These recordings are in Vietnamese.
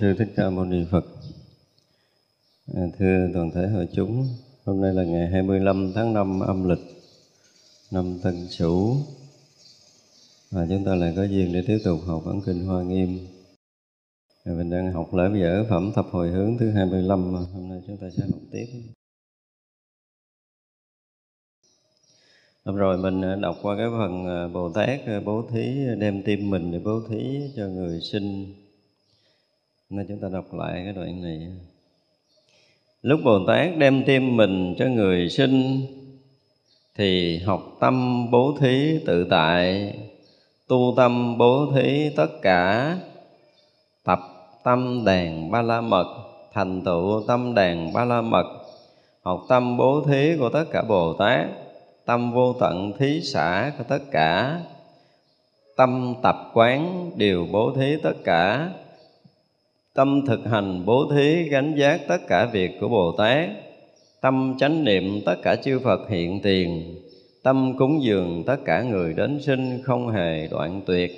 sư thích ca mâu ni phật. À, thưa toàn thể hội chúng hôm nay là ngày 25 tháng 5 âm lịch năm tân sửu. Và chúng ta lại có duyên để tiếp tục học ấn kinh hoa nghiêm. À, mình đang học lễ dở phẩm thập hồi hướng thứ 25 mà hôm nay chúng ta sẽ học tiếp. Hôm rồi mình à, đọc qua cái phần à, Bồ Tát bố thí đem tim mình để bố thí cho người sinh nên chúng ta đọc lại cái đoạn này. Lúc bồ tát đem tim mình cho người sinh, thì học tâm bố thí tự tại, tu tâm bố thí tất cả, tập tâm đàn ba la mật, thành tựu tâm đàn ba la mật, học tâm bố thí của tất cả bồ tát, tâm vô tận thí xã của tất cả, tâm tập quán đều bố thí tất cả tâm thực hành bố thí gánh giác tất cả việc của bồ tát. Tâm chánh niệm tất cả chư phật hiện tiền. Tâm cúng dường tất cả người đến sinh không hề đoạn tuyệt.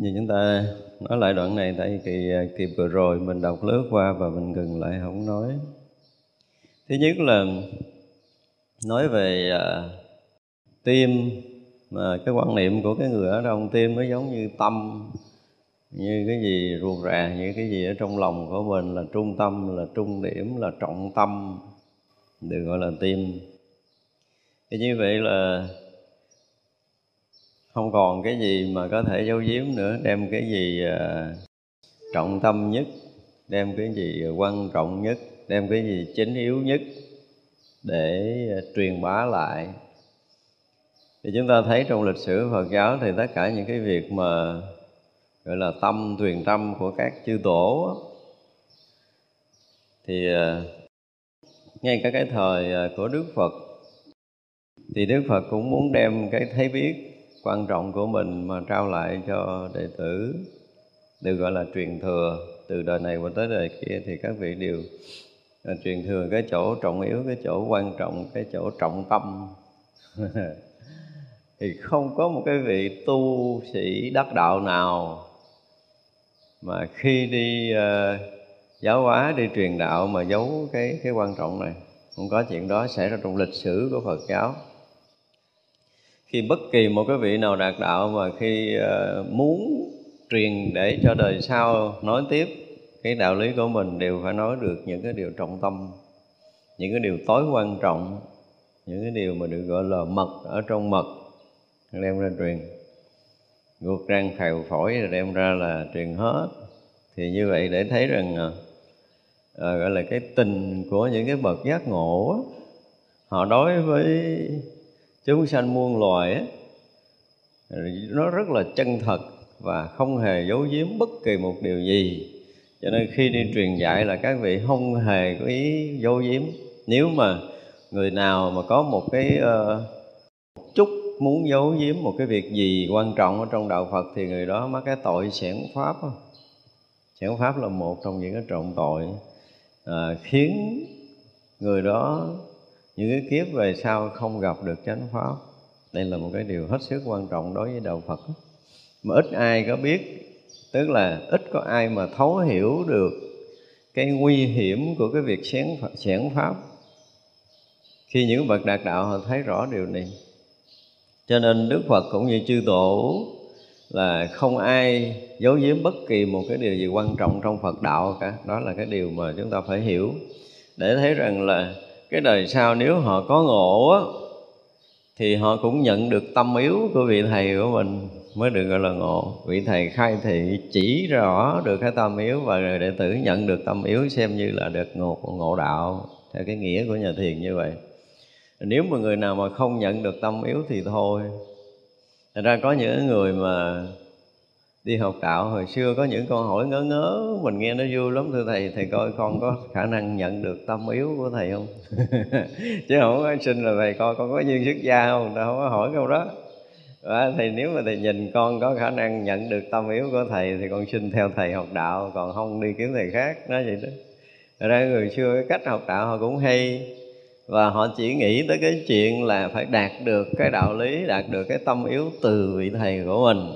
Như chúng ta nói lại đoạn này tại kỳ kỳ vừa rồi mình đọc lướt qua và mình ngừng lại không nói. Thứ nhất là nói về à, tim mà cái quan niệm của cái người ở trong tim nó giống như tâm như cái gì ruột rà như cái gì ở trong lòng của mình là trung tâm, là trung điểm, là trọng tâm, được gọi là tim. Thì như vậy là không còn cái gì mà có thể giấu giếm nữa, đem cái gì à, trọng tâm nhất, đem cái gì quan trọng nhất, đem cái gì chính yếu nhất để à, truyền bá lại. Thì chúng ta thấy trong lịch sử Phật giáo thì tất cả những cái việc mà gọi là tâm truyền tâm của các chư tổ thì ờ, ngay cả cái thời ờ, của Đức Phật, thì Đức Phật cũng muốn đem cái thấy biết quan trọng của mình mà trao lại cho đệ tử, được gọi là truyền thừa. Từ đời này qua tới đời kia thì các vị đều ờ, truyền thừa cái chỗ trọng yếu, cái chỗ quan trọng, cái chỗ trọng tâm. Thì không có một cái vị tu sĩ đắc đạo nào mà khi đi uh, giáo hóa đi truyền đạo mà giấu cái cái quan trọng này không có chuyện đó xảy ra trong lịch sử của Phật giáo. Khi bất kỳ một cái vị nào đạt đạo mà khi uh, muốn truyền để cho đời sau nói tiếp cái đạo lý của mình đều phải nói được những cái điều trọng tâm những cái điều tối quan trọng những cái điều mà được gọi là mật ở trong mật đem ra truyền ruột răng phèo phổi rồi đem ra là truyền hết. Thì như vậy để thấy rằng à, à, gọi là cái tình của những cái bậc giác ngộ á, họ đối với chúng sanh muôn loài á, nó rất là chân thật và không hề giấu giếm bất kỳ một điều gì. Cho nên khi đi truyền dạy là các vị không hề có ý giấu giếm. Nếu mà người nào mà có một cái uh, muốn giấu giếm một cái việc gì quan trọng ở trong đạo Phật thì người đó mắc cái tội xẻn pháp Chánh pháp là một trong những cái trọng tội à, khiến người đó những cái kiếp về sau không gặp được chánh pháp. Đây là một cái điều hết sức quan trọng đối với đạo Phật mà ít ai có biết tức là ít có ai mà thấu hiểu được cái nguy hiểm của cái việc xẻn pháp. Khi những bậc đạt đạo họ thấy rõ điều này cho nên Đức Phật cũng như chư tổ là không ai giấu giếm bất kỳ một cái điều gì quan trọng trong Phật đạo cả. Đó là cái điều mà chúng ta phải hiểu. Để thấy rằng là cái đời sau nếu họ có ngộ á, thì họ cũng nhận được tâm yếu của vị thầy của mình mới được gọi là ngộ. Vị thầy khai thị chỉ rõ được cái tâm yếu và người đệ tử nhận được tâm yếu xem như là được ngộ ngộ đạo, theo cái nghĩa của nhà thiền như vậy nếu mà người nào mà không nhận được tâm yếu thì thôi. Thật ra có những người mà đi học đạo, hồi xưa có những câu hỏi ngớ ngớ, mình nghe nó vui lắm. Thưa thầy thầy coi con có khả năng nhận được tâm yếu của thầy không? Chứ không có xin là thầy coi con có duyên xuất gia không? Ta không có hỏi câu đó. Và thì nếu mà thầy nhìn con có khả năng nhận được tâm yếu của thầy thì con xin theo thầy học đạo, còn không đi kiếm thầy khác. Nói vậy đó. Thật ra người xưa cái cách học đạo họ cũng hay và họ chỉ nghĩ tới cái chuyện là phải đạt được cái đạo lý, đạt được cái tâm yếu từ vị thầy của mình.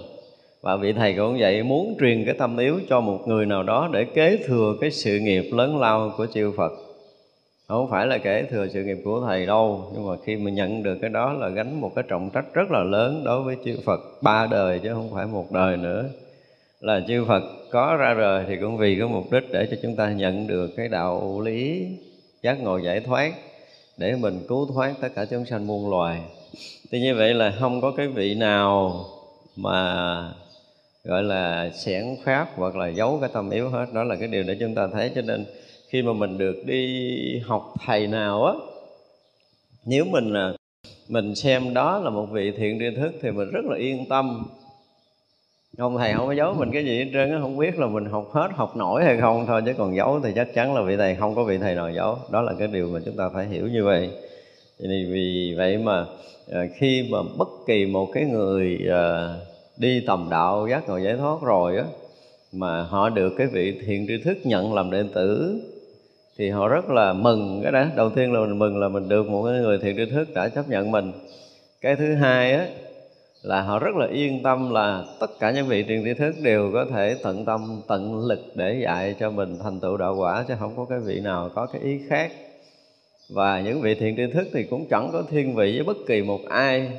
Và vị thầy cũng vậy, muốn truyền cái tâm yếu cho một người nào đó để kế thừa cái sự nghiệp lớn lao của chư Phật. Không phải là kế thừa sự nghiệp của thầy đâu, nhưng mà khi mà nhận được cái đó là gánh một cái trọng trách rất là lớn đối với chư Phật ba đời chứ không phải một đời nữa. Là chư Phật có ra đời thì cũng vì cái mục đích để cho chúng ta nhận được cái đạo lý giác ngộ giải thoát để mình cứu thoát tất cả chúng sanh muôn loài. Thì như vậy là không có cái vị nào mà, gọi là xẻn pháp hoặc là giấu cái tâm yếu hết. Đó là cái điều để chúng ta thấy. Cho nên khi mà mình được đi học thầy nào á, nếu mình là, mình xem đó là một vị thiện tri thức thì mình rất là yên tâm ông thầy không có giấu mình cái gì hết trơn không biết là mình học hết, học nổi hay không thôi, chứ còn giấu thì chắc chắn là vị thầy, không có vị thầy nào giấu. Đó là cái điều mà chúng ta phải hiểu như vậy. Thì vì vậy mà à, khi mà bất kỳ một cái người à, đi tầm đạo, giác ngộ giải thoát rồi á, mà họ được cái vị thiện tri thức nhận làm đệ tử, thì họ rất là mừng cái đó. Đầu tiên là mình mừng là mình được một cái người thiện tri thức đã chấp nhận mình. Cái thứ hai á là họ rất là yên tâm là tất cả những vị truyền tri thức đều có thể tận tâm tận lực để dạy cho mình thành tựu đạo quả chứ không có cái vị nào có cái ý khác. Và những vị thiện tri thức thì cũng chẳng có thiên vị với bất kỳ một ai.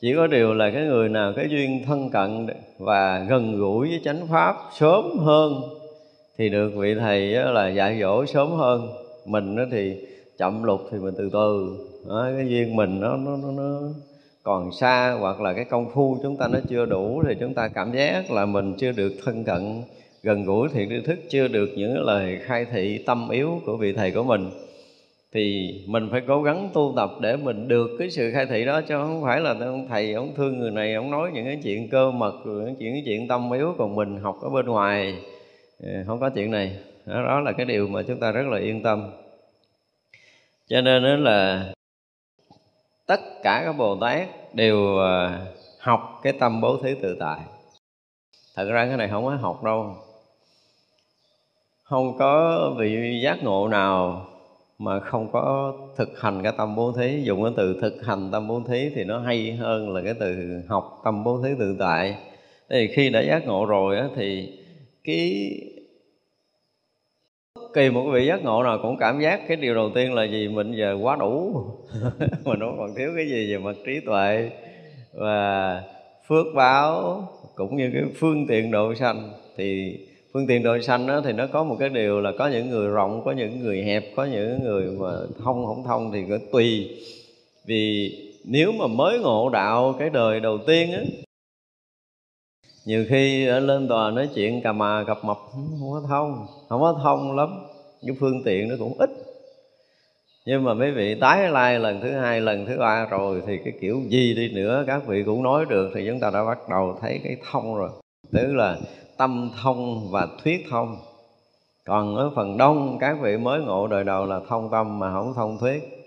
Chỉ có điều là cái người nào cái duyên thân cận và gần gũi với chánh pháp sớm hơn thì được vị thầy là dạy dỗ sớm hơn. Mình thì chậm lục thì mình từ từ. Đó, cái duyên mình nó nó nó, nó còn xa hoặc là cái công phu chúng ta nó chưa đủ thì chúng ta cảm giác là mình chưa được thân cận gần gũi thiện tri thức chưa được những lời khai thị tâm yếu của vị thầy của mình. Thì mình phải cố gắng tu tập để mình được cái sự khai thị đó chứ không phải là ông thầy ông thương người này ông nói những cái chuyện cơ mật rồi những chuyện cái chuyện tâm yếu còn mình học ở bên ngoài. Ừ, không có chuyện này. Đó, đó là cái điều mà chúng ta rất là yên tâm. Cho nên đó là tất cả các bồ tát đều ờ, học cái tâm bố thí tự tại. Thật ra cái này không có học đâu. Không có vị giác ngộ nào mà không có thực hành cái tâm bố thí. Dùng cái từ thực hành tâm bố thí thì nó hay hơn là cái từ học tâm bố thí tự tại. Thì khi đã giác ngộ rồi á, thì cái kỳ một vị giác ngộ nào cũng cảm giác cái điều đầu tiên là gì? Mình giờ quá đủ. Mình không còn thiếu cái gì về mặt trí tuệ và phước báo cũng như cái phương tiện độ sanh. Thì phương tiện độ sanh đó thì nó có một cái điều là có những người rộng, có những người hẹp, có những người mà thông, không thông thì cứ tùy. Vì nếu mà mới ngộ đạo cái đời đầu tiên á nhiều khi ở lên tòa nói chuyện cà mà cặp mập ừ, không có thông, không có thông lắm những phương tiện nó cũng ít. Nhưng mà mấy vị tái lai lần thứ hai, lần thứ ba rồi thì cái kiểu gì đi nữa, các vị cũng nói được thì chúng ta đã bắt đầu thấy cái thông rồi. Tức là tâm thông và thuyết thông. Còn ở phần đông, các vị mới ngộ đời đầu là thông tâm mà không thông thuyết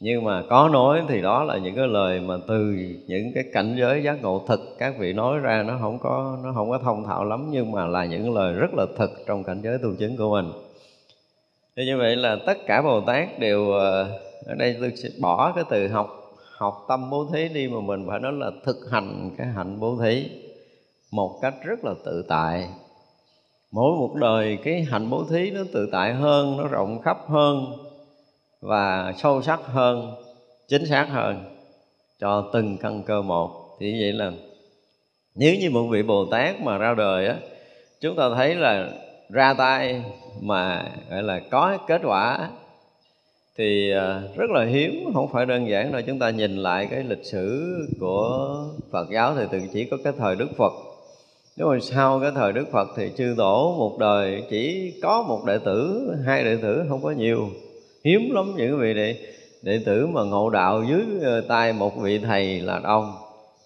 nhưng mà có nói thì đó là những cái lời mà từ những cái cảnh giới giác ngộ thực, các vị nói ra nó không có, nó không có thông thạo lắm, nhưng mà là những lời rất là thực trong cảnh giới tu chứng của mình. Thì như vậy là tất cả bồ tát đều ờ, ở đây tôi sẽ bỏ cái từ học học tâm bố thí đi mà mình phải nói là thực hành cái hạnh bố thí một cách rất là tự tại. Mỗi một đời cái hạnh bố thí nó tự tại hơn, nó rộng khắp hơn và sâu sắc hơn, chính xác hơn cho từng căn cơ một. Thì vậy là nếu như một vị bồ tát mà ra đời á, chúng ta thấy là ra tay mà, gọi là, có kết quả thì à, rất là hiếm, không phải đơn giản đâu. Chúng ta nhìn lại cái lịch sử của Phật giáo thì từ chỉ có cái thời Đức Phật. Nếu mà sau cái thời Đức Phật thì chư tổ một đời chỉ có một đệ tử, hai đệ tử, không có nhiều hiếm lắm những vị đệ đệ tử mà ngộ đạo dưới ờ, tay một vị thầy là đông.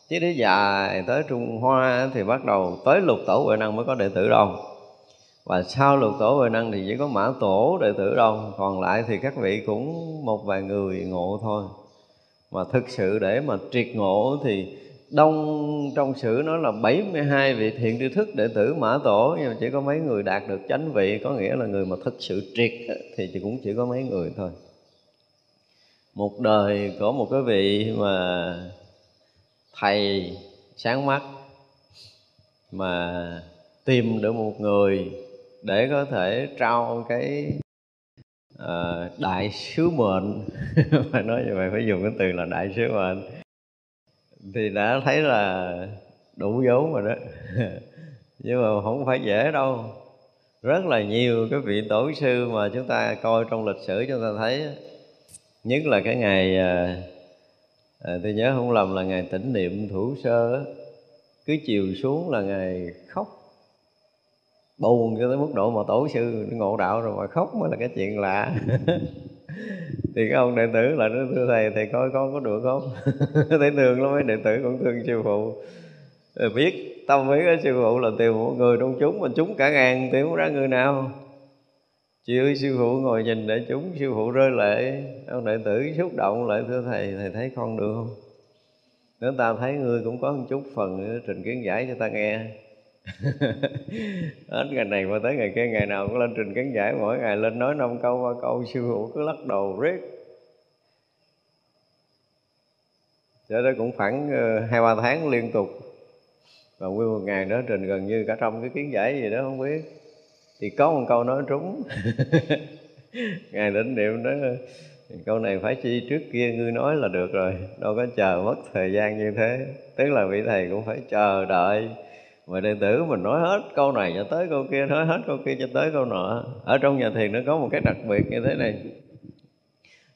Chứ đến dài tới Trung Hoa thì bắt đầu tới lục tổ huệ năng mới có đệ tử đông. Và sau lục tổ huệ năng thì chỉ có mã tổ đệ tử đông, còn lại thì các vị cũng một vài người ngộ thôi. Mà thực sự để mà triệt ngộ thì đông trong sử nói là 72 vị thiện tri thức đệ tử mã tổ. Nhưng mà chỉ có mấy người đạt được chánh vị có nghĩa là người mà thực sự triệt thì chỉ cũng chỉ có mấy người thôi. Một đời có một cái vị mà thầy sáng mắt mà tìm được một người để có thể trao cái uh, đại sứ mệnh. Phải nói như vậy phải dùng cái từ là đại sứ mệnh thì đã thấy là đủ vốn rồi đó. Nhưng mà không phải dễ đâu. Rất là nhiều cái vị tổ sư mà chúng ta coi trong lịch sử chúng ta thấy nhất là cái ngày à, à, tôi nhớ không lầm là ngày tỉnh niệm thủ sơ cứ chiều xuống là ngày khóc. Buồn cho tới mức độ mà tổ sư ngộ đạo rồi mà khóc mới là cái chuyện lạ. thì cái ông đệ tử là nó thưa thầy thầy coi con có được không? Thấy thương lắm, mấy đệ tử cũng thương sư phụ. Rồi biết tâm ý của sư phụ là tìm một người trong chúng, mà chúng cả ngàn tìm không ra người nào. Chiều sư phụ ngồi nhìn để chúng, sư phụ rơi lệ. Ông đệ tử xúc động lại, thưa thầy thầy thấy con được không? Nếu ta thấy ngươi cũng có một chút phần trình kiến giải cho ta nghe hết ngày này qua tới ngày kia, ngày nào cũng lên trình kiến giải mỗi ngày lên nói năm câu, ba câu, sư phụ cứ lắc đầu riết. Cho đó cũng khoảng ờ, hai, ba tháng liên tục. Và nguyên một ngày đó trình gần như cả trăm cái kiến giải gì đó không biết. Thì có một câu nói trúng. Ngài định niệm đó, câu này phải chi trước kia, ngươi nói là được rồi, đâu có chờ mất thời gian như thế. Tức là vị thầy cũng phải chờ đợi mà đệ tử mình nói hết câu này cho tới câu kia, nói hết câu kia cho tới câu nọ. Ở trong nhà thiền nó có một cái đặc biệt như thế này.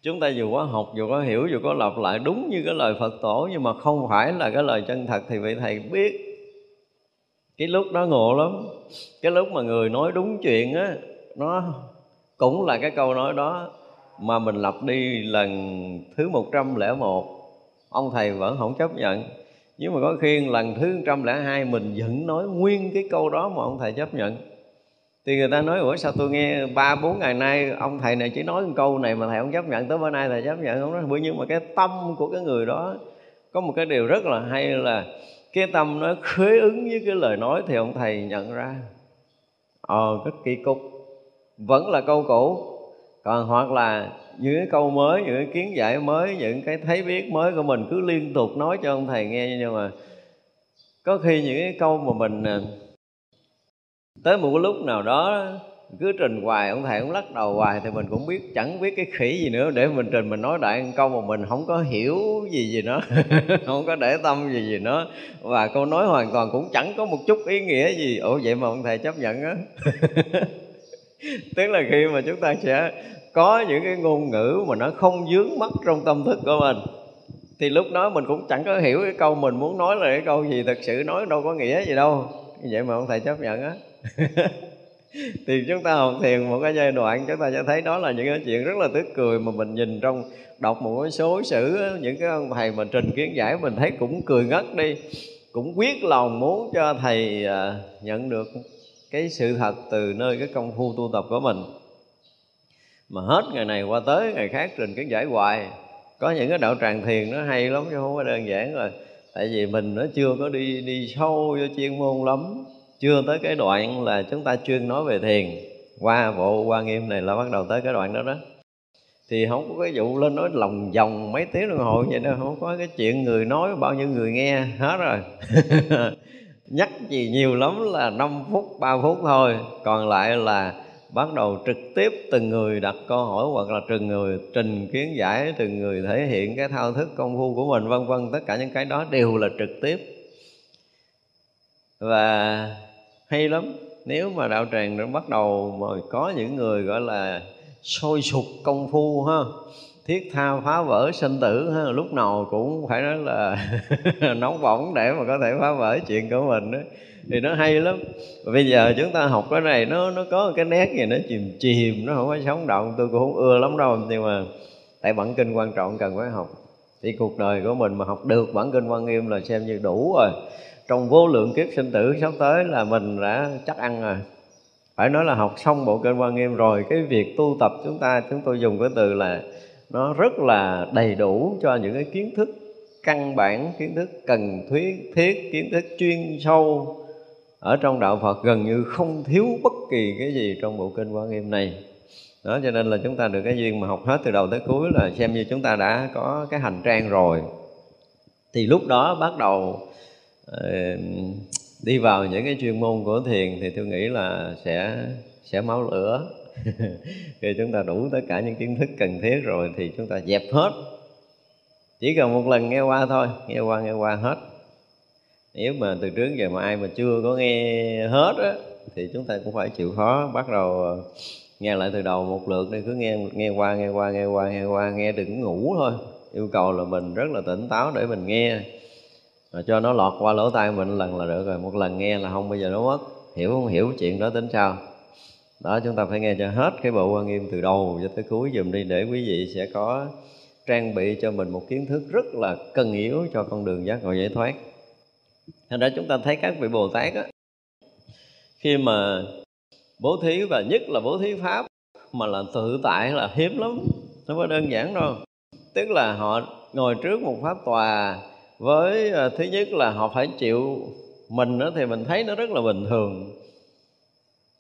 Chúng ta dù có học, dù có hiểu, dù có lặp lại, đúng như cái lời phật tổ, nhưng mà không phải là cái lời chân thật thì vị thầy biết. Cái lúc đó ngộ lắm. Cái lúc mà người nói đúng chuyện á, nó cũng là cái câu nói đó. Mà mình lặp đi lần thứ 101 ông thầy vẫn không chấp nhận nhưng mà có khi lần thứ 102 mình vẫn nói nguyên cái câu đó mà ông thầy chấp nhận. Thì người ta nói, ủa, sao tôi nghe ba, bốn ngày nay ông thầy này chỉ nói một câu này mà thầy không chấp nhận? Tới bữa nay thầy chấp nhận không đó bởi nhưng mà cái tâm của cái người đó, có một cái điều rất là hay là cái tâm nó khế ứng với cái lời nói thì ông thầy nhận ra. Ờ rất kỳ cục. Vẫn là câu cũ còn hoặc là những cái câu mới, những cái kiến giải mới, những cái thấy biết mới của mình cứ liên tục nói cho ông thầy nghe, nhưng mà có khi những cái câu mà mình à, tới một cái lúc nào đó cứ trình hoài, ông thầy cũng lắc đầu hoài thì mình cũng biết, chẳng biết cái khỉ gì nữa để mình trình mình nói đại câu mà mình không có hiểu gì gì nó không có để tâm gì gì nó và câu nói hoàn toàn cũng chẳng có một chút ý nghĩa gì. Ủa, vậy mà ông thầy chấp nhận á. Tức là khi mà chúng ta sẽ có những cái ngôn ngữ mà nó không dướng mắt trong tâm thức của mình, thì lúc đó mình cũng chẳng có hiểu cái câu mình muốn nói là cái câu gì thật sự nói đâu có nghĩa gì đâu. Vậy mà ông thầy chấp nhận á. Thì chúng ta học thiền một cái giai đoạn, chúng ta sẽ thấy đó là những cái chuyện rất là tức cười mà mình nhìn trong đọc một cái số sử những cái ông thầy mà trình kiến giải mình thấy cũng cười ngất đi, cũng quyết lòng muốn cho thầy à, nhận được cái sự thật từ nơi cái công phu tu tập của mình mà hết ngày này qua tới, ngày khác trình kiến giải hoài. Có những cái đạo tràng thiền nó hay lắm chứ không có đơn giản rồi tại vì mình nó chưa có đi đi sâu vô chuyên môn lắm. Chưa tới cái đoạn là chúng ta chuyên nói về thiền. Qua bộ qua nghiêm này là bắt đầu tới cái đoạn đó đó. Thì không có cái vụ lên nói lòng vòng mấy tiếng đồng hồ vậy đâu không có cái chuyện người nói bao nhiêu người nghe, hết rồi. Nhắc gì nhiều lắm là 5 phút 3 phút thôi. Còn lại là bắt đầu trực tiếp từng người đặt câu hỏi hoặc là từng người trình kiến giải, từng người thể hiện cái thao thức công phu của mình, vân vân. Tất cả những cái đó đều là trực tiếp. Và hay lắm, nếu mà đạo tràng nó bắt đầu mà có những người gọi là sôi sục công phu ha, thiết tha phá vỡ sinh tử ha, lúc nào cũng phải nói là nóng bỏng để mà có thể phá vỡ chuyện của mình đó thì nó hay lắm. Và bây giờ chúng ta học cái này, nó nó có cái nét gì, nó chìm chìm, nó không có sống động. Tôi cũng không ưa lắm đâu, nhưng mà tại bản kinh quan trọng cần phải học. Thì cuộc đời của mình mà học được bản kinh quan nghiêm là xem như đủ rồi. Trong vô lượng kiếp sinh tử sắp tới là mình đã chắc ăn rồi. Phải nói là học xong bộ kinh quan nghiêm rồi, cái việc tu tập chúng ta, chúng tôi dùng cái từ là nó rất là đầy đủ cho những cái kiến thức căn bản, kiến thức cần thuyết thiết, kiến thức chuyên sâu ở trong đạo Phật gần như không thiếu bất kỳ cái gì trong bộ kinh Quan Nghiêm này. Đó, cho nên là chúng ta được cái duyên mà học hết từ đầu tới cuối là xem như chúng ta đã có cái hành trang rồi. Thì lúc đó bắt đầu ờ, đi vào những cái chuyên môn của thiền thì tôi nghĩ là sẽ sẽ máu lửa. Khi chúng ta đủ tất cả những kiến thức cần thiết rồi thì chúng ta dẹp hết. Chỉ cần một lần nghe qua thôi, nghe qua nghe qua hết nếu mà từ trước giờ mà ai mà chưa có nghe hết á, thì chúng ta cũng phải chịu khó bắt đầu ờ, nghe lại từ đầu một lượt đi, cứ nghe nghe qua nghe qua nghe qua nghe qua, nghe đừng ngủ thôi. Yêu cầu là mình rất là tỉnh táo để mình nghe. Và cho nó lọt qua lỗ tai mình lần là được rồi, một lần nghe là không bao giờ nó mất. Hiểu không? Hiểu chuyện đó tính sao? Đó, chúng ta phải nghe cho hết cái bộ quan nghiêm từ đầu cho tới cuối dùm đi, để quý vị sẽ có trang bị cho mình một kiến thức rất là cần yếu cho con đường giác ngộ giải thoát thành ra chúng ta thấy các vị bồ tát á khi mà bố thí và nhất là bố thí pháp mà là tự tại là hiếm lắm nó có đơn giản đâu. Tức là họ ngồi trước một pháp tòa với ờ, thứ nhất là họ phải chịu mình đó thì mình thấy nó rất là bình thường.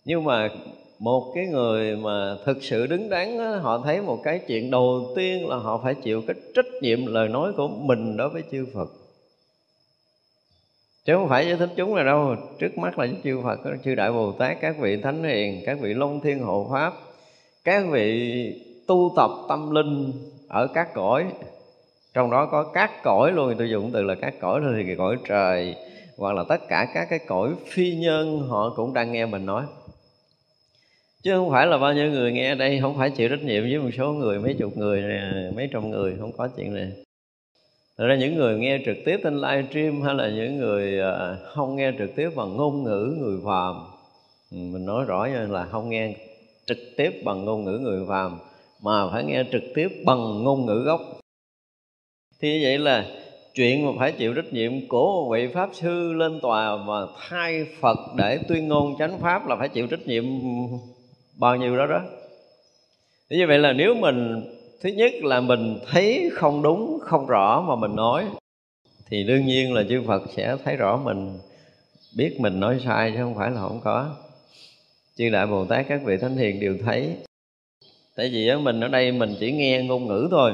Nhưng mà một cái người mà thực sự đứng đắn đó, họ thấy một cái chuyện đầu tiên là họ phải chịu cái trách nhiệm lời nói của mình đối với chư Phật chứ không phải với thích chúng là đâu. Trước mắt là chư Phật, chư Đại Bồ Tát, các vị Thánh Hiền, các vị Long Thiên Hộ Pháp, các vị tu tập tâm linh ở các cõi. Trong đó có các cõi luôn. Tôi dùng từ là các cõi thôi thì cõi trời, hoặc là tất cả các cái cõi phi nhân, họ cũng đang nghe mình nói. Chứ không phải là bao nhiêu người nghe đây, không phải chịu trách nhiệm với một số người, mấy chục người mấy trăm người, không có chuyện này. Thật ra những người nghe trực tiếp trên live stream hay là những người à, không nghe trực tiếp bằng ngôn ngữ người phàm ừ, mình nói rõ là không nghe trực tiếp bằng ngôn ngữ người phàm, mà phải nghe trực tiếp bằng ngôn ngữ gốc. Thì như vậy là chuyện mà phải chịu trách nhiệm của một vị pháp sư lên tòa mà thay phật để tuyên ngôn chánh pháp là phải chịu trách nhiệm bao nhiêu đó đó. Như vậy là nếu mình thứ nhất là mình thấy không đúng, không rõ mà mình nói. Thì đương nhiên là chư Phật sẽ thấy rõ mình, biết mình nói sai chứ không phải là không có. Chư đại bồ tát các vị thánh hiền đều thấy. Tại vì mình ở đây mình chỉ nghe ngôn ngữ thôi.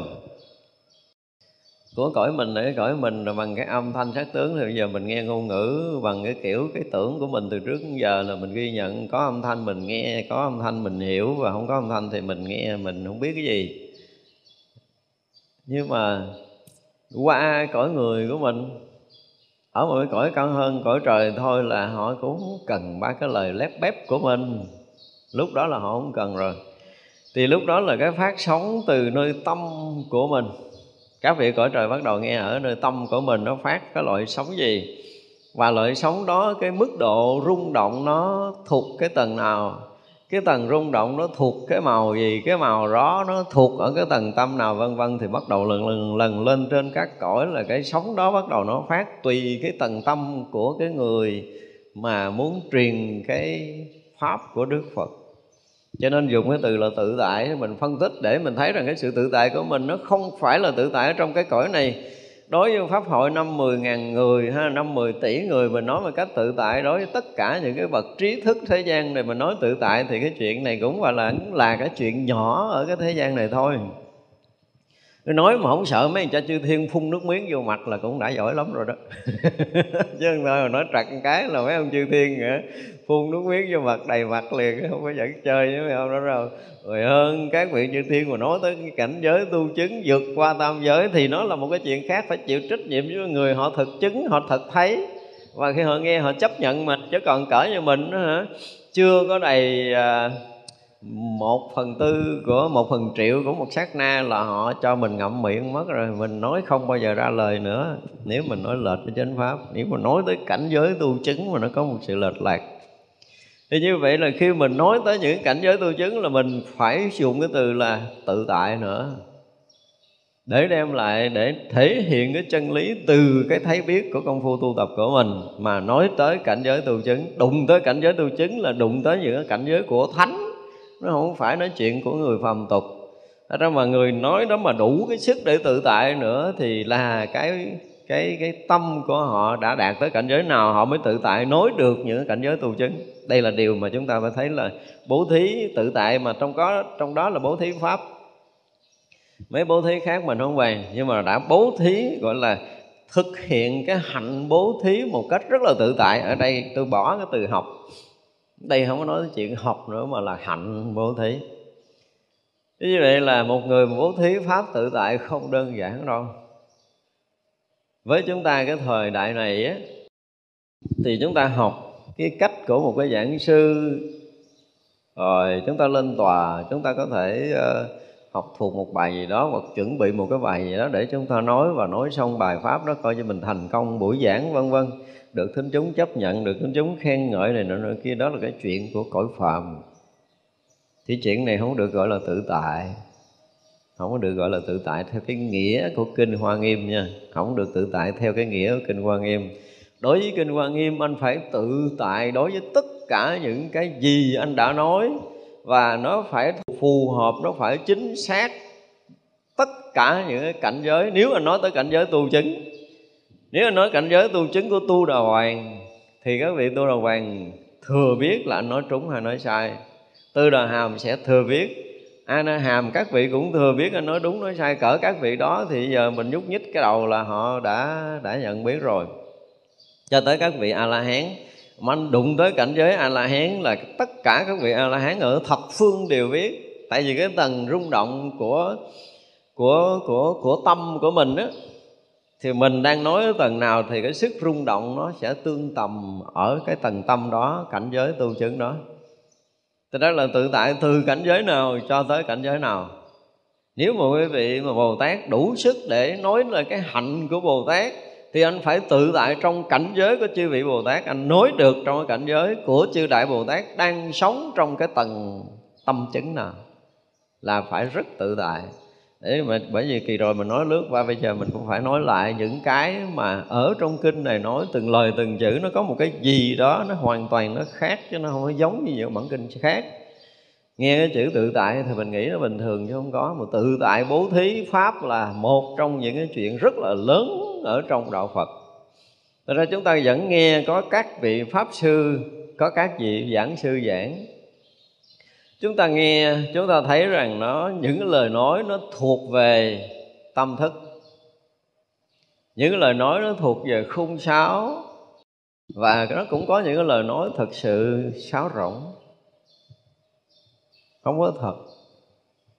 Của cõi mình để cõi mình là bằng cái âm thanh sắc tướng thì bây giờ mình nghe ngôn ngữ, bằng cái kiểu, cái tưởng của mình từ trước đến giờ là mình ghi nhận. Có âm thanh mình nghe, có âm thanh mình hiểu và không có âm thanh thì mình nghe mình không biết cái gì nhưng mà qua cõi người của mình, ở một cái cõi cao hơn, cõi trời thôi là họ cũng cần ba cái lời lép bép của mình. Lúc đó là họ không cần rồi. Thì lúc đó là cái phát sóng từ nơi tâm của mình. Các vị cõi trời bắt đầu nghe ở nơi tâm của mình, nó phát cái loại sóng gì? Và loại sóng đó, cái mức độ rung động nó thuộc cái tầng nào? Cái tầng rung động nó thuộc cái màu gì, cái màu đó nó thuộc ở cái tầng tâm nào, vân vân, thì bắt đầu lần lần lần lên trên các cõi là cái sóng đó bắt đầu nó phát tùy cái tầng tâm của cái người mà muốn truyền cái pháp của đức phật. Cho nên dùng cái từ là tự tại, mình phân tích để mình thấy rằng cái sự tự tại của mình nó không phải là tự tại ở trong cái cõi này đối với pháp hội năm mười ngàn người ha, năm mười tỷ người mình nói một cách tự tại, đối với tất cả những cái bậc trí thức thế gian này mình nói tự tại thì cái chuyện này cũng gọi là là cái chuyện nhỏ ở cái thế gian này thôi. Tôi nói mà không sợ mấy cha chư thiên phun nước miếng vô mặt là cũng đã giỏi lắm rồi đó. Chứ không thôi mà nói trật cái là mấy ông chư thiên nữa phun nước miếng vô mặt đầy mặt liền không có dẫn chơi với mấy ông đó đâu. Rồi hơn các vị chư thiên mà nói tới cái cảnh giới tu chứng vượt qua tam giới thì nó là một cái chuyện khác phải chịu trách nhiệm với người họ thực chứng họ thật thấy. Và khi họ nghe họ chấp nhận mình. chứ còn cỡ như mình đó, hả? Chưa có đầy à, một phần tư của một phần triệu của một sát na là họ cho mình ngậm miệng mất rồi. Mình nói không bao giờ ra lời nữa. Nếu mình nói lệch với chánh pháp, nếu mà nói tới cảnh giới tu chứng mà nó có một sự lệch lạc. Thì như vậy là khi mình nói tới những cảnh giới tu chứng là mình phải dùng cái từ là tự tại nữa. Để đem lại, để thể hiện cái chân lý từ cái thấy biết của công phu tu tập của mình. Mà nói tới cảnh giới tu chứng, đụng tới cảnh giới tu chứng là đụng tới những cái cảnh giới của thánh nó không phải nói chuyện của người phàm tục. Thật ra mà người nói đó mà đủ cái sức để tự tại nữa thì là cái cái cái tâm của họ đã đạt tới cảnh giới nào họ mới tự tại nói được những cảnh giới tu chứng. Đây là điều mà chúng ta phải thấy là bố thí tự tại mà trong có, trong đó là bố thí pháp. Mấy bố thí khác mình không về, nhưng mà đã bố thí, gọi là thực hiện cái hạnh bố thí một cách rất là tự tại. Ở đây tôi bỏ cái từ học đây không có nói chuyện học nữa mà là hạnh bố thí. Như vậy là một người bố thí pháp tự tại không đơn giản đâu. Với chúng ta cái thời đại này á thì chúng ta học cái cách của một cái giảng sư rồi chúng ta lên tòa chúng ta có thể uh, học thuộc một bài gì đó hoặc chuẩn bị một cái bài gì đó để chúng ta nói và nói xong bài pháp đó coi như mình thành công buổi giảng vân vân được thính chúng chấp nhận, được thính chúng khen ngợi này nọ kia, đó là cái chuyện của cõi phàm. Thì chuyện này không được gọi là tự tại. Không có được gọi là tự tại theo cái nghĩa của kinh hoa nghiêm nha. Không được tự tại theo cái nghĩa của kinh hoa nghiêm. Đối với kinh hoa nghiêm, anh phải tự tại đối với tất cả những cái gì anh đã nói. Và nó phải phù hợp, nó phải chính xác tất cả những cái cảnh giới. Nếu anh nói tới cảnh giới tu chứng nếu nói cảnh giới tu chứng của tu đà hoàng, thì các vị tu đà hoàng thừa biết là anh nói trúng hay nói sai. Tư đà hàm sẽ thừa biết. A na hàm, các vị cũng thừa biết anh nói đúng, nói sai. Cỡ các vị đó thì giờ mình nhúc nhích cái đầu là họ đã đã nhận biết rồi. Cho tới các vị a la hán, mà anh đụng tới cảnh giới a la hán là tất cả các vị a la hán ở thập phương đều biết. Tại vì cái tầng rung động của của của của tâm của mình á thì mình đang nói ở tầng nào thì cái sức rung động nó sẽ tương tầm ở cái tầng tâm đó, cảnh giới tu chứng đó. Thì đó là tự tại từ cảnh giới nào cho tới cảnh giới nào. Nếu mà quý vị mà bồ tát đủ sức để nói là cái hạnh của bồ tát, thì anh phải tự tại trong cảnh giới của chư vị bồ tát. Anh nói được trong cái cảnh giới của chư đại bồ tát đang sống trong cái tầng tâm chứng nào là phải rất tự tại để mà bởi vì kỳ rồi mình nói lướt qua, bây giờ mình cũng phải nói lại những cái mà ở trong kinh này nói từng lời từng chữ, nó có một cái gì đó nó hoàn toàn nó khác, chứ nó không có giống như những bản kinh khác. Nghe cái chữ tự tại thì mình nghĩ nó bình thường chứ không có, mà tự tại bố thí pháp là một trong những cái chuyện rất là lớn ở trong đạo phật. Thật ra chúng ta vẫn nghe có các vị pháp sư, có các vị giảng sư giảng chúng ta nghe, chúng ta thấy rằng nó, những cái lời nói nó thuộc về tâm thức. Những cái lời nói nó thuộc về khung sáo và nó cũng có những cái lời nói thật sự sáo rỗng. Không có thật.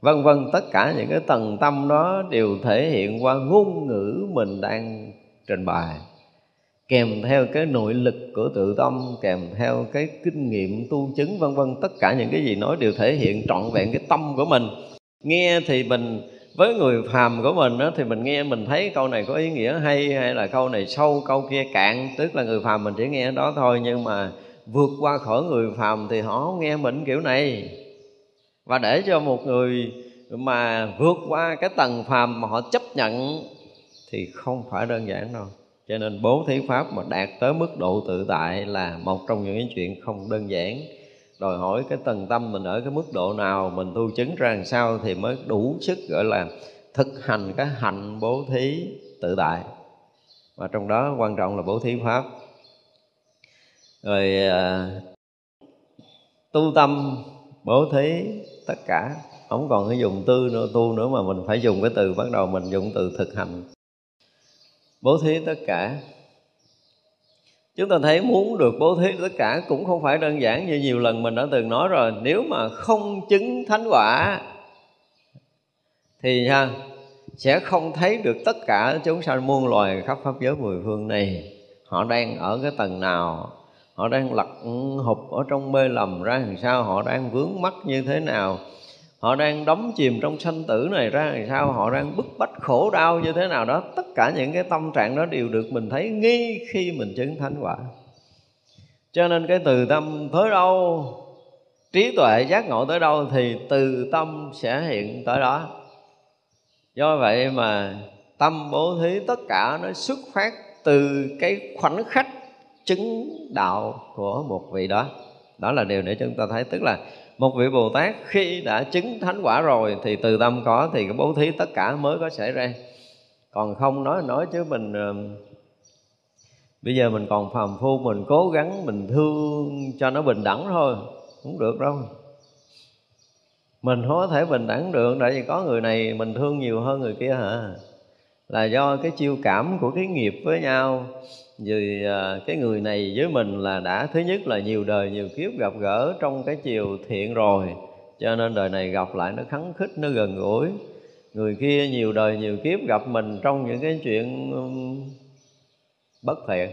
Vân vân, tất cả những cái tầng tâm đó đều thể hiện qua ngôn ngữ mình đang trình bày kèm theo cái nội lực của tự tâm kèm theo cái kinh nghiệm tu chứng vân vân tất cả những cái gì nói đều thể hiện trọn vẹn cái tâm của mình. Nghe thì mình với người phàm của mình đó, thì mình nghe mình thấy câu này có ý nghĩa hay hay là câu này sâu câu kia cạn tức là người phàm mình chỉ nghe đó thôi nhưng mà vượt qua khỏi người phàm thì họ không nghe mình kiểu này. Và để cho một người mà vượt qua cái tầng phàm mà họ chấp nhận thì không phải đơn giản đâu cho nên bố thí pháp mà đạt tới mức độ tự tại là một trong những cái chuyện không đơn giản. Đòi hỏi cái tầng tâm mình ở cái mức độ nào mình tu chứng ra làm sao thì mới đủ sức gọi là thực hành cái hạnh bố thí tự tại. Và trong đó quan trọng là bố thí pháp. Rồi à, tu tâm bố thí tất cả. Không còn cái dùng tư nữa tu nữa mà mình phải dùng cái từ bắt đầu mình dùng từ thực hành bố thí tất cả. Chúng ta thấy muốn được bố thí tất cả cũng không phải đơn giản như nhiều lần mình đã từng nói rồi. Nếu mà không chứng thánh quả thì ha, sẽ không thấy được tất cả chúng sanh muôn loài khắp pháp giới mười phương này. Họ đang ở cái tầng nào? Họ đang lật hụp ở trong mê lầm ra làm sao? Họ đang vướng mắc như thế nào? Họ đang đắm chìm trong sanh tử này ra làm sao? Họ đang bức bách khổ đau như thế nào đó. Tất cả những cái tâm trạng đó đều được mình thấy nghi khi mình chứng thánh quả. Cho nên cái từ tâm tới đâu, trí tuệ giác ngộ tới đâu thì từ tâm sẽ hiện tới đó. Do vậy mà tâm bố thí tất cả nó xuất phát từ cái khoảnh khắc chứng đạo của một vị đó. Đó là điều để chúng ta thấy. Tức là một vị bồ tát khi đã chứng thánh quả rồi, thì từ tâm có, thì cái bố thí tất cả mới có xảy ra. Còn không nói nói chứ mình ờ, bây giờ mình còn phàm phu, mình cố gắng, mình thương cho nó bình đẳng thôi, không được đâu. Mình không có thể bình đẳng được, tại vì có người này mình thương nhiều hơn người kia hả? Là do cái chiêu cảm của cái nghiệp với nhau vì à, cái người này với mình là đã thứ nhất là nhiều đời nhiều kiếp gặp gỡ trong cái chiều thiện rồi, cho nên đời này gặp lại nó khắng khích, nó gần gũi. Người kia nhiều đời nhiều kiếp gặp mình trong những cái chuyện bất thiện.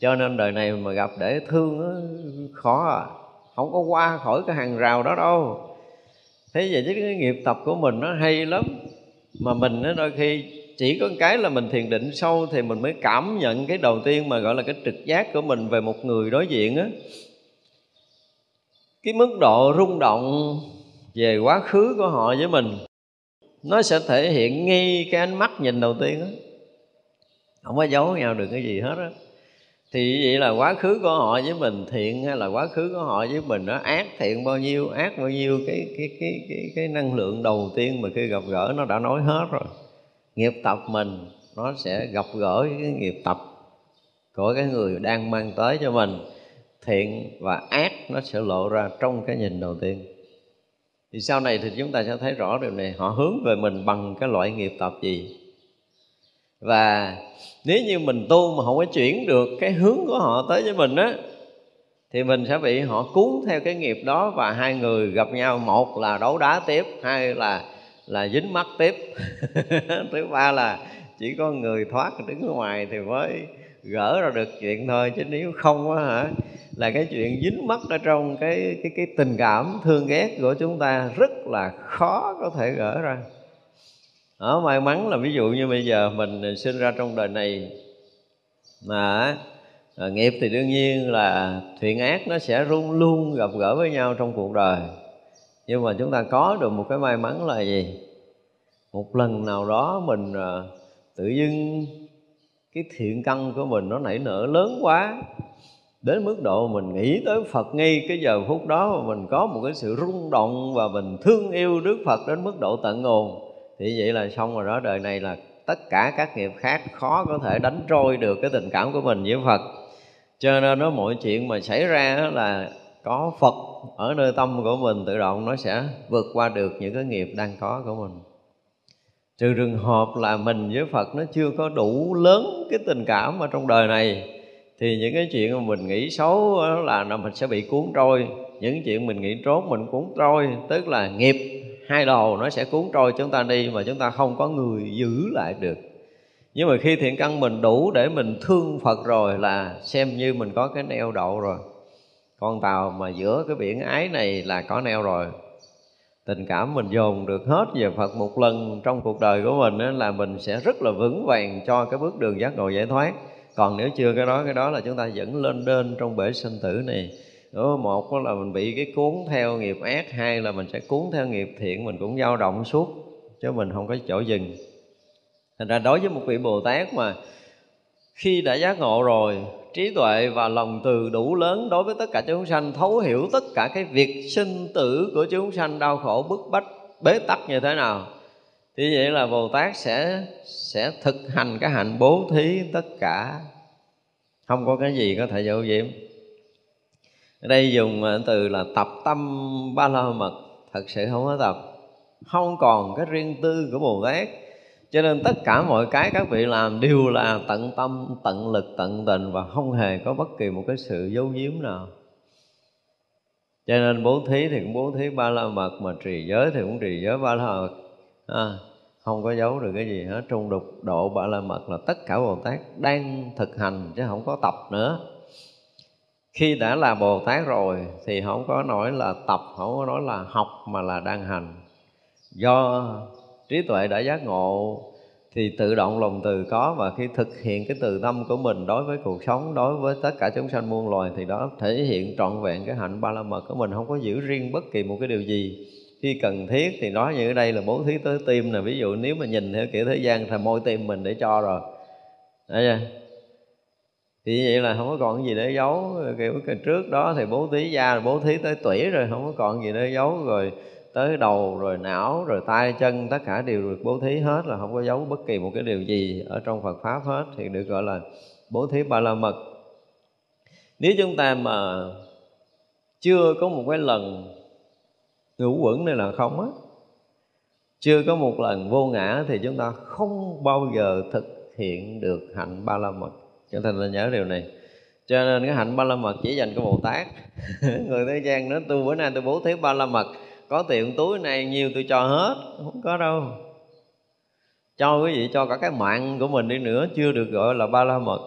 Cho nên đời này mà gặp để thương nó khó à không có qua khỏi cái hàng rào đó đâu. Thế vậy chứ cái nghiệp tập của mình nó hay lắm, mà mình nó đôi khi chỉ có cái là mình thiền định sâu thì mình mới cảm nhận cái đầu tiên mà gọi là cái trực giác của mình về một người đối diện á. Cái mức độ rung động về quá khứ của họ với mình, nó sẽ thể hiện ngay cái ánh mắt nhìn đầu tiên á. Không có giấu nhau được cái gì hết á. Thì vậy là quá khứ của họ với mình thiện hay là quá khứ của họ với mình nó ác thiện bao nhiêu, ác bao nhiêu, cái cái cái cái cái năng lượng đầu tiên mà khi gặp gỡ nó đã nói hết rồi nghiệp tập mình, nó sẽ gặp gỡ cái nghiệp tập của cái người đang mang tới cho mình. Thiện và ác nó sẽ lộ ra trong cái nhìn đầu tiên. Thì sau này thì chúng ta sẽ thấy rõ điều này. Họ hướng về mình bằng cái loại nghiệp tập gì? Và nếu như mình tu mà không có chuyển được cái hướng của họ tới với mình á, thì mình sẽ bị họ cuốn theo cái nghiệp đó và hai người gặp nhau. Một là đấu đá tiếp, hai là là dính mắt tiếp. Thứ ba là chỉ có người thoát đứng ở ngoài thì mới gỡ ra được chuyện thôi chứ nếu không á hả là cái chuyện dính mắt ở trong cái cái cái tình cảm thương ghét của chúng ta rất là khó có thể gỡ ra. Ở may mắn là ví dụ như bây giờ mình sinh ra trong đời này mà à, nghiệp thì đương nhiên là thiện ác nó sẽ luôn luôn gặp gỡ với nhau trong cuộc đời nhưng mà chúng ta có được một cái may mắn là gì? Một lần nào đó mình à, tự dưng cái thiện căn của mình nó nảy nở lớn quá đến mức độ mình nghĩ tới Phật ngay cái giờ phút đó mà mình có một cái sự rung động và mình thương yêu Đức Phật đến mức độ tận nguồn thì vậy là xong rồi đó đời này là tất cả các nghiệp khác khó có thể đánh trôi được cái tình cảm của mình với Phật. Cho nên nó mọi chuyện mà xảy ra là có Phật ở nơi tâm của mình tự động nó sẽ vượt qua được những cái nghiệp đang có của mình. Trừ trường hợp là mình với Phật nó chưa có đủ lớn cái tình cảm ở trong đời này, thì những cái chuyện mà mình nghĩ xấu là mình sẽ bị cuốn trôi. Những chuyện mình nghĩ trốn mình cuốn trôi, tức là nghiệp hai đầu nó sẽ cuốn trôi chúng ta đi mà chúng ta không có người giữ lại được. Nhưng mà khi thiện căn mình đủ để mình thương Phật rồi là xem như mình có cái neo đậu rồi con tàu mà giữa cái biển ái này là có neo rồi. Tình cảm mình dồn được hết về Phật một lần trong cuộc đời của mình là mình sẽ rất là vững vàng cho cái bước đường giác ngộ giải thoát. Còn nếu chưa cái đó cái đó là chúng ta vẫn lên đên trong bể sinh tử này. Đó, một là mình bị cái cuốn theo nghiệp ác hai là mình sẽ cuốn theo nghiệp thiện mình cũng dao động suốt chứ mình không có chỗ dừng. Thành ra đối với một vị bồ tát mà khi đã giác ngộ rồi trí tuệ và lòng từ đủ lớn đối với tất cả chúng sanh, thấu hiểu tất cả cái việc sinh tử của chúng sanh đau khổ, bức bách, bế tắc như thế nào. Thì vậy là bồ tát sẽ sẽ thực hành cái hạnh bố thí tất cả. Không có cái gì có thể dấu diếm. Ở đây dùng ờ, từ là tập tâm ba la mật, thật sự không có tập. Không còn cái riêng tư của bồ tát cho nên tất cả mọi cái các vị làm đều là tận tâm tận lực tận tình và không hề có bất kỳ một cái sự giấu giếm nào. Cho nên bố thí thì cũng bố thí ba la mật mà trì giới thì cũng trì giới ba la mật. À, không có giấu được cái gì hết. Trong đục độ ba la mật là tất cả bồ tát đang thực hành chứ không có tập nữa. Khi đã là bồ tát rồi thì không có nói là tập không có nói là học mà là đang hành. Do trí tuệ đã giác ngộ, thì tự động lòng từ có. Và khi thực hiện cái từ tâm của mình đối với cuộc sống, đối với tất cả chúng sanh muôn loài, thì đó thể hiện trọn vẹn cái hạnh ba la mật của mình. Không có giữ riêng bất kỳ một cái điều gì. Khi cần thiết thì nói như ở đây là bố thí tới tim nè. Ví dụ nếu mà nhìn theo kiểu thế gian thì môi tim mình để cho rồi. Đấy chưa? thì vậy là không có còn gì để giấu. Kiểu cái trước đó thì bố thí da, bố thí tới tủy rồi, không có còn gì để giấu. Rồi tới đầu, rồi não, rồi tay, chân, tất cả đều được bố thí hết là không có giấu bất kỳ một cái điều gì ở trong Phật pháp hết, thì được gọi là bố thí ba la mật. Nếu chúng ta mà chưa có một cái lần ngũ quẩn này là không á, chưa có một lần vô ngã thì chúng ta không bao giờ thực hiện được hạnh ba la mật. Cho nên là nhớ điều này. Cho nên cái hạnh ba la mật chỉ dành cho bồ tát. Người thế gian nó tu bữa nay tôi bố thí ba la mật có tiền túi này nhiều tôi cho hết, không có đâu. Cho cái gì cho cả cái mạng của mình đi nữa, chưa được gọi là ba la mật.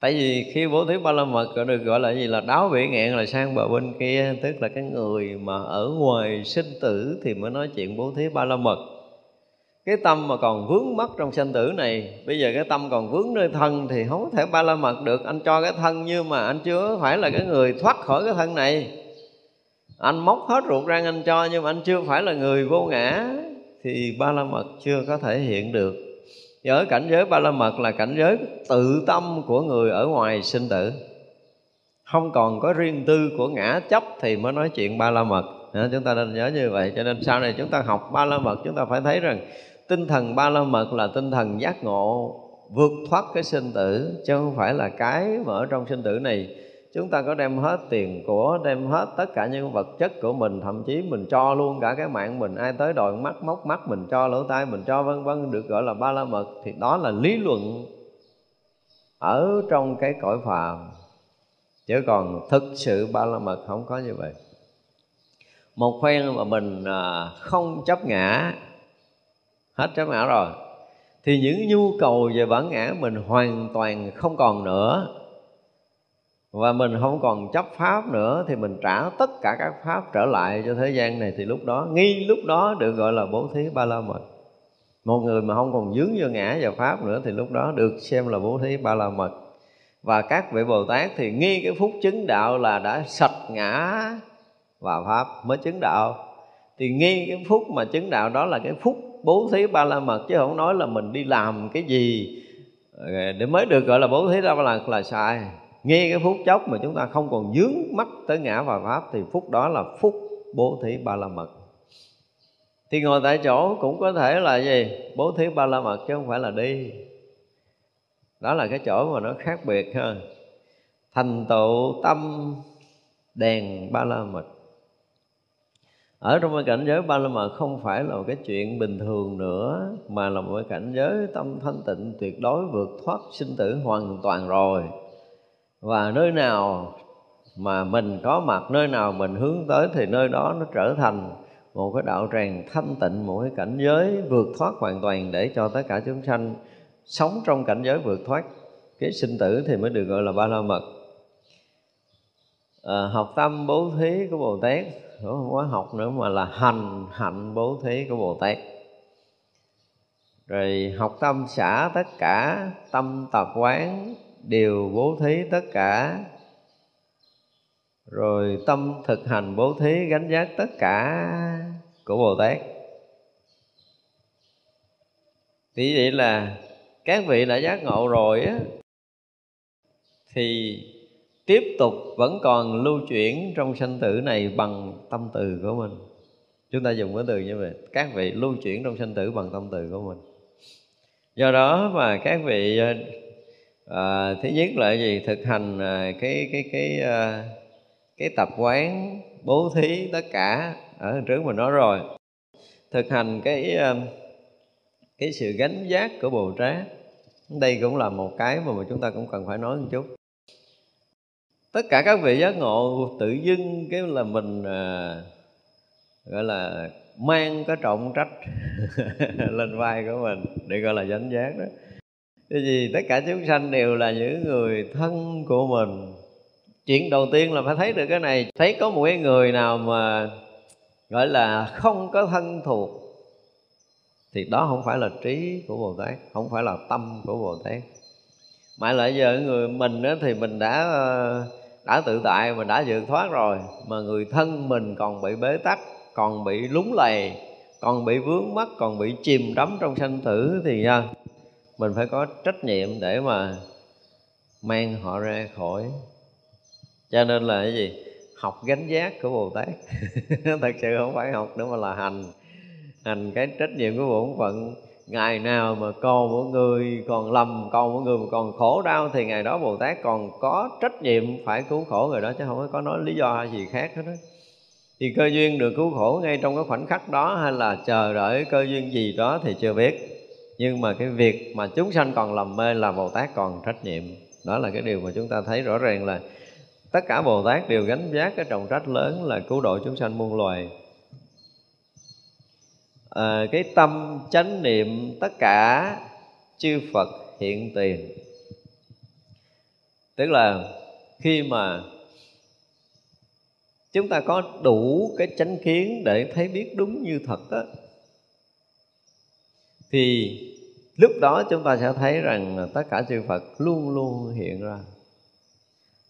Tại vì khi bố thí ba la mật được gọi là gì? Là đáo bể ngạn là sang bờ bên kia, tức là cái người mà ở ngoài sinh tử thì mới nói chuyện bố thí ba la mật. Cái tâm mà còn vướng mắc trong sanh tử này, bây giờ cái tâm còn vướng nơi thân thì không có thể ba la mật được. Anh cho cái thân nhưng mà anh chưa phải là cái người thoát khỏi cái thân này anh móc hết ruột răng anh cho nhưng mà anh chưa phải là người vô ngã. Thì ba la mật chưa có thể hiện được. Ở cảnh giới ba la mật là cảnh giới tự tâm của người ở ngoài sinh tử. Không còn có riêng tư của ngã chấp thì mới nói chuyện ba la mật. À, chúng ta nên nhớ như vậy. Cho nên sau này chúng ta học ba la mật chúng ta phải thấy rằng tinh thần ba la mật là tinh thần giác ngộ vượt thoát cái sinh tử chứ không phải là cái mà ở trong sinh tử này chúng ta có đem hết tiền của, đem hết tất cả những vật chất của mình, thậm chí mình cho luôn cả cái mạng mình. Ai tới đòi mắt móc mắt mình cho, lỗ tai mình cho, vân vân, được gọi là ba la mật, thì đó là lý luận ở trong cái cõi phàm. Chứ còn thực sự ba la mật không có như vậy. Một phen mà mình à, không chấp ngã, hết chấp ngã rồi, thì những nhu cầu về bản ngã mình hoàn toàn không còn nữa và mình không còn chấp pháp nữa thì mình trả tất cả các pháp trở lại cho thế gian này thì lúc đó, nghi lúc đó được gọi là bố thí ba la mật. Một người mà không còn dướng vô ngã vào pháp nữa thì lúc đó được xem là bố thí ba la mật. Và các vị bồ tát thì nghi cái phút chứng đạo là đã sạch ngã và pháp mới chứng đạo. Thì nghi cái phút mà chứng đạo đó là cái phút bố thí ba la mật, chứ không nói là mình đi làm cái gì để mới được gọi là bố thí ba la mật là sai nghe cái phút chốc mà chúng ta không còn dướng mắt tới ngã và pháp thì phút đó là phút bố thí ba la mật. Thì ngồi tại chỗ cũng có thể là gì? Bố thí ba la mật chứ không phải là đi. Đó là cái chỗ mà nó khác biệt ha. Thành tựu tâm đèn ba la mật. Ở trong cái cảnh giới ba la mật không phải là một cái chuyện bình thường nữa, mà là một cái cảnh giới tâm thanh tịnh tuyệt đối vượt thoát sinh tử hoàn toàn rồi và nơi nào mà mình có mặt nơi nào mình hướng tới thì nơi đó nó trở thành một cái đạo tràng thanh tịnh một cái cảnh giới vượt thoát hoàn toàn để cho tất cả chúng sanh sống trong cảnh giới vượt thoát. Cái sinh tử thì mới được gọi là ba la mật. À, học tâm bố thí của bồ tát không quá học nữa mà là hành hạnh bố thí của bồ tát. Rồi học tâm xả tất cả tâm tập quán đều bố thí tất cả. Rồi tâm thực hành bố thí gánh giác tất cả của bồ tát. Thì vậy là các vị đã giác ngộ rồi á, thì tiếp tục vẫn còn lưu chuyển trong sanh tử này bằng tâm từ của mình. Chúng ta dùng cái từ như vậy, các vị lưu chuyển trong sanh tử bằng tâm từ của mình. Do đó mà các vị à, thứ nhất là gì? Thực hành ờ, cái cái cái ờ, cái tập quán bố thí tất cả ở trước mình nói rồi. Thực hành cái cái sự gánh giác của bồ tát. Đây cũng là một cái mà chúng ta cũng cần phải nói một chút. Tất cả các vị giác ngộ tự dưng cái là mình à, gọi là mang cái trọng trách lên vai của mình để gọi là gánh giác đó cái gì tất cả chúng sanh đều là những người thân của mình. Chuyện đầu tiên là phải thấy được cái này. Thấy có một cái người nào mà, gọi là, không có thân thuộc, thì đó không phải là trí của bồ tát, không phải là tâm của bồ tát. Mà lại giờ người mình đó thì mình đã ờ, đã tự tại, mình đã vượt thoát rồi. Mà người thân mình còn bị bế tắc, còn bị lúng lầy, còn bị vướng mắc, còn bị chìm đắm trong sanh tử thì nha mình phải có trách nhiệm để mà mang họ ra khỏi. Cho nên là cái gì? Học gánh giác của bồ tát. Thật sự không phải học nữa mà là hành. Hành cái trách nhiệm của bổn phận. Ngày nào mà con của người còn lầm, con của người mà còn khổ đau, thì ngày đó bồ tát còn có trách nhiệm phải cứu khổ người đó, chứ không có nói lý do gì khác hết đó thì cơ duyên được cứu khổ ngay trong cái khoảnh khắc đó, hay là chờ đợi cơ duyên gì đó thì chưa biết nhưng mà cái việc mà chúng sanh còn lầm mê là bồ tát còn trách nhiệm. Đó là cái điều mà chúng ta thấy rõ ràng là tất cả bồ tát đều gánh vác cái trọng trách lớn là cứu độ chúng sanh muôn loài. À, cái tâm chánh niệm tất cả chư phật hiện tiền. Tức là khi mà chúng ta có đủ cái chánh kiến để thấy biết đúng như thật đó thì lúc đó chúng ta sẽ thấy rằng tất cả chư Phật luôn luôn hiện ra.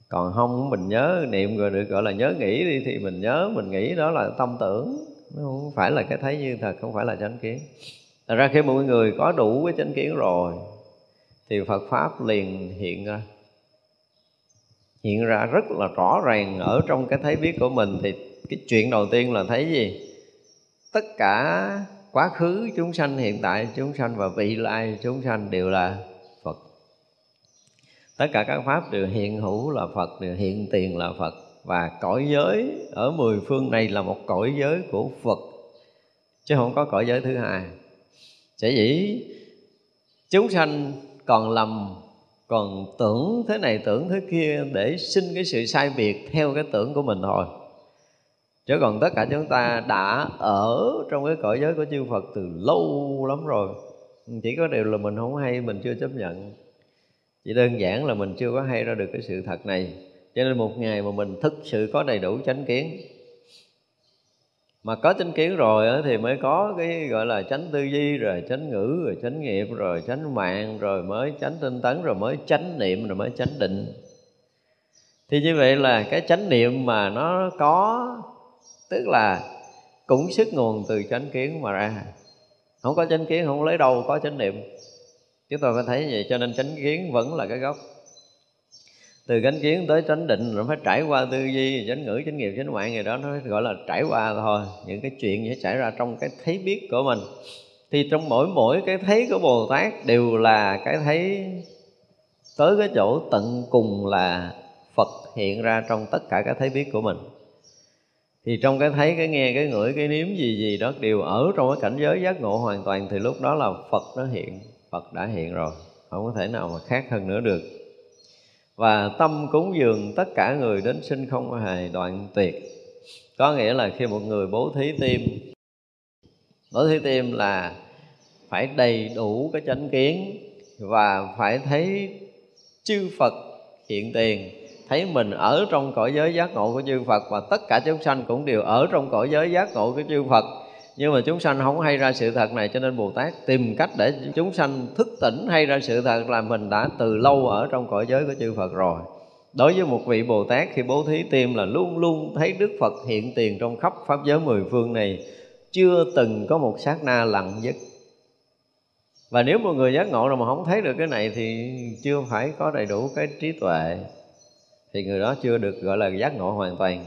Còn không, mình nhớ niệm rồi được gọi là nhớ nghĩ đi, thì mình nhớ, mình nghĩ đó là tâm tưởng. Nó không phải là cái thấy như thật, không phải là chánh kiến. Thật ra khi mọi người có đủ cái chánh kiến rồi, thì Phật pháp liền hiện ra. Hiện ra rất là rõ ràng ở trong cái thấy biết của mình. Thì cái chuyện đầu tiên là thấy gì? Tất cả quá khứ chúng sanh, hiện tại chúng sanh và vị lai chúng sanh đều là phật. Tất cả các pháp đều hiện hữu là phật, đều hiện tiền là phật. Và cõi giới ở mười phương này là một cõi giới của phật, chứ không có cõi giới thứ hai. Sở dĩ chúng sanh còn lầm, còn tưởng thế này, tưởng thế kia để sinh cái sự sai biệt theo cái tưởng của mình thôi chứ còn tất cả chúng ta đã ở trong cái cõi giới của chư Phật từ lâu lắm rồi. Chỉ có điều là mình không hay, mình chưa chấp nhận. Chỉ đơn giản là mình chưa có hay ra được cái sự thật này. Cho nên một ngày mà mình thực sự có đầy đủ chánh kiến. Mà có chánh kiến rồi thì mới có cái gọi là chánh tư duy, rồi chánh ngữ, rồi chánh nghiệp, rồi chánh mạng, rồi mới chánh tinh tấn, rồi mới chánh niệm, rồi mới chánh định. Thì như vậy là cái chánh niệm mà nó có tức là cũng sức nguồn từ chánh kiến mà ra. Không có chánh kiến, không lấy đâu, có chánh niệm. Chúng tôi phải thấy vậy, cho nên chánh kiến vẫn là cái gốc. Từ chánh kiến tới chánh định rồi phải trải qua tư duy, chánh ngữ, chánh nghiệp, chánh mạng gì đó, nó gọi là trải qua thôi. Những cái chuyện sẽ xảy ra trong cái thấy biết của mình. Thì trong mỗi mỗi cái thấy của bồ tát đều là cái thấy tới cái chỗ tận cùng là phật hiện ra trong tất cả các thấy biết của mình thì trong cái thấy, cái nghe, cái ngửi, cái nếm gì gì đó, đều ở trong cái cảnh giới giác ngộ hoàn toàn, thì lúc đó là phật nó hiện, phật đã hiện rồi, không có thể nào mà khác hơn nữa được. Và tâm cúng dường tất cả người đến sinh không hề đoạn tuyệt. Có nghĩa là khi một người bố thí tim, bố thí tim là phải đầy đủ cái chánh kiến và phải thấy chư Phật hiện tiền thấy mình ở trong cõi giới giác ngộ của chư Phật và tất cả chúng sanh cũng đều ở trong cõi giới giác ngộ của chư Phật. Nhưng mà chúng sanh không hay ra sự thật này cho nên Bồ Tát tìm cách để chúng sanh thức tỉnh hay ra sự thật là mình đã từ lâu ở trong cõi giới của chư Phật rồi. Đối với một vị Bồ Tát khi bố thí tim là luôn luôn thấy Đức Phật hiện tiền trong khắp pháp giới mười phương này, chưa từng có một sát na lặng dứt và nếu một người giác ngộ rồi mà không thấy được cái này thì chưa phải có đầy đủ cái trí tuệ thì người đó chưa được, gọi là, giác ngộ hoàn toàn.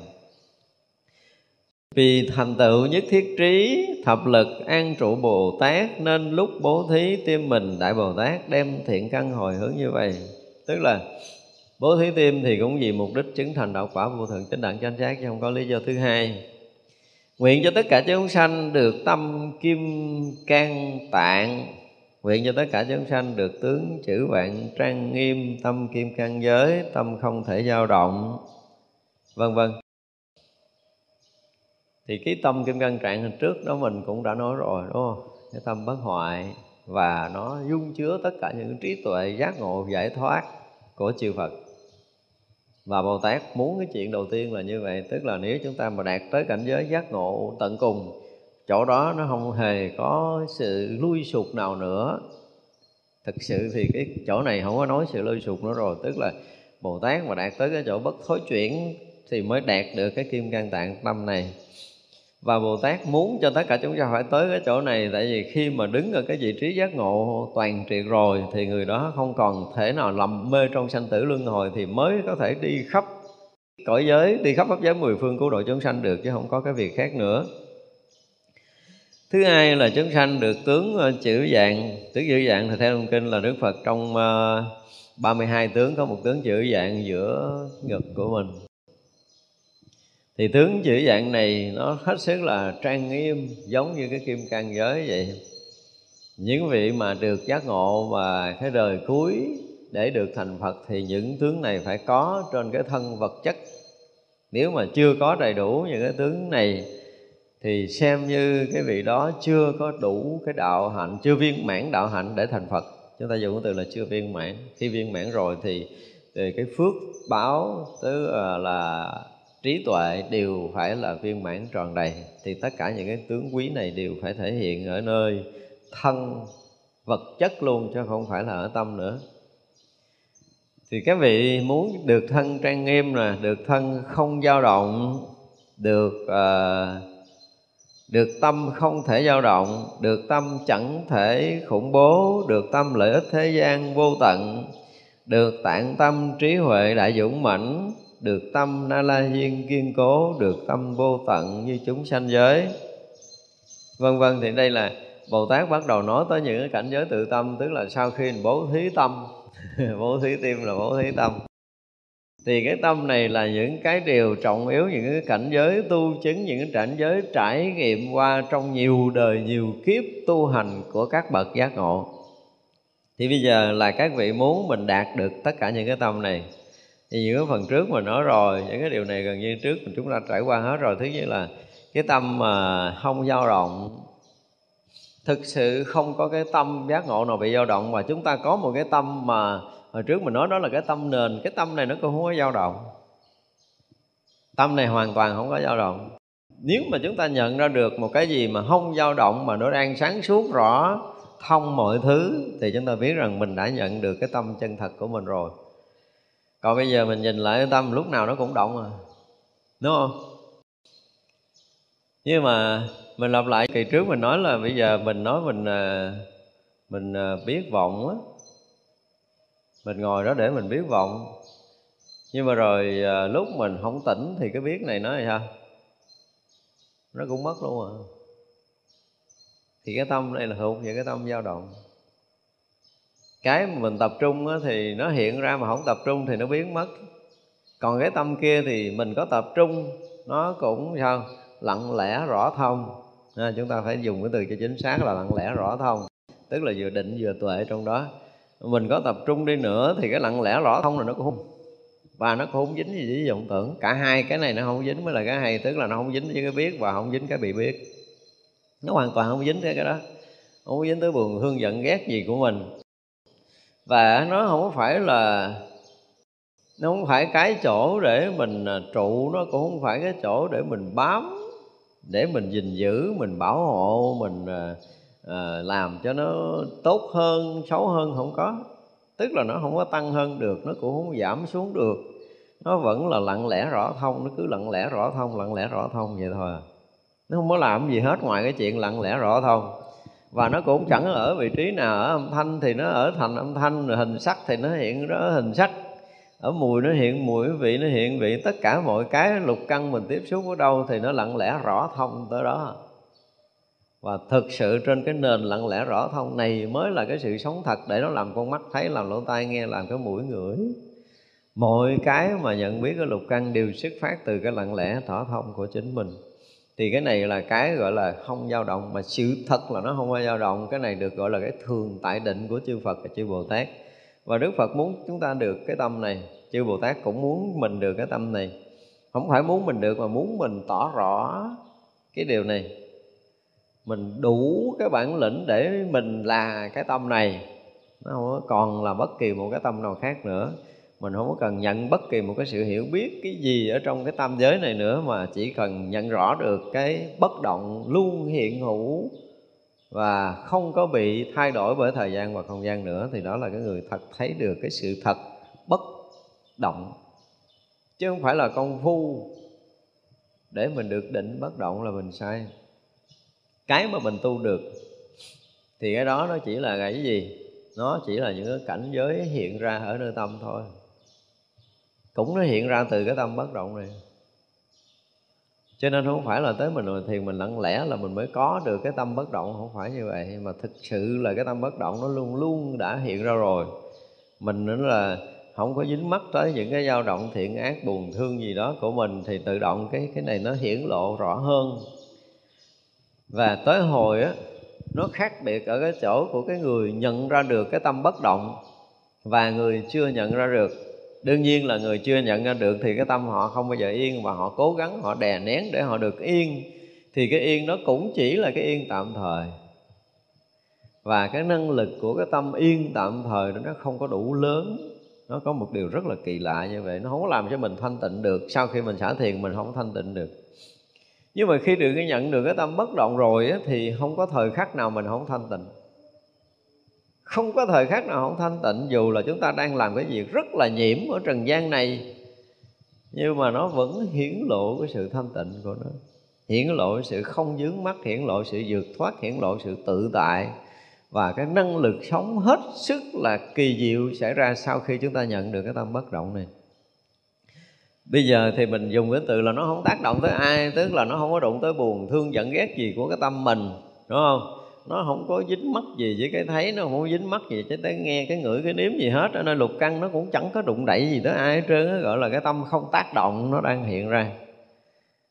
Vì thành tựu nhất thiết trí, thập lực, an trụ bồ tát, nên lúc bố thí tim mình đại bồ tát đem thiện căn hồi hướng như vậy. Tức là, bố thí tim thì cũng vì mục đích chứng thành đạo quả vô thượng chánh đẳng chánh giác, chứ không có lý do thứ hai. Nguyện cho tất cả chúng sanh được tâm kim can tạng nguyện cho tất cả chúng sanh được tướng chữ vạn trang nghiêm, tâm kim căn giới, tâm không thể dao động. Vân vân. Thì cái tâm kim cang trạng hình trước đó mình cũng đã nói rồi, đúng không? Cái tâm bất hoại và nó dung chứa tất cả những trí tuệ giác ngộ giải thoát của chư Phật. Và Bồ Tát muốn cái chuyện đầu tiên là như vậy, tức là nếu chúng ta mà đạt tới cảnh giới giác ngộ tận cùng chỗ đó nó không hề có sự lui sụp nào nữa. Thực sự thì cái chỗ này không có nói sự lui sụp nữa rồi, tức là Bồ Tát mà đạt tới cái chỗ bất thối chuyển thì mới đạt được cái kim cang tạng tâm này. Và Bồ Tát muốn cho tất cả chúng ta phải tới cái chỗ này, tại vì khi mà đứng ở cái vị trí giác ngộ toàn triệt rồi thì người đó không còn thể nào lầm mê trong sanh tử luân hồi thì mới có thể đi khắp cõi giới, đi khắp pháp giới mười phương cứu độ chúng sanh được chứ không có cái việc khác nữa thứ hai là chúng sanh được tướng ờ, chữ dạng. Tướng chữ dạng thì theo thông kinh là đức phật trong ờ, 32 tướng có một tướng chữ dạng giữa ngực của mình. Thì tướng chữ dạng này nó hết sức là trang nghiêm, giống như cái kim cang giới vậy. Những vị mà được giác ngộ và cái đời cuối để được thành Phật thì những tướng này phải có trên cái thân vật chất. Nếu mà chưa có đầy đủ những cái tướng này thì xem như cái vị đó chưa có đủ cái đạo hạnh chưa viên mãn đạo hạnh để thành Phật. Chúng ta dùng cái từ là chưa viên mãn. Khi viên mãn rồi thì, thì cái phước báo tức à, là trí tuệ đều phải là viên mãn tròn đầy. Thì tất cả những cái tướng quý này đều phải thể hiện ở nơi thân vật chất luôn chứ không phải là ở tâm nữa. Thì các vị muốn được thân trang nghiêm nè được thân không dao động được uh, được tâm không thể dao động, được tâm chẳng thể khủng bố, được tâm lợi ích thế gian vô tận. Được tạng tâm trí huệ đại dũng mãnh, được tâm na la diên kiên cố, được tâm vô tận như chúng sanh giới. Vân vân, thì đây là bồ tát bắt đầu nói tới những cảnh giới tự tâm, tức là sau khi bố thí tâm. Bố thí tim là bố thí tâm thì cái tâm này là những cái điều trọng yếu, những cái cảnh giới tu chứng, những cái cảnh giới trải nghiệm qua trong nhiều đời, nhiều kiếp tu hành của các bậc giác ngộ. Thì bây giờ là các vị muốn mình đạt được tất cả những cái tâm này. Thì những cái phần trước mình nói rồi, những cái điều này gần như trước mình chúng ta trải qua hết rồi. Thứ nhất là cái tâm mà không dao động, thực sự không có cái tâm giác ngộ nào bị dao động, mà chúng ta có một cái tâm mà hồi trước mình nói đó là cái tâm nền, cái tâm này nó cũng không có dao động. Tâm này hoàn toàn không có dao động. Nếu mà chúng ta nhận ra được một cái gì mà không dao động, mà nó đang sáng suốt rõ, thông mọi thứ, thì chúng ta biết rằng mình đã nhận được cái tâm chân thật của mình rồi. Còn bây giờ mình nhìn lại cái tâm, lúc nào nó cũng động à. Đúng không? Nhưng mà mình lặp lại, kỳ trước mình nói là bây giờ mình nói mình à, mình à, biết vọng á mình ngồi đó để mình biết vọng. Nhưng mà rồi à, lúc mình không tỉnh thì cái biết này nó là sao? Nó cũng mất luôn à. Thì cái tâm này là thuộc về cái tâm dao động. Cái mà mình tập trung á, thì nó hiện ra mà không tập trung thì nó biến mất. Còn cái tâm kia thì mình có tập trung nó cũng sao? Lặng lẽ rõ thông. À, chúng ta phải dùng cái từ cho chính xác là lặng lẽ rõ thông. Tức là vừa định vừa tuệ trong đó mình có tập trung đi nữa thì cái lặng lẽ rõ không là nó cũng không và nó cũng không dính gì với vọng tưởng. Cả hai cái này nó không dính, mới là cái hay. Tức là nó không dính với cái biết và không dính cái bị biết. Nó hoàn toàn không dính tới cái đó. Không dính tới buồn, thương giận, ghét gì của mình. Và nó không phải là, nó không phải cái chỗ để mình à, trụ. Nó cũng không phải cái chỗ để mình bám, để mình gìn giữ, mình bảo hộ, mình à, à, làm cho nó tốt hơn xấu hơn không có. Tức là nó không có tăng hơn được nó cũng không giảm xuống được. Nó vẫn là lặng lẽ rõ thông nó cứ lặng lẽ rõ thông lặng lẽ rõ thông vậy thôi à. nó không có làm gì hết ngoài cái chuyện lặng lẽ rõ thông. Và nó cũng chẳng ở vị trí nào ở âm thanh thì nó ở thành âm thanh rồi hình sắc thì nó hiện đó hình sắc. Ở mùi nó hiện mùi vị nó hiện vị tất cả mọi cái lục căn mình tiếp xúc ở đâu thì nó lặng lẽ rõ thông tới đó và thực sự trên cái nền lặng lẽ rõ thông này mới là cái sự sống thật để nó làm con mắt thấy, làm lỗ tai nghe, làm cái mũi ngửi. Mọi cái mà nhận biết cái lục căn đều xuất phát từ cái lặng lẽ thỏa thông của chính mình. Thì cái này là cái gọi là không dao động, mà sự thật là nó không có dao động. Cái này được gọi là cái thường tại định của chư Phật và chư Bồ Tát. Và Đức Phật muốn chúng ta được cái tâm này, chư Bồ Tát cũng muốn mình được cái tâm này. Không phải muốn mình được mà muốn mình tỏ rõ cái điều này mình đủ cái bản lĩnh để mình là cái tâm này. Nó không còn là bất kỳ một cái tâm nào khác nữa. Mình không có cần nhận bất kỳ một cái sự hiểu biết cái gì ở trong cái tam giới này nữa, mà chỉ cần nhận rõ được cái bất động, luôn hiện hữu và không có bị thay đổi bởi thời gian và không gian nữa, thì đó là cái người thật thấy được cái sự thật bất động. Chứ không phải là công phu để mình được định bất động là mình sai cái mà mình tu được, thì cái đó nó chỉ là cái gì? Nó chỉ là những cái cảnh giới hiện ra ở nơi tâm thôi. Cũng nó hiện ra từ cái tâm bất động này. Cho nên không phải là tới mình rồi thiền mình lặng lẽ là mình mới có được cái tâm bất động, không phải như vậy. Mà thực sự là cái tâm bất động nó luôn luôn đã hiện ra rồi. Mình nữa là không có dính mắc tới những cái dao động thiện ác, buồn thương gì đó của mình, thì tự động cái cái này nó hiển lộ rõ hơn và tới hồi á, nó khác biệt ở cái chỗ của cái người nhận ra được cái tâm bất động và người chưa nhận ra được. Đương nhiên là người chưa nhận ra được thì cái tâm họ không bao giờ yên và họ cố gắng, họ đè nén để họ được yên. Thì cái yên nó cũng chỉ là cái yên tạm thời. Và cái năng lực của cái tâm yên tạm thời đó, nó không có đủ lớn. Nó có một điều rất là kỳ lạ như vậy, nó không có làm cho mình thanh tịnh được. Sau khi mình xả thiền, mình không thanh tịnh được nhưng mà khi được cái nhận được cái tâm bất động rồi á, thì không có thời khắc nào mình không thanh tịnh. Không có thời khắc nào không thanh tịnh dù là chúng ta đang làm cái việc rất là nhiễm ở trần gian này nhưng mà nó vẫn hiển lộ cái sự thanh tịnh của nó. Hiển lộ sự không dướng mắt hiển lộ sự vượt thoát hiển lộ sự tự tại và cái năng lực sống hết sức là kỳ diệu xảy ra sau khi chúng ta nhận được cái tâm bất động này bây giờ thì mình dùng cái từ là nó không tác động tới ai tức là nó không có đụng tới buồn thương giận ghét gì của cái tâm mình đúng không? Nó không có dính mắt gì với cái thấy nó không có dính mắt gì chứ tới nghe cái ngửi cái nếm gì hết cho nên lục căn nó cũng chẳng có đụng đẩy gì tới ai hết trơn đó, gọi là cái tâm không tác động nó đang hiện ra.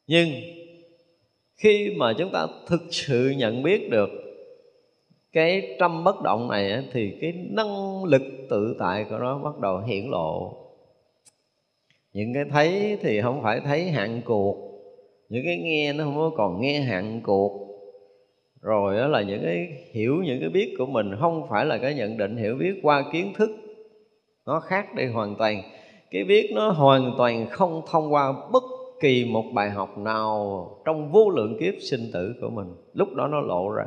Nhưng khi mà chúng ta thực sự nhận biết được cái tâm bất động này thì cái năng lực tự tại của nó bắt đầu hiển lộ những cái thấy thì không phải thấy hạn cuộc. Những cái nghe nó không có còn nghe hạn cuộc. Rồi đó là những cái hiểu những cái biết của mình, không phải là cái nhận định hiểu biết qua kiến thức. Nó khác đi hoàn toàn. Cái biết nó hoàn toàn không thông qua bất kỳ một bài học nào trong vô lượng kiếp sinh tử của mình. Lúc đó nó lộ ra.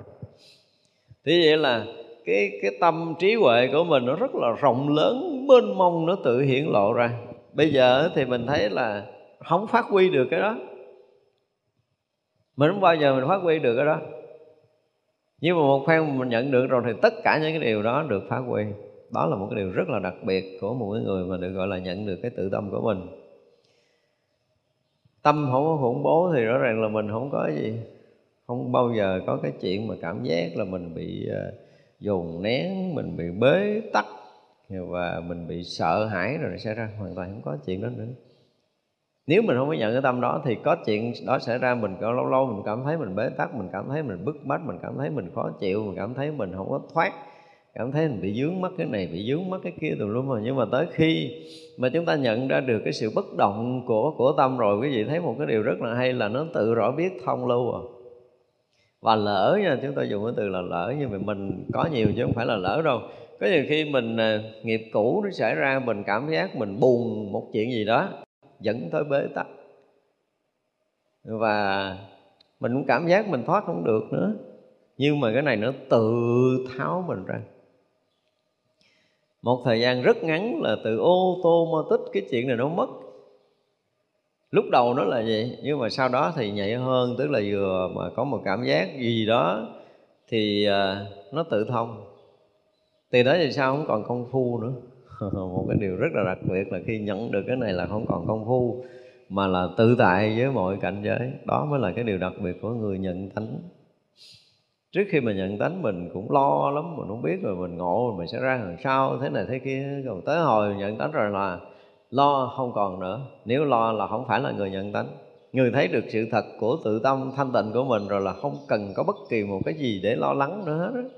Thế vậy là cái cái tâm trí huệ của mình nó rất là rộng lớn, mênh mông nó tự hiển lộ ra bây giờ thì mình thấy là không phát huy được cái đó. Mình không bao giờ mình phát huy được cái đó. Nhưng mà một phen mình nhận được rồi thì tất cả những cái điều đó được phát huy. Đó là một cái điều rất là đặc biệt của một cái người mà được gọi là nhận được cái tự tâm của mình. Tâm không có khủng bố thì rõ ràng là mình không có gì. Không bao giờ có cái chuyện mà cảm giác là mình bị ờ, dồn nén, mình bị bế tắc và mình bị sợ hãi rồi sẽ ra, hoàn toàn không có chuyện đó nữa. Nếu mình không có nhận cái tâm đó thì có chuyện đó xảy ra, mình có lâu lâu mình cảm thấy mình bế tắc, mình cảm thấy mình bức bách, mình cảm thấy mình khó chịu, mình cảm thấy mình không có thoát, cảm thấy mình bị dướng mắt cái này, bị dướng mắt cái kia tùm lum rồi. Nhưng mà tới khi mà chúng ta nhận ra được cái sự bất động của của tâm rồi, quý vị thấy một cái điều rất là hay là nó tự rõ biết thông lưu à. Và lỡ nha, chúng ta dùng cái từ là lỡ, nhưng mà mình có nhiều chứ không phải là lỡ đâu có nhiều khi mình à, nghiệp cũ nó xảy ra, mình cảm giác mình buồn một chuyện gì đó, dẫn tới bế tắc. Và mình cũng cảm giác mình thoát không được nữa. Nhưng mà cái này nó tự tháo mình ra. Một thời gian rất ngắn là từ ô tô mô tích cái chuyện này nó mất. Lúc đầu nó là vậy, nhưng mà sau đó thì nhạy hơn, tức là vừa mà có một cảm giác gì đó thì à, nó tự thông từ đó thì sao? Không còn công phu nữa. Một cái điều rất là đặc biệt là khi nhận được cái này là không còn công phu, mà là tự tại với mọi cảnh giới. Đó mới là cái điều đặc biệt của người nhận tánh. Trước khi mà nhận tánh, mình cũng lo lắm, mình không biết rồi mình ngộ rồi mình sẽ ra làm sao, thế này thế kia. Rồi tới hồi nhận tánh rồi là lo không còn nữa. Nếu lo là không phải là người nhận tánh. Người thấy được sự thật của tự tâm thanh tịnh của mình rồi là không cần có bất kỳ một cái gì để lo lắng nữa hết đó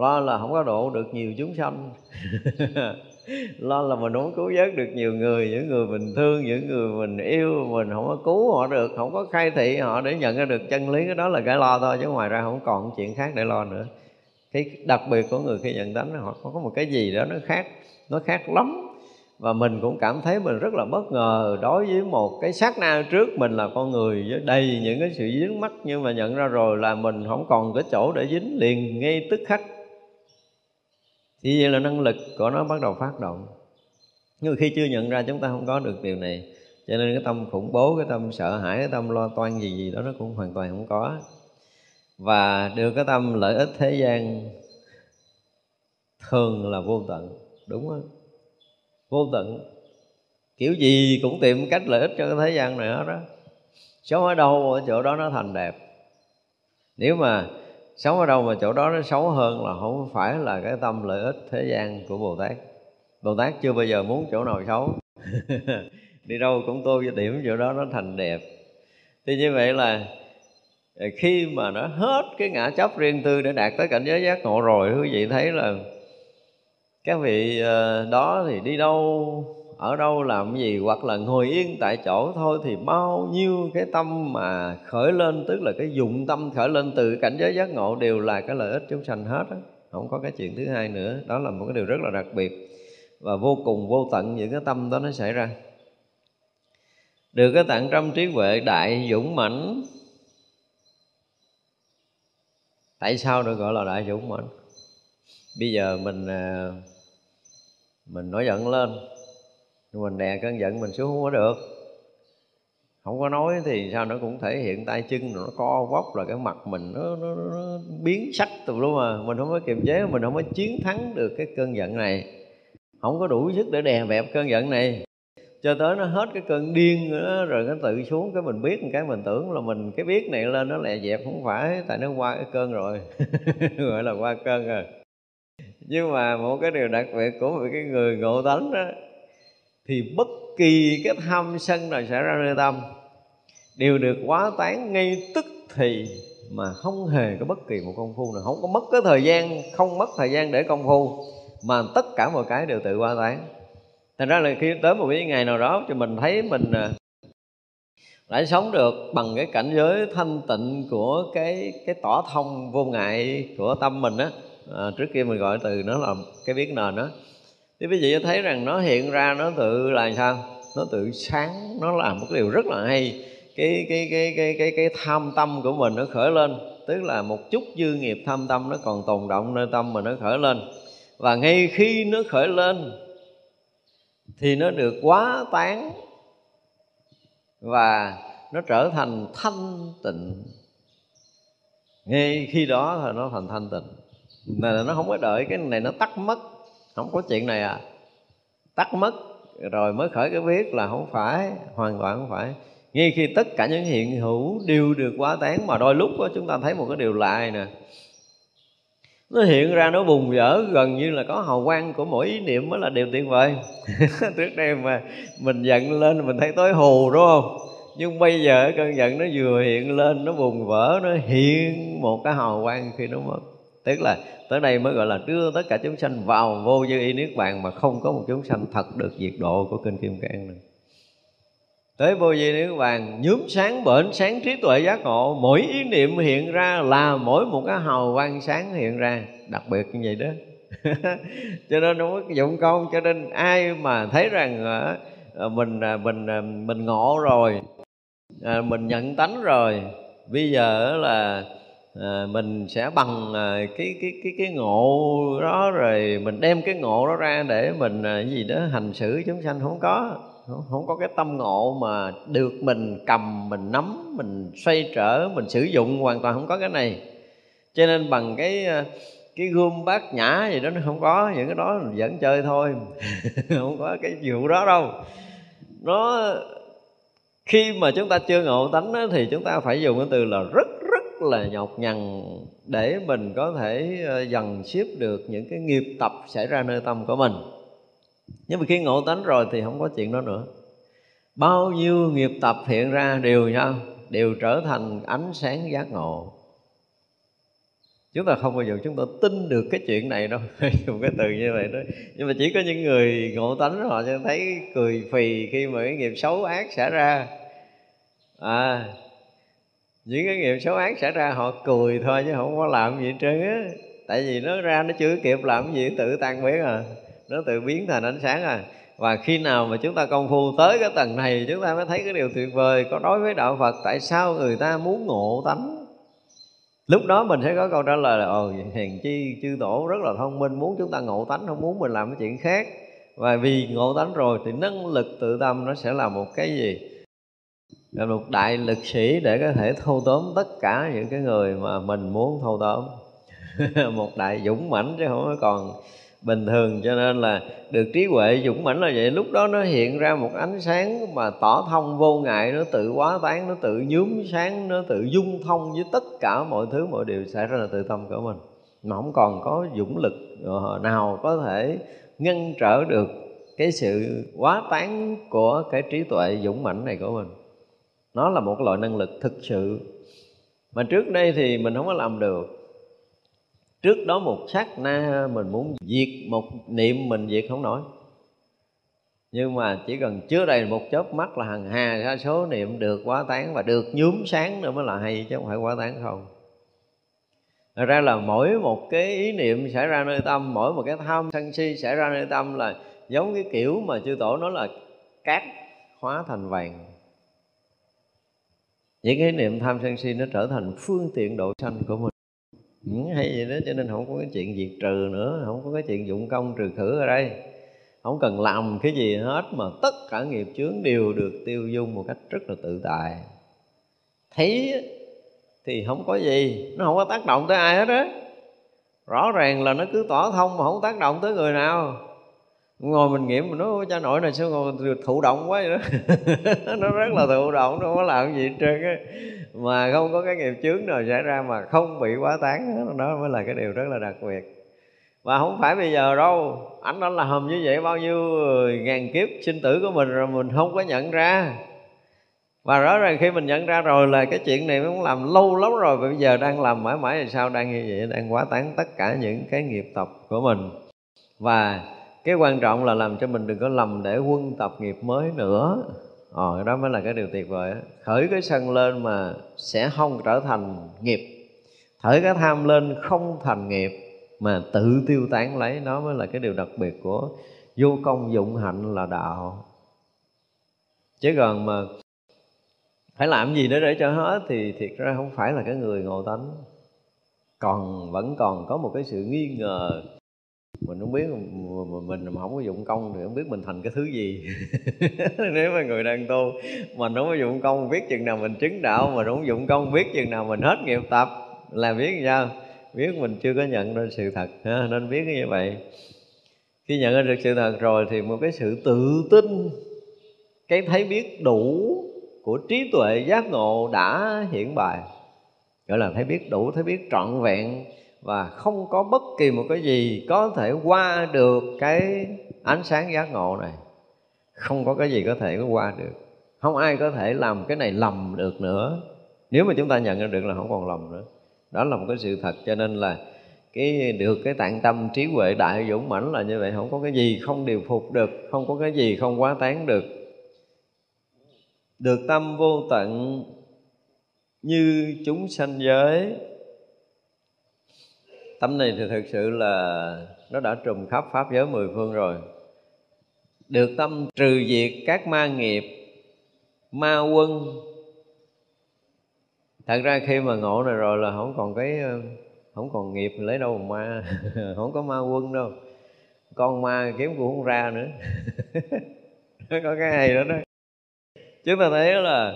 lo là không có độ được nhiều chúng sanh. Lo là mình không cứu vớt được nhiều người, những người mình thương, những người mình yêu, mình không có cứu họ được, không có khai thị họ để nhận ra được chân lý, cái đó là cái lo thôi, chứ ngoài ra không còn chuyện khác để lo nữa. Cái đặc biệt của người khi nhận tánh, họ có một cái gì đó nó khác nó khác lắm. Và mình cũng cảm thấy mình rất là bất ngờ đối với một cái sát na trước mình là con người với đầy những cái sự dính mắc nhưng mà nhận ra rồi là mình không còn cái chỗ để dính liền ngay tức khắc thì vậy là năng lực của nó bắt đầu phát động. Nhưng mà khi chưa nhận ra chúng ta không có được điều này, cho nên cái tâm khủng bố, cái tâm sợ hãi, cái tâm lo toan gì gì đó nó cũng hoàn toàn không có. Và đưa cái tâm lợi ích thế gian thường là vô tận, đúng không? Vô tận. Kiểu gì cũng tìm cách lợi ích cho cái thế gian này hết đó sống ở đâu ở chỗ đó nó thành đẹp. Nếu mà xấu ở đâu mà chỗ đó nó xấu hơn là không phải là cái tâm lợi ích thế gian của bồ tát. Bồ tát chưa bao giờ muốn chỗ nào xấu. Đi đâu cũng tô cho điểm chỗ đó nó thành đẹp. Thì như vậy là khi mà nó hết cái ngã chấp riêng tư để đạt tới cảnh giới giác ngộ rồi, quý vị thấy là các vị ờ, đó thì đi đâu ở đâu làm gì hoặc là ngồi yên tại chỗ thôi thì bao nhiêu cái tâm mà khởi lên, tức là cái dụng tâm khởi lên từ cảnh giới giác ngộ đều là cái lợi ích chúng sanh hết á. Không có cái chuyện thứ hai nữa. Đó là một cái điều rất là đặc biệt và vô cùng vô tận những cái tâm đó nó xảy ra. Được cái tặng trăm trí huệ đại dũng mãnh. Tại sao được gọi là đại dũng mãnh? Bây giờ mình à, mình nổi giận lên nhưng mình đè cơn giận mình xuống không có được. Không có nói thì sao nó cũng thể hiện tay chân nó co vóc là cái mặt mình nó, nó, nó biến sắc từ lum mà mình không có kiềm chế mình không có chiến thắng được cái cơn giận này. Không có đủ sức để đè bẹp cơn giận này. Cho tới nó hết cái cơn điên nữa rồi nó tự xuống cái mình biết một cái mình tưởng là mình cái biết này lên nó lẹ dẹp không phải tại nó qua cái cơn rồi. Gọi là qua cơn rồi nhưng mà một cái điều đặc biệt của một cái người ngộ tánh đó thì bất kỳ cái tham sân nào xảy ra nơi tâm. Đều được quá tán ngay tức thì mà không hề có bất kỳ một công phu nào. Không có mất cái thời gian không mất thời gian để công phu mà tất cả mọi cái đều tự quá tán. Thành ra là khi tới một cái ngày nào đó thì mình thấy mình đã lại sống được bằng cái cảnh giới thanh tịnh của cái cái tỏ thông vô ngại của tâm mình á. À, trước kia mình gọi từ nó là cái biết nền đó thì quý vị thấy rằng nó hiện ra nó tự là sao? Nó tự sáng, nó làm một cái điều rất là hay. Cái cái cái cái cái cái tham tâm của mình nó khởi lên. Tức là một chút dư nghiệp tham tâm nó còn tồn động nơi tâm mà nó khởi lên. Và ngay khi nó khởi lên, thì nó được quá tán và nó trở thành thanh tịnh. Ngay khi đó thì nó thành thanh tịnh. Là nó không có đợi, cái này nó tắt mất không có chuyện này à. Tắt mất rồi mới khởi cái biết là không phải hoàn toàn không phải. Ngay khi tất cả những hiện hữu đều được quá tán mà đôi lúc đó, chúng ta thấy một cái điều lạ này nè. Nó hiện ra nó bùng vỡ gần như là có hào quang của mỗi ý niệm mới là điều tuyệt vời. Trước đây mà mình giận lên mình thấy tối hù đúng không? Nhưng bây giờ cơn giận nó vừa hiện lên nó bùng vỡ nó hiện một cái hào quang khi nó mất tức là tới đây mới gọi là đưa tất cả chúng sanh vào vô dư y niết bàn mà không có một chúng sanh thật được diệt độ của kinh kim cang này tới vô vi niết bàn, nhúm sáng bển sáng trí tuệ giác ngộ, mỗi ý niệm hiện ra là mỗi một cái hào quang sáng hiện ra. Đặc biệt như vậy đó. Cho nên nó có dụng công, cho nên ai mà thấy rằng ờ, ờ, mình ờ, mình mình ngộ rồi mình nhận tánh rồi, bây giờ là à, mình sẽ bằng à, cái cái cái cái ngộ đó rồi mình đem cái ngộ đó ra để mình à, gì đó hành xử chúng sanh. Không có không, không có cái tâm ngộ mà được mình cầm mình nắm mình xoay trở mình sử dụng hoàn toàn không có cái này. Cho nên bằng cái à, cái gươm bát nhã gì đó nó không có những cái đó mình vẫn chơi thôi. Không có cái vụ đó đâu. Nó khi mà chúng ta chưa ngộ tánh đó, thì chúng ta phải dùng cái từ là rất là nhọc nhằn để mình có thể ờ, dần xếp được những cái nghiệp tập xảy ra nơi tâm của mình. Nhưng mà khi ngộ tánh rồi thì không có chuyện đó nữa. Bao nhiêu nghiệp tập hiện ra đều nhau đều trở thành ánh sáng giác ngộ. Chúng ta không bao giờ chúng ta tin được cái chuyện này đâu. Dùng cái từ như vậy đó. Nhưng mà chỉ có những người ngộ tánh họ sẽ thấy cười phì khi mà cái nghiệp xấu ác xảy ra. À những cái nghiệp xấu ác xảy ra, họ cười thôi chứ không có làm gì hết trơn á. Tại vì nó ra nó chưa kịp làm gì, tự tan biến à. Nó tự biến thành ánh sáng à. Và khi nào mà chúng ta công phu tới cái tầng này, chúng ta mới thấy cái điều tuyệt vời. Có đối với đạo phật, tại sao người ta muốn ngộ tánh? Lúc đó mình sẽ có câu trả lời là ờ, ồ hèn chi, chư tổ rất là thông minh, muốn chúng ta ngộ tánh, không muốn mình làm cái chuyện khác. Và vì ngộ tánh rồi thì năng lực tự tâm nó sẽ là một cái gì? Là một đại lực sĩ để có thể thâu tóm tất cả những cái người mà mình muốn thâu tóm. Một đại dũng mãnh chứ không còn bình thường, cho nên là được trí huệ dũng mãnh là vậy. Lúc đó nó hiện ra một ánh sáng mà tỏ thông vô ngại, nó tự quá tán, nó tự nhúm sáng, nó tự dung thông với tất cả mọi thứ, mọi điều xảy ra là tự tâm của mình. Mà không còn có dũng lực ờ, nào có thể ngăn trở được cái sự quá tán của cái trí tuệ dũng mãnh này của mình nó là một loại năng lực thực sự. Mà trước đây thì mình không có làm được. Trước đó một sát na mình muốn diệt một niệm mình diệt không nổi. Nhưng mà chỉ cần chứa đầy một chớp mắt là hằng hà ra số niệm được quá tán và được nhuốm sáng nữa mới là hay, chứ không phải quá tán không. Thật ra là mỗi một cái ý niệm xảy ra nơi tâm, Mỗi một cái tham sân si xảy ra nơi tâm là Giống cái kiểu mà chư tổ nói là cát hóa thành vàng. Những cái niệm tham sân si nó trở thành phương tiện độ sanh của mình. Ừ, hay vậy đó cho nên không có cái chuyện diệt trừ nữa không có cái chuyện dụng công trừ khử ở đây. Không cần làm cái gì hết mà tất cả nghiệp chướng đều được tiêu dung một cách rất là tự tại. Thấy thì không có gì nó không có tác động tới ai hết á. Rõ ràng là nó cứ tỏ thông mà không tác động tới người nào ngồi mình nghiệm mình nói cha nội này sao ngồi thụ động quá vậy đó? Nó rất là thụ động, nó không có làm gì hết trơn á. Mà không có cái nghiệp chướng nào xảy ra mà không bị quá tán đó mới là cái điều rất là đặc biệt. Và không phải bây giờ đâu anh đã làm như vậy bao nhiêu ngàn kiếp sinh tử của mình rồi mình không có nhận ra. Và rõ ràng khi mình nhận ra rồi là cái chuyện này nó làm lâu lắm rồi, bây giờ đang làm mãi mãi thì sao, đang như vậy, đang quá tán tất cả những cái nghiệp tập của mình. Và cái quan trọng là làm cho mình đừng có lầm để quân tập nghiệp mới nữa. Ờ đó mới là cái điều tuyệt vời khởi cái sân lên mà sẽ không trở thành nghiệp. Khởi cái tham lên không thành nghiệp mà tự tiêu tán lấy, nó mới là cái điều đặc biệt của vô công dụng hạnh là đạo. Chứ còn mà phải làm gì nữa để cho hết thì thiệt ra không phải là cái người ngộ tánh. Còn vẫn còn có một cái sự nghi ngờ mình không biết mình mà không có dụng công thì không biết mình thành cái thứ gì. Nếu mà người đang tu, mình không có dụng công biết chừng nào mình chứng đạo mà không dụng công biết chừng nào mình hết nghiệp tập. Là biết sao? Biết mình chưa có nhận ra sự thật, ha? nên biết như vậy. Khi nhận ra được sự thật rồi thì một cái sự tự tin, cái thấy biết đủ của trí tuệ giác ngộ đã hiển bài. Gọi là thấy biết đủ, thấy biết trọn vẹn và không có bất kỳ một cái gì có thể qua được cái ánh sáng giác ngộ này. Không có cái gì có thể qua được. Không ai có thể làm cái này lầm được nữa. Nếu mà chúng ta nhận ra được là không còn lầm nữa. Đó là một cái sự thật. Cho nên là cái, được cái tạng tâm trí huệ đại dũng mãnh là như vậy. Không có cái gì không điều phục được. Không có cái gì không quá tán được. Được tâm vô tận như chúng sanh giới tâm này thì thực sự là nó đã trùm khắp pháp giới mười phương rồi. Được tâm trừ diệt các ma nghiệp, ma quân. Thật ra khi mà ngộ này rồi là không còn cái ờ, không còn nghiệp lấy đâu mà ma, không có ma quân đâu. Con ma kiếm cũng không ra nữa. Có cái hay đó đó. Chúng ta thấy là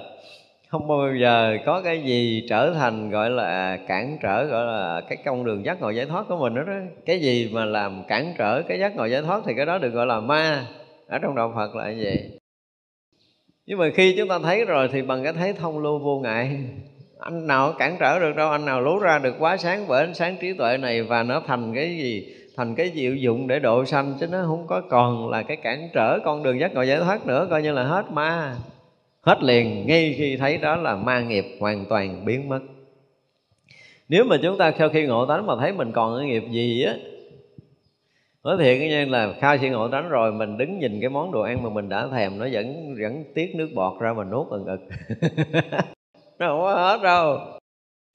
không bao giờ có cái gì trở thành gọi là cản trở gọi là cái con đường giác ngộ giải thoát của mình đó, đó cái gì mà làm cản trở cái giác ngộ giải thoát thì cái đó được gọi là ma. Ở trong đạo Phật là như vậy. Nhưng mà khi chúng ta thấy rồi thì bằng cái thấy thông lưu vô ngại. Anh nào cản trở được đâu anh nào lú ra được quá sáng bởi ánh sáng trí tuệ này và nó thành cái gì? Thành cái diệu dụng để độ sanh chứ nó không có còn là cái cản trở con đường giác ngộ giải thoát nữa coi như là hết ma hết liền, ngay khi thấy đó là ma nghiệp hoàn toàn biến mất. Nếu mà chúng ta sau khi ngộ tánh mà thấy mình còn cái nghiệp gì á, nói thiệt cái là khai si ngộ tánh rồi mình đứng nhìn cái món đồ ăn mà mình đã thèm, nó vẫn vẫn tiết nước bọt ra mà nuốt ừng ực nó không có hết đâu.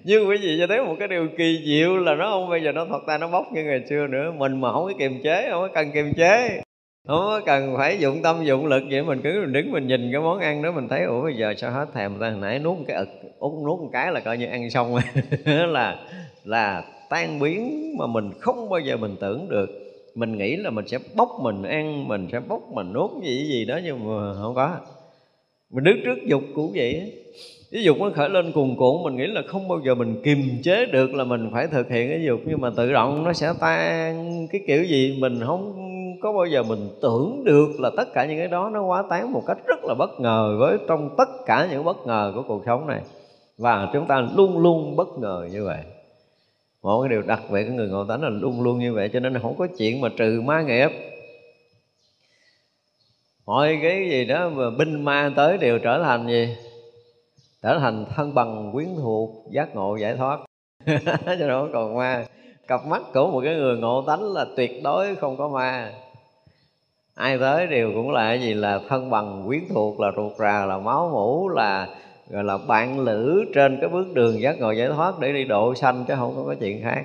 Nhưng quý vị cho thấy một cái điều kỳ diệu là nó không bây giờ nó, thật ta nó bốc như ngày xưa nữa. Mình mà không có kiềm chế, không có cần kiềm chế không có cần phải dụng tâm, dụng lực vậy mình cứ đứng mình nhìn cái món ăn đó mình thấy, ủa, bây giờ sao hết thèm ta? Hồi nãy nuốt một cái ực, út nuốt một cái là coi như ăn xong là là tan biến mà mình không bao giờ mình tưởng được. Mình nghĩ là mình sẽ bốc mình ăn, mình sẽ bốc mình nuốt gì gì đó nhưng mà không có. Mình đứng trước dục cũng vậy cái dục nó khởi lên cuồn cuộn, mình nghĩ là không bao giờ mình kiềm chế được là mình phải thực hiện cái dục. Nhưng mà tự động nó sẽ tan, cái kiểu gì mình không có bao giờ mình tưởng được là tất cả những cái đó nó quá tán một cách rất là bất ngờ với trong tất cả những bất ngờ của cuộc sống này? Và chúng ta luôn luôn bất ngờ như vậy. Một cái điều đặc biệt của người ngộ tánh là luôn luôn như vậy, cho nên không có chuyện mà trừ ma nghiệp. Mọi cái gì đó mà binh ma tới đều trở thành gì? Trở thành thân bằng, quyến thuộc, giác ngộ, giải thoát. Cho nó còn ma. Cặp mắt của một cái người ngộ tánh là tuyệt đối không có ma ai tới đều cũng là cái gì là thân bằng, quyến thuộc, là ruột rà, là máu mủ, là, gọi là bạn lữ trên cái bước đường giác ngộ giải thoát để đi độ sanh, chứ không có cái chuyện khác.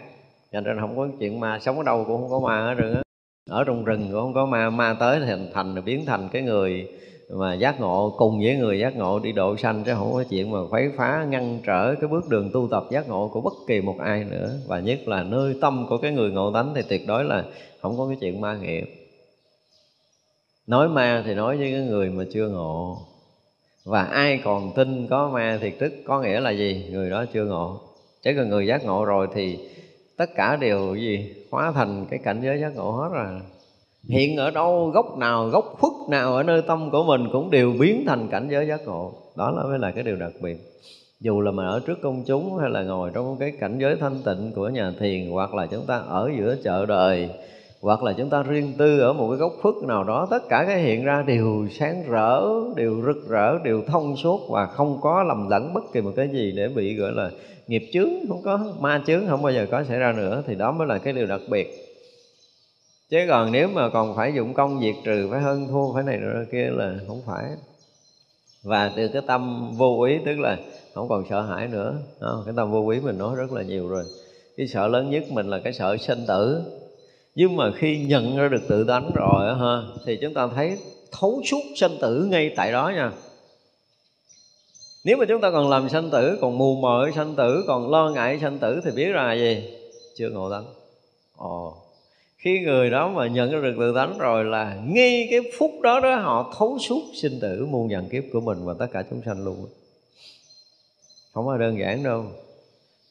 Cho nên không có chuyện ma, sống ở đâu cũng không có ma hết rừng á. Ở trong rừng cũng không có ma ma tới thì thành thành, biến thành cái người mà giác ngộ, cùng với người giác ngộ đi độ sanh, chứ không có chuyện mà khuấy phá, ngăn trở cái bước đường tu tập giác ngộ của bất kỳ một ai nữa. Và nhất là nơi tâm của cái người ngộ tánh thì tuyệt đối là không có cái chuyện ma nghiệp nói ma thì nói với cái người mà chưa ngộ. Và ai còn tin có ma thì tức, có nghĩa là gì? Người đó chưa ngộ. Chứ còn người giác ngộ rồi thì tất cả đều gì? Hóa thành cái cảnh giới giác ngộ hết rồi. Hiện ở đâu, gốc nào, gốc khuất nào, ở nơi tâm của mình cũng đều biến thành cảnh giới giác ngộ. Đó là mới là cái điều đặc biệt. Dù là mình ở trước công chúng hay là ngồi trong cái cảnh giới thanh tịnh của nhà thiền, hoặc là chúng ta ở giữa chợ đời hoặc là chúng ta riêng tư ở một cái góc khuất nào đó tất cả cái hiện ra đều sáng rỡ đều rực rỡ đều thông suốt và không có lầm lẫn bất kỳ một cái gì để bị gọi là nghiệp chướng không có ma chướng không bao giờ có xảy ra nữa thì đó mới là cái điều đặc biệt. Chứ còn nếu mà còn phải dụng công diệt trừ phải hơn thua phải này rồi kia là không phải. Và từ cái tâm vô ý tức là không còn sợ hãi nữa đó, cái tâm vô ý mình nói rất là nhiều rồi. Cái sợ lớn nhất mình là cái sợ sinh tử nhưng mà khi nhận ra được tự tánh rồi ha, thì chúng ta thấy thấu suốt sanh tử ngay tại đó nha. Nếu mà chúng ta còn làm sanh tử, còn mù mờ sanh tử, còn lo ngại sanh tử thì biết là gì? Chưa ngộ tánh. Ồ. Khi người đó mà nhận ra được tự tánh rồi là ngay cái phút đó đó họ thấu suốt sinh tử muôn vạn kiếp của mình và tất cả chúng sanh luôn. Không có đơn giản đâu.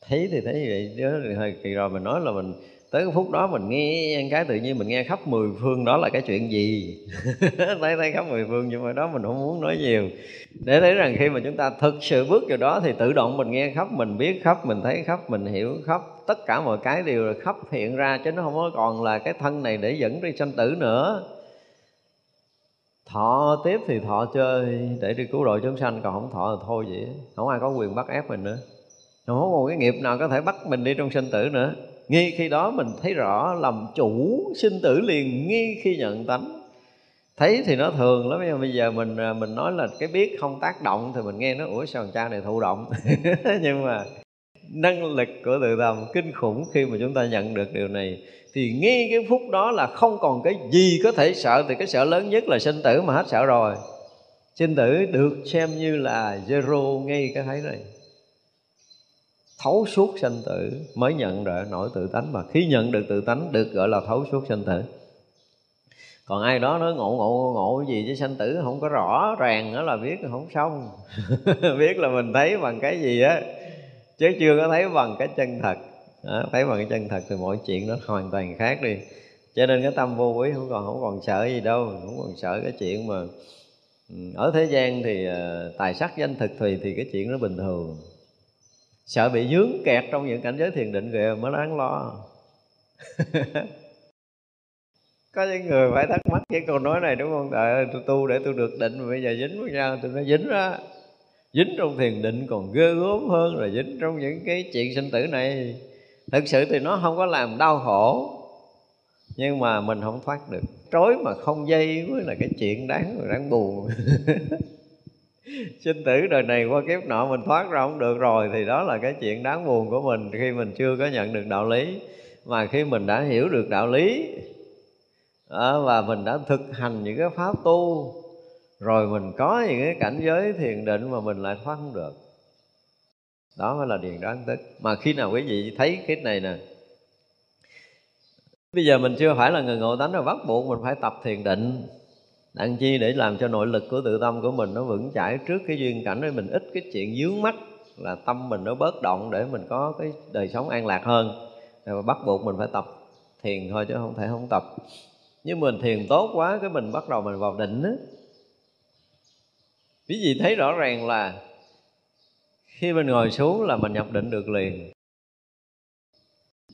Thấy thì thấy vậy đó thì kỳ rồi mình nói là mình tới cái phút đó mình nghe cái tự nhiên mình nghe khắp mười phương đó là cái chuyện gì? Thấy thấy khắp mười phương nhưng mà đó mình không muốn nói nhiều. Để thấy rằng khi mà chúng ta thực sự bước vào đó thì tự động mình nghe khắp, mình biết khắp, mình thấy khắp, mình hiểu khắp. Tất cả mọi cái đều là khắp hiện ra chứ nó không có còn là cái thân này để dẫn đi sanh tử nữa. Thọ tiếp thì thọ chơi, để đi cứu độ chúng sanh, còn không thọ thì thôi vậy. Không ai có quyền bắt ép mình nữa. Không có một cái nghiệp nào có thể bắt mình đi trong sinh tử nữa ngay khi đó mình thấy rõ làm chủ sinh tử liền ngay khi nhận tánh. Thấy thì nó thường lắm, nhưng bây giờ mình à, mình nói là cái biết không tác động thì mình nghe nó, ủa, sao cha này thụ động? Nhưng mà năng lực của tự tâm kinh khủng khi mà chúng ta nhận được điều này, thì ngay cái phút đó là không còn cái gì có thể sợ, thì cái sợ lớn nhất là sinh tử mà hết sợ rồi. Sinh tử được xem như là zero, ngay cái thấy này thấu suốt sanh tử mới nhận được nổi tự tánh. Mà khi nhận được tự tánh được gọi là thấu suốt sanh tử. Còn ai đó nói ngộ ngộ ngộ gì chứ sanh tử không có rõ ràng đó là biết không xong. Biết là mình thấy bằng cái gì á chứ chưa có thấy bằng cái chân thật. Đó, thấy bằng cái chân thật thì mọi chuyện nó hoàn toàn khác đi. Cho nên cái tâm vô quý không còn không còn sợ gì đâu không còn sợ cái chuyện mà ừ, ở thế gian thì ờ, tài sắc danh thực thùy thì cái chuyện nó bình thường sợ bị dướng kẹt trong những cảnh giới thiền định kìa mới đáng lo. Có những người phải thắc mắc cái câu nói này, đúng không? Tại tôi tu để tôi được định, mà bây giờ dính với nhau, tôi nó dính đó dính trong thiền định còn ghê gớm hơn là dính trong những cái chuyện sinh tử này. Thực sự thì nó không có làm đau khổ, nhưng mà mình không thoát được. Trối mà không dây mới là cái chuyện đáng đáng buồn. sinh tử đời này qua kiếp nọ mình thoát ra không được rồi, thì đó là cái chuyện đáng buồn của mình khi mình chưa có nhận được đạo lý. Mà khi mình đã hiểu được đạo lý ờ, và mình đã thực hành những cái pháp tu, rồi mình có những cái cảnh giới thiền định mà mình lại thoát không được. Đó mới là điền đoán tức mà khi nào quý vị thấy cái này nè, bây giờ mình chưa phải là người ngộ tánh rồi bắt buộc mình phải tập thiền định đặng chi để làm cho nội lực của tự tâm của mình nó vững chãi trước cái duyên cảnh để mình ít cái chuyện dướng mắt là tâm mình nó bớt động để mình có cái đời sống an lạc hơn. Rồi bắt buộc mình phải tập thiền thôi chứ không thể không tập. Nhưng mình thiền tốt quá cái mình bắt đầu mình vào định á. Quý vị thấy rõ ràng là khi mình ngồi xuống là mình nhập định được liền.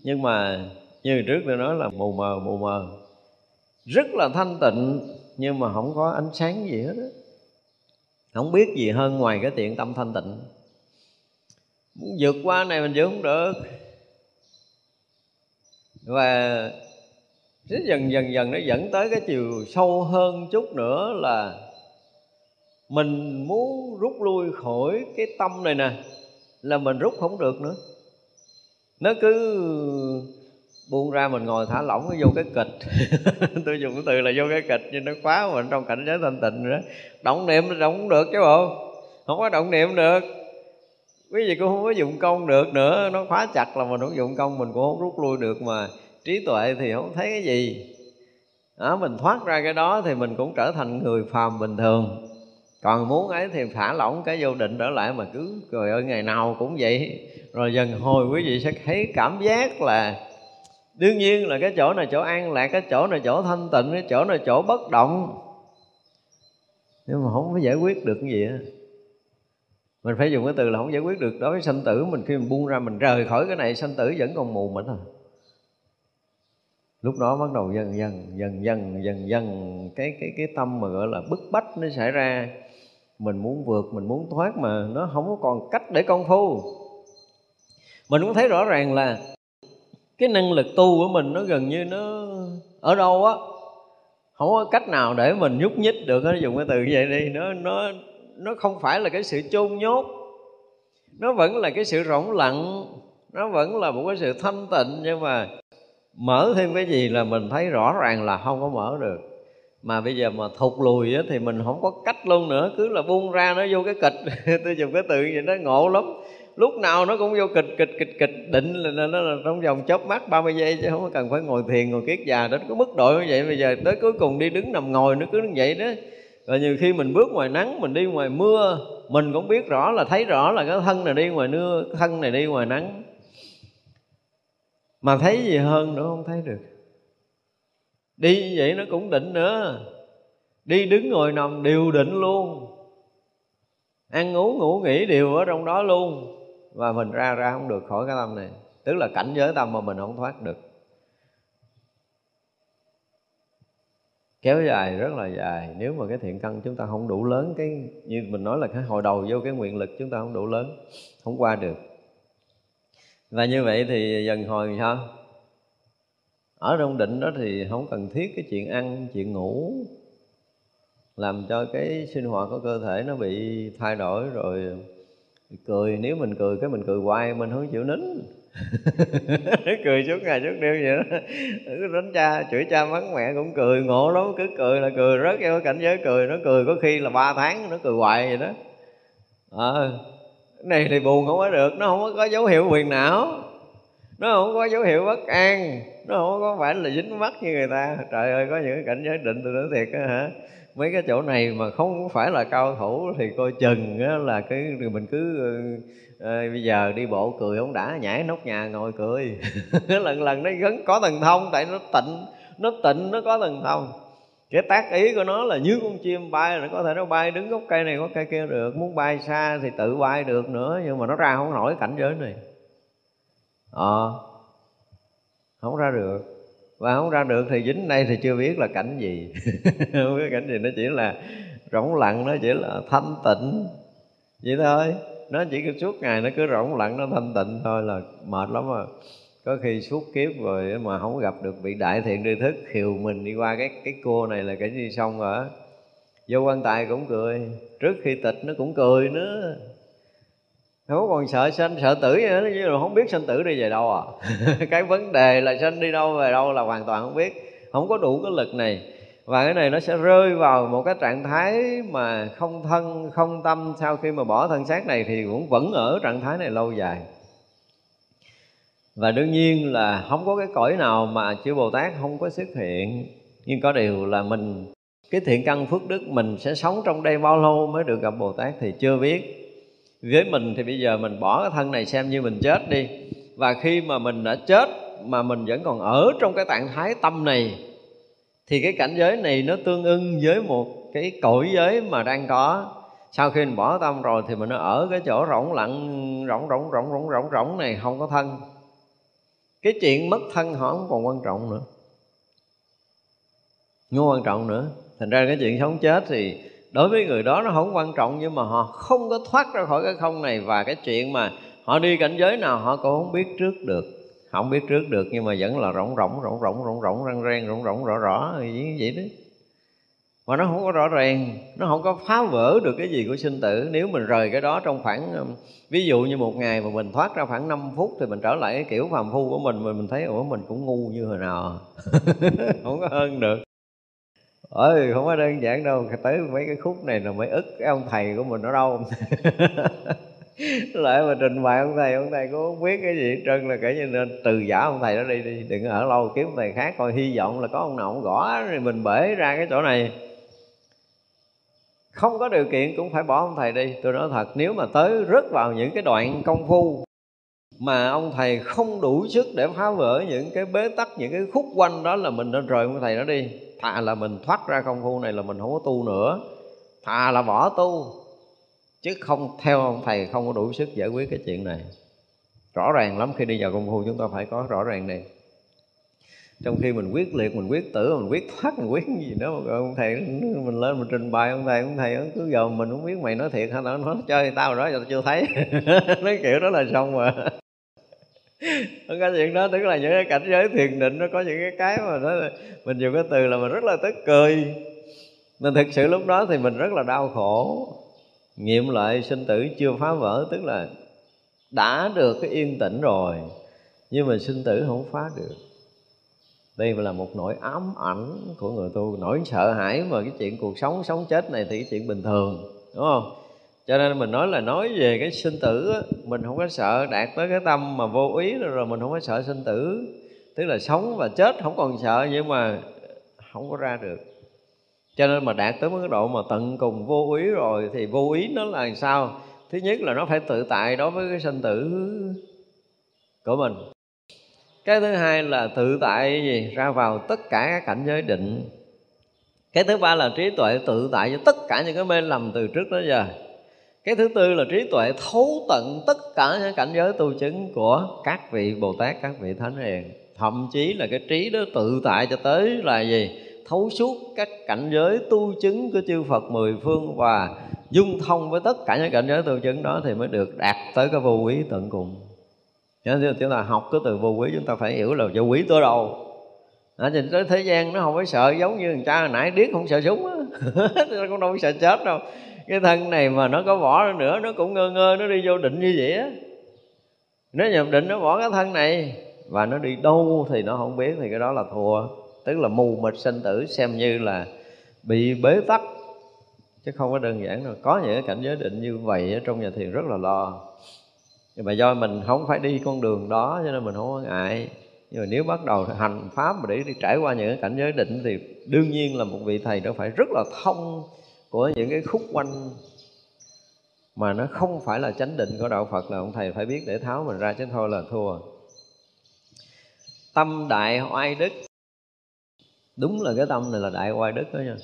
Nhưng mà như trước tôi nói là mù mờ mù mờ. Rất là thanh tịnh nhưng mà không có ánh sáng gì hết đó. không biết gì hơn ngoài cái tiện tâm thanh tịnh. Muốn vượt qua này mình vượt không được. Và rất dần dần dần nó dẫn tới cái chiều sâu hơn chút nữa là mình muốn rút lui khỏi cái tâm này nè, là mình rút không được nữa. Nó cứ buông ra mình ngồi thả lỏng vô cái kịch. Tôi dùng cái từ là vô cái kịch nhưng nó khóa mình trong cảnh giới thanh tịnh đó. Động niệm nó động được chứ bộ. Không có động niệm được. Quý vị cũng không có dụng công được nữa. Nó khóa chặt là mình không dụng công mình cũng không rút lui được mà. Trí tuệ thì không thấy cái gì. Đó, mình thoát ra cái đó thì mình cũng trở thành người phàm bình thường. Còn muốn ấy thì thả lỏng cái vô định trở lại mà cứ rồi ơi ngày nào cũng vậy. Rồi dần hồi quý vị sẽ thấy cảm giác là đương nhiên là cái chỗ này chỗ an lạc, cái chỗ này chỗ thanh tịnh, cái chỗ này chỗ bất động. Nhưng mà không có giải quyết được cái gì á. Mình phải dùng cái từ là không giải quyết được. Đối với sanh tử mình, khi mình buông ra, mình rời khỏi cái này, sanh tử vẫn còn mù mịt à. Lúc đó bắt đầu dần dần dần dần dần dần, cái cái cái tâm mà gọi là bức bách nó xảy ra. Mình muốn vượt, mình muốn thoát mà nó không có còn cách để công phu. Mình cũng thấy rõ ràng là cái năng lực tu của mình nó gần như nó ở đâu á? Không có cách nào để mình nhúc nhích được nó dùng cái từ như vậy đi nó nó nó không phải là cái sự chôn nhốt. Nó vẫn là cái sự rỗng lặng. Nó vẫn là một cái sự thanh tịnh. Nhưng mà mở thêm cái gì là mình thấy rõ ràng là không có mở được. Mà bây giờ mà thụt lùi á, thì mình không có cách luôn nữa. Cứ là buông ra nó vô cái kịch. Tôi dùng cái từ gì nó ngộ lắm lúc nào nó cũng vô kịch kịch kịch kịch. Định là nó là trong vòng chớp mắt 30 giây chứ không cần phải ngồi thiền, ngồi kiết già đến có mức độ như vậy. Bây giờ tới cuối cùng đi đứng nằm ngồi, nó cứ như vậy đó. Rồi nhiều khi mình bước ngoài nắng, mình đi ngoài mưa, mình cũng biết rõ là, thấy rõ là cái thân này đi ngoài mưa thân này đi ngoài nắng. Mà thấy gì hơn nữa không thấy được. Đi như vậy nó cũng định nữa. Đi đứng ngồi nằm đều định luôn. Ăn uống, ngủ nghỉ đều ở trong đó luôn và mình ra ra không được khỏi cái tâm này. Tức là cảnh giới tâm mà mình không thoát được. Kéo dài, rất là dài. Nếu mà cái thiện căn chúng ta không đủ lớn, cái như mình nói là cái hồi đầu vô cái nguyện lực chúng ta không đủ lớn, không qua được. Và như vậy thì dần hồi sao? Ở trong định đó thì không cần thiết cái chuyện ăn, chuyện ngủ, làm cho cái sinh hoạt của cơ thể nó bị thay đổi rồi cười nếu mình cười cái mình cười hoài mình không chịu nín. Cười suốt ngày suốt đêm vậy đó. Cứ đánh cha chửi cha mắng mẹ cũng cười ngộ lắm cứ cười là cười rớt vô cảnh giới cười. Nó cười có khi là ba tháng nó cười hoài vậy đó. À, này thì buồn không có được nó không có dấu hiệu quyền não nó không có dấu hiệu bất an nó không có phải là dính mắt như người ta. Trời ơi có những cái cảnh giới định tôi nói thiệt á hả? Mấy cái chỗ này mà không phải là cao thủ thì coi chừng á là cái mình cứ à, bây giờ đi bộ cười không đã nhảy nóc nhà ngồi cười. Lần lần nó gắn có thần thông tại nó tịnh nó tịnh nó có thần thông. Cái tác ý của nó là như con chim bay nó có thể nó bay đứng gốc cây này gốc cây kia được muốn bay xa thì tự bay được nữa nhưng mà nó ra không nổi cảnh giới này. Ờ à, không ra được và không ra được thì dính đây thì chưa biết là cảnh gì. Không biết cảnh gì, nó chỉ là rỗng lặng, nó chỉ là thanh tịnh. Vậy thôi, nó chỉ cứ suốt ngày nó cứ rỗng lặng, nó thanh tịnh thôi là mệt lắm rồi. Có khi suốt kiếp rồi mà không gặp được vị đại thiện tri thức khiều mình đi qua cái cái cô này là cái gì xong rồi vô quan tài cũng cười, trước khi tịch nó cũng cười nữa không còn sợ sanh, sợ tử nữa chứ là không biết sanh tử đi về đâu à. Cái vấn đề là sanh đi đâu về đâu là hoàn toàn không biết. Không có đủ cái lực này. Và cái này nó sẽ rơi vào một cái trạng thái mà không thân, không tâm. Sau khi mà bỏ thân xác này thì cũng vẫn ở trạng thái này lâu dài. Và đương nhiên là không có cái cõi nào mà chư Bồ Tát không có xuất hiện. Nhưng có điều là mình, cái thiện căn phước đức mình sẽ sống trong đây bao lâu mới được gặp Bồ Tát thì chưa biết với mình thì bây giờ mình bỏ cái thân này xem như mình chết đi. Và khi mà mình đã chết, mà mình vẫn còn ở trong cái trạng thái tâm này, thì cái cảnh giới này nó tương ưng với một cái cõi giới mà đang có. Sau khi mình bỏ tâm rồi thì mình ở cái chỗ rỗng lặng, rỗng rỗng rỗng rỗng rỗng rỗng này không có thân. Cái chuyện mất thân họ không còn quan trọng nữa. Không quan trọng nữa. Thành ra cái chuyện sống chết thì đối với người đó nó không quan trọng, nhưng mà họ không có thoát ra khỏi cái không này. Và cái chuyện mà họ đi cảnh giới nào, họ cũng không biết trước được. Không biết trước được, nhưng mà vẫn là rỗng rỗng rỗng rỗng rỗng rỗng, răng ren rỗng rỗng, rõ rõ như vậy đấy mà nó không có rõ ràng, nó không có phá vỡ được cái gì của sinh tử. Nếu mình rời cái đó trong khoảng um, ví dụ như một ngày mà mình thoát ra khoảng 5 phút thì mình trở lại cái kiểu phàm phu của mình, mà mình thấy, ủa, mình cũng ngu như hồi nào. Không có hơn được ơi không có đơn giản đâu tới mấy cái khúc này là mới ức cái ông thầy của mình ở đâu. Lại mà trình bày ông thầy ông thầy cũng không biết cái gì hết trơn là kể như nên từ giả ông thầy đó đi đi, đừng ở lâu, kiếm thầy khác coi, hy vọng là có ông nào ông gõ rồi mình bể ra cái chỗ này. Không có điều kiện cũng phải bỏ ông thầy đi. Tôi nói thật, nếu mà tới rớt vào những cái đoạn công phu mà ông thầy không đủ sức để phá vỡ những cái bế tắc, những cái khúc quanh đó là mình nên rời ông thầy đó đi thà là mình thoát ra công phu này là mình không có tu nữa. Thà là bỏ tu, chứ không, theo ông thầy, không có đủ sức giải quyết cái chuyện này. Rõ ràng lắm, khi đi vào công phu chúng ta phải có rõ ràng này. Trong khi mình quyết liệt, mình quyết tử, mình quyết thoát, mình quyết cái gì đó ông thầy, mình lên, mình trình bày, ông thầy ông thầy cứ giờ mình không biết mày nói thiệt hay nó nói chơi tao đó giờ tao chưa thấy. Nói kiểu đó là xong mà không có chuyện đó, tức là những cái cảnh giới thiền định nó có những cái cái mà nó mình dùng cái từ là mình rất là tức cười. Nên thực sự lúc đó thì mình rất là đau khổ. Nghiệm lại sinh tử chưa phá vỡ, tức là đã được cái yên tĩnh rồi, nhưng mà sinh tử không phá được. Đây là một nỗi ám ảnh của người tu, nỗi sợ hãi mà cái chuyện cuộc sống sống chết này thì cái chuyện bình thường, đúng không? Cho nên mình nói là nói về cái sinh tử á, mình không có sợ đạt tới cái tâm mà vô ý rồi, rồi mình không có sợ sinh tử. Tức là sống và chết không còn sợ nhưng mà không có ra được. Cho nên mà đạt tới mức độ mà tận cùng vô ý rồi thì vô ý nó là sao? Thứ nhất là nó phải tự tại đối với cái sinh tử của mình. Cái thứ hai là tự tại gì? Ra vào tất cả các cảnh giới định. Cái thứ ba là trí tuệ tự tại cho tất cả những cái mê lầm từ trước tới giờ cái thứ tư là trí tuệ thấu tận tất cả những cảnh giới tu chứng của các vị bồ tát các vị thánh hiền. Thậm chí là cái trí đó tự tại cho tới là gì? Thấu suốt các cảnh giới tu chứng của chư Phật mười phương và dung thông với tất cả những cảnh giới tu chứng đó thì mới được đạt tới cái vô quý tận cùng. Nhớ chúng ta học cái từ vô quý chúng ta phải hiểu là vô quý tới đâu. À, thì tới thế gian nó không phải sợ giống như thằng cha hồi nãy điếc không sợ súng á. Nó cũng đâu có sợ chết đâu cái thân này mà nó có bỏ nữa, nó cũng ngơ ngơ, nó đi vô định như vậy á. Nó nhập định, nó bỏ cái thân này, và nó đi đâu thì nó không biết, thì cái đó là thua. Tức là mù mịt sinh tử, xem như là bị bế tắc. Chứ không có đơn giản đâu, có những cảnh giới định như vậy ở trong nhà thiền rất là lo. Nhưng mà do mình không phải đi con đường đó, cho nên mình không có ngại. Nhưng mà nếu bắt đầu hành pháp mà để đi trải qua những cảnh giới định thì đương nhiên là một vị thầy nó phải rất là thông của những cái khúc quanh mà nó không phải là chánh định của đạo Phật là ông thầy phải biết để tháo mình ra chứ thôi là thua. Tâm đại oai đức. Đúng là cái tâm này là đại oai đức đó nha.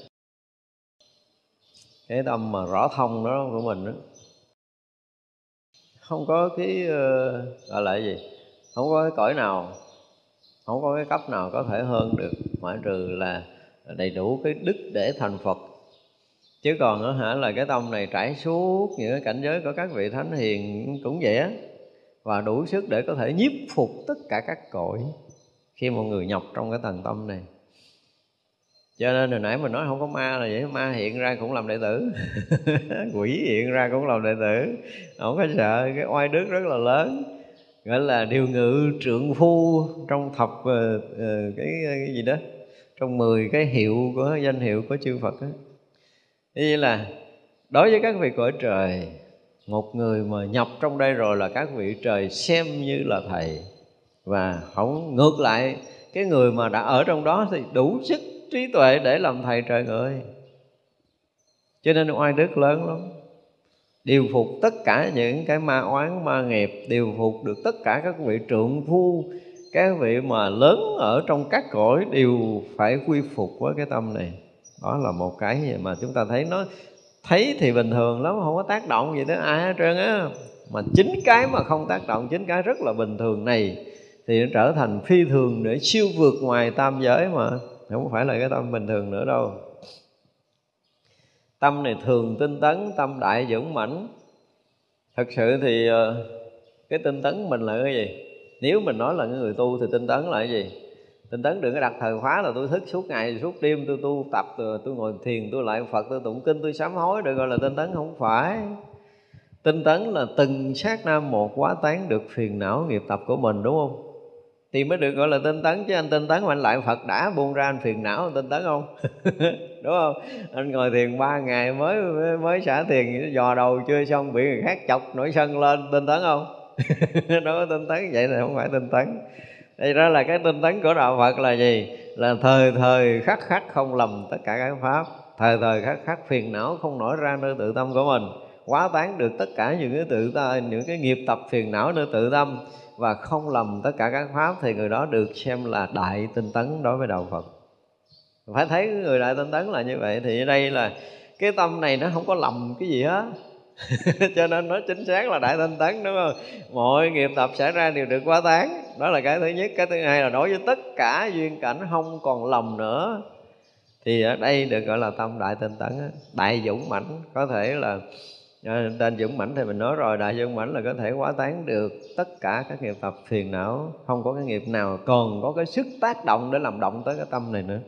Cái tâm mà rõ thông đó của mình đó. Không có cái ờ, gọi là cái gì? Không có cái cõi nào, không có cái cấp nào có thể hơn được, ngoại trừ là đầy đủ cái đức để thành phật chứ còn nữa hả là cái tâm này trải suốt những cảnh giới của các vị thánh hiền cũng vậy á. Và đủ sức để có thể nhiếp phục tất cả các cõi khi một người nhập trong cái tầng tâm này. Cho nên hồi nãy mình nói không có ma là vậy ma hiện ra cũng làm đệ tử. Quỷ hiện ra cũng làm đệ tử. Không có sợ cái oai đức rất là lớn. Gọi là điều ngự trượng phu trong thập uh, uh, cái, cái gì đó trong 10 cái hiệu của danh hiệu của chư Phật đó. Như là, đối với các vị cõi trời, một người mà nhập trong đây rồi là các vị trời xem như là thầy. Và không ngược lại, cái người mà đã ở trong đó thì đủ sức trí tuệ để làm thầy trời người. Cho nên oai đức lớn lắm. Điều phục tất cả những cái ma oán, ma nghiệp, điều phục được tất cả các vị trượng phu, các vị mà lớn ở trong các cõi đều phải quy phục với cái tâm này đó là một cái gì mà chúng ta thấy nó, thấy thì bình thường lắm, không có tác động gì tới ai hết trơn á. Mà chính cái mà không tác động, chính cái rất là bình thường này thì nó trở thành phi thường để siêu vượt ngoài tam giới mà. Không phải là cái tâm bình thường nữa đâu. Tâm này thường tinh tấn, tâm đại dũng mãnh. Thật sự thì ờ, cái tinh tấn mình là cái gì? Nếu mình nói là người tu thì tinh tấn là cái gì? Tinh tấn đừng có đặt thời khóa là tôi thức suốt ngày suốt đêm tôi tu tập tôi, tôi ngồi thiền tôi lại phật tôi tụng kinh tôi sám hối được gọi là tinh tấn không phải. Tinh tấn là từng sát nam một quá tán được phiền não nghiệp tập của mình đúng không? Thì mới được gọi là tinh tấn chứ anh tinh tấn mà anh lại phật đã buông ra anh phiền não anh tinh tấn không? Đúng không? Anh ngồi thiền ba ngày mới mới xả thiền dò đầu chưa xong bị người khác chọc nổi sân lên tinh tấn không? Đó tinh tấn vậy là không phải tinh tấn đây đó là cái tinh tấn của đạo phật là gì? Là thời thời khắc khắc không lầm tất cả các pháp. Thời thời khắc khắc phiền não không nổi ra nơi tự tâm của mình. Quá tán được tất cả những cái tự ta, những cái nghiệp tập phiền não nơi tự tâm. Và không lầm tất cả các pháp thì người đó được xem là đại tinh tấn đối với đạo Phật. Phải thấy người đại tinh tấn là như vậy thì ở đây là cái tâm này nó không có lầm cái gì hết. cho nên nó chính xác là đại tinh tấn, đúng không? Mọi nghiệp tập xảy ra đều được quá tán. Đó là cái thứ nhất. Cái thứ hai là đối với tất cả duyên cảnh không còn lầm nữa, thì ở đây được gọi là tâm đại tinh tấn đại dũng mãnh, có thể là à, tên dũng mãnh thì mình nói rồi, đại dũng mãnh là có thể quá tán được tất cả các nghiệp tập phiền não. Không có cái nghiệp nào, còn có cái sức tác động để làm động tới cái tâm này nữa.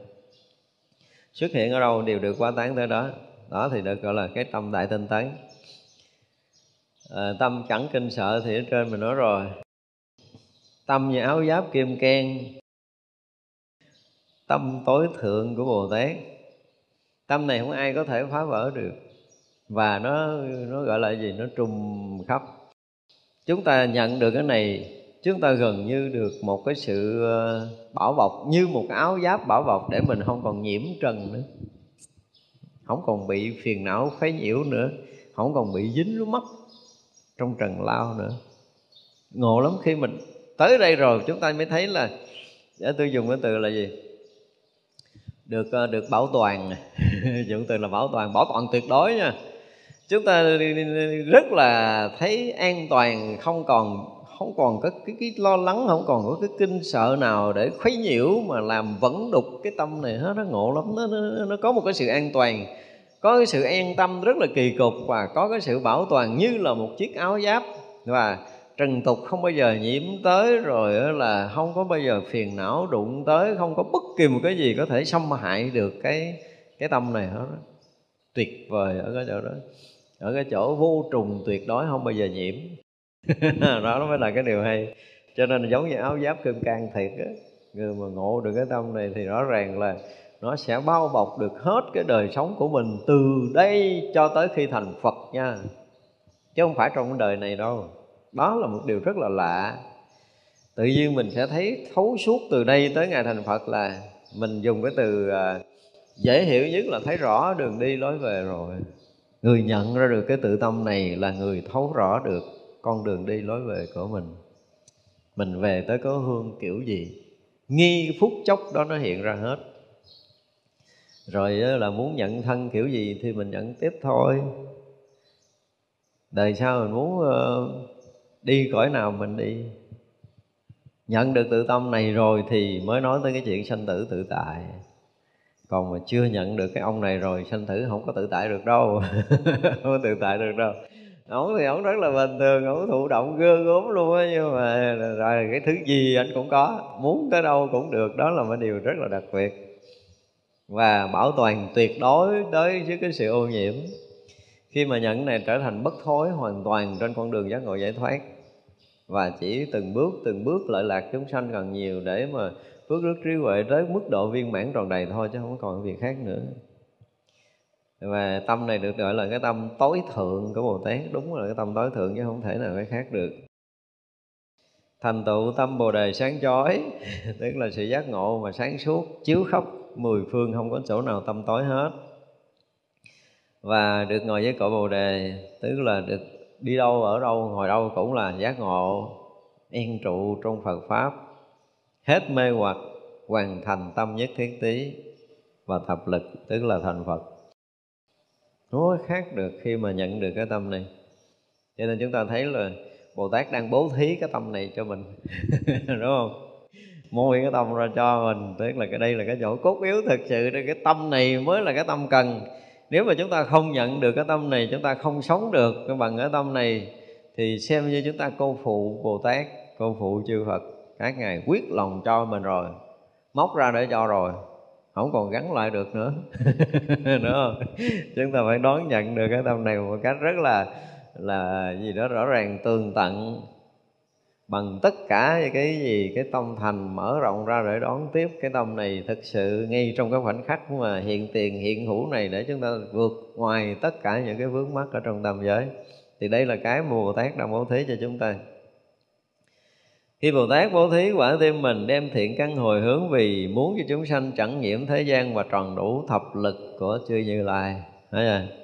Xuất hiện ở đâu đều được quá tán tới đó. Đó thì được gọi là cái tâm đại tinh tấn à, tâm chẳng kinh sợ thì ở trên mình nói rồi. Tâm như áo giáp kim ken tâm tối thượng của bồ tát. Tâm này không ai có thể phá vỡ được và nó nó gọi là gì? Nó trùm khắp. Chúng ta nhận được cái này chúng ta gần như được một cái sự ờ, bảo bọc như một áo giáp bảo bọc để mình không còn nhiễm trần nữa. Không còn bị phiền não phái nhiễu nữa. Không còn bị dính mất trong trần lao nữa. Ngộ lắm khi mình tới đây rồi chúng ta mới thấy là để tôi dùng cái từ là gì? Được ờ, được bảo toàn. Dụng từ là bảo toàn bảo toàn tuyệt đối nha. Chúng ta rất là thấy an toàn không còn không còn có cái, cái lo lắng không còn có cái kinh sợ nào để khuấy nhiễu mà làm vẫn đục cái tâm này. Hết nó ngộ lắm nó, nó, nó có một cái sự an toàn có cái sự an tâm rất là kỳ cục và có cái sự bảo toàn như là một chiếc áo giáp. Và trần tục không bao giờ nhiễm tới, rồi là không có bao giờ phiền não đụng tới, không có bất kỳ một cái gì có thể xâm hại được cái cái tâm này hết tuyệt vời ở cái chỗ đó. Ở cái chỗ vô trùng tuyệt đối không bao giờ nhiễm. Đó mới là cái điều hay. Cho nên giống như áo giáp kim cang thiệt á, người mà ngộ được cái tâm này thì rõ ràng là nó sẽ bao bọc được hết cái đời sống của mình từ đây cho tới khi thành Phật nha. Chứ không phải trong cái đời này đâu. Đó là một điều rất là lạ. Tự nhiên mình sẽ thấy thấu suốt từ đây tới ngày thành Phật là mình dùng cái từ à, dễ hiểu nhất là thấy rõ đường đi lối về rồi. Người nhận ra được cái tự tâm này là người thấu rõ được con đường đi lối về của mình. Mình về tới có hương kiểu gì. Nghi phút chốc đó nó hiện ra hết rồi là muốn nhận thân kiểu gì thì mình nhận tiếp thôi. Đời sau mình muốn ờ, đi cõi nào mình đi. Nhận được tự tâm này rồi thì mới nói tới cái chuyện sanh tử tự tại. Còn mà chưa nhận được cái ông này rồi, sanh tử không có tự tại được đâu. Không có tự tại được đâu. Ổng thì ổng rất là bình thường ổng thụ động gơ gốm luôn á, nhưng mà rồi cái thứ gì anh cũng có. Muốn tới đâu cũng được, đó là một điều rất là đặc biệt và bảo toàn tuyệt đối đối với cái sự ô nhiễm. Khi mà nhận này trở thành bất thối hoàn toàn trên con đường giác ngộ giải thoát, và chỉ từng bước từng bước lợi lạc chúng sanh cần nhiều để mà phước đức trí huệ tới mức độ viên mãn tròn đầy thôi chứ không còn việc khác nữa. Và tâm này được gọi là cái tâm tối thượng của bồ tát. Đúng là cái tâm tối thượng chứ không thể nào cái khác được. Thành tựu tâm bồ đề sáng chói, tức là sự giác ngộ mà sáng suốt, chiếu khắp mười phương không có chỗ nào tâm tối hết. Và được ngồi với cội bồ đề, tức là được đi đâu, ở đâu, ngồi đâu cũng là giác ngộ, yên trụ trong phật pháp. Hết mê hoặc, hoàn thành tâm nhất thiết tí và thập lực, tức là thành phật. Nó khác được khi mà nhận được cái tâm này. Cho nên chúng ta thấy là bồ tát đang bố thí cái tâm này cho mình, đúng không? Môi cái tâm ra cho mình. Tức là cái đây là cái chỗ cốt yếu thực sự. Cái tâm này mới là cái tâm cần. Nếu mà chúng ta không nhận được cái tâm này, chúng ta không sống được bằng cái tâm này, thì xem như chúng ta cô phụ bồ tát, cô phụ chư phật. Các ngài quyết lòng cho mình rồi, móc ra để cho rồi. Không còn gắn lại được nữa. Nữa không? Chúng ta phải đón nhận được cái tâm này một cách rất là là gì đó rõ ràng, tường tận bằng tất cả cái gì, cái tâm thành mở rộng ra để đón tiếp, cái tâm này thực sự ngay trong cái khoảnh khắc mà hiện tiền, hiện hữu này để chúng ta vượt ngoài tất cả những cái vướng mắc ở trong tâm giới. Thì đây là cái mà Bồ Tát đang bố thí cho chúng ta. Khi Bồ Tát bố thí quả tim mình đem thiện căn hồi hướng vì muốn cho chúng sanh chẳng nhiễm thế gian và tròn đủ thập lực của chư Như Lai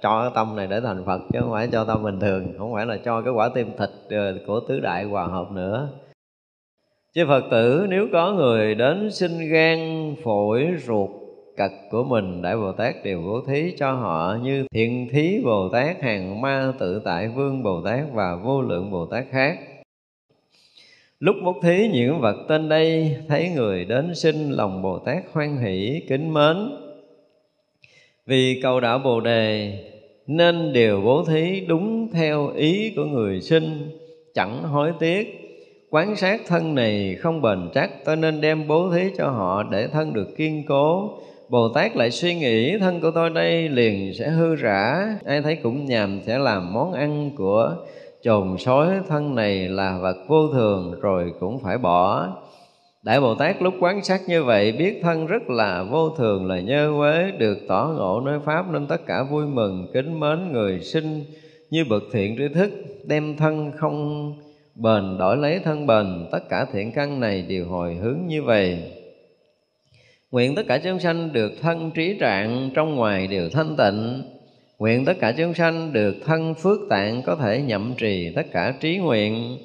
cho cái tâm này để thành Phật chứ không phải cho tâm bình thường không phải là cho cái quả tim thịt ờ, của tứ đại hòa hợp nữa chứ Phật tử nếu có người đến xin gan phổi ruột cật của mình Đại Bồ Tát đều bố thí cho họ như thiện thí Bồ Tát, hàng ma tự tại vương Bồ Tát và vô lượng Bồ Tát khác. Lúc bố thí những vật tên đây thấy người đến xin lòng Bồ Tát hoan hỷ kính mến vì cầu đạo Bồ đề, nên đều bố thí đúng theo ý của người sinh, chẳng hối tiếc. Quán sát thân này không bền chắc, tôi nên đem bố thí cho họ để thân được kiên cố. Bồ Tát lại suy nghĩ, thân của tôi đây liền sẽ hư rã. Ai thấy cũng nhàm sẽ làm món ăn của chồn sói, thân này là vật vô thường, rồi cũng phải bỏ. Đại Bồ Tát lúc quán sát như vậy biết thân rất là vô thường, là nhơ quế, được tỏ ngộ nơi Pháp nên tất cả vui mừng, kính mến người sinh như bậc thiện trí thức, đem thân không bền, đổi lấy thân bền. Tất cả thiện căn này đều hồi hướng như vậy. Nguyện tất cả chúng sanh được thân trí trạng, trong ngoài đều thanh tịnh. Nguyện tất cả chúng sanh được thân phước tạng có thể nhậm trì tất cả trí nguyện.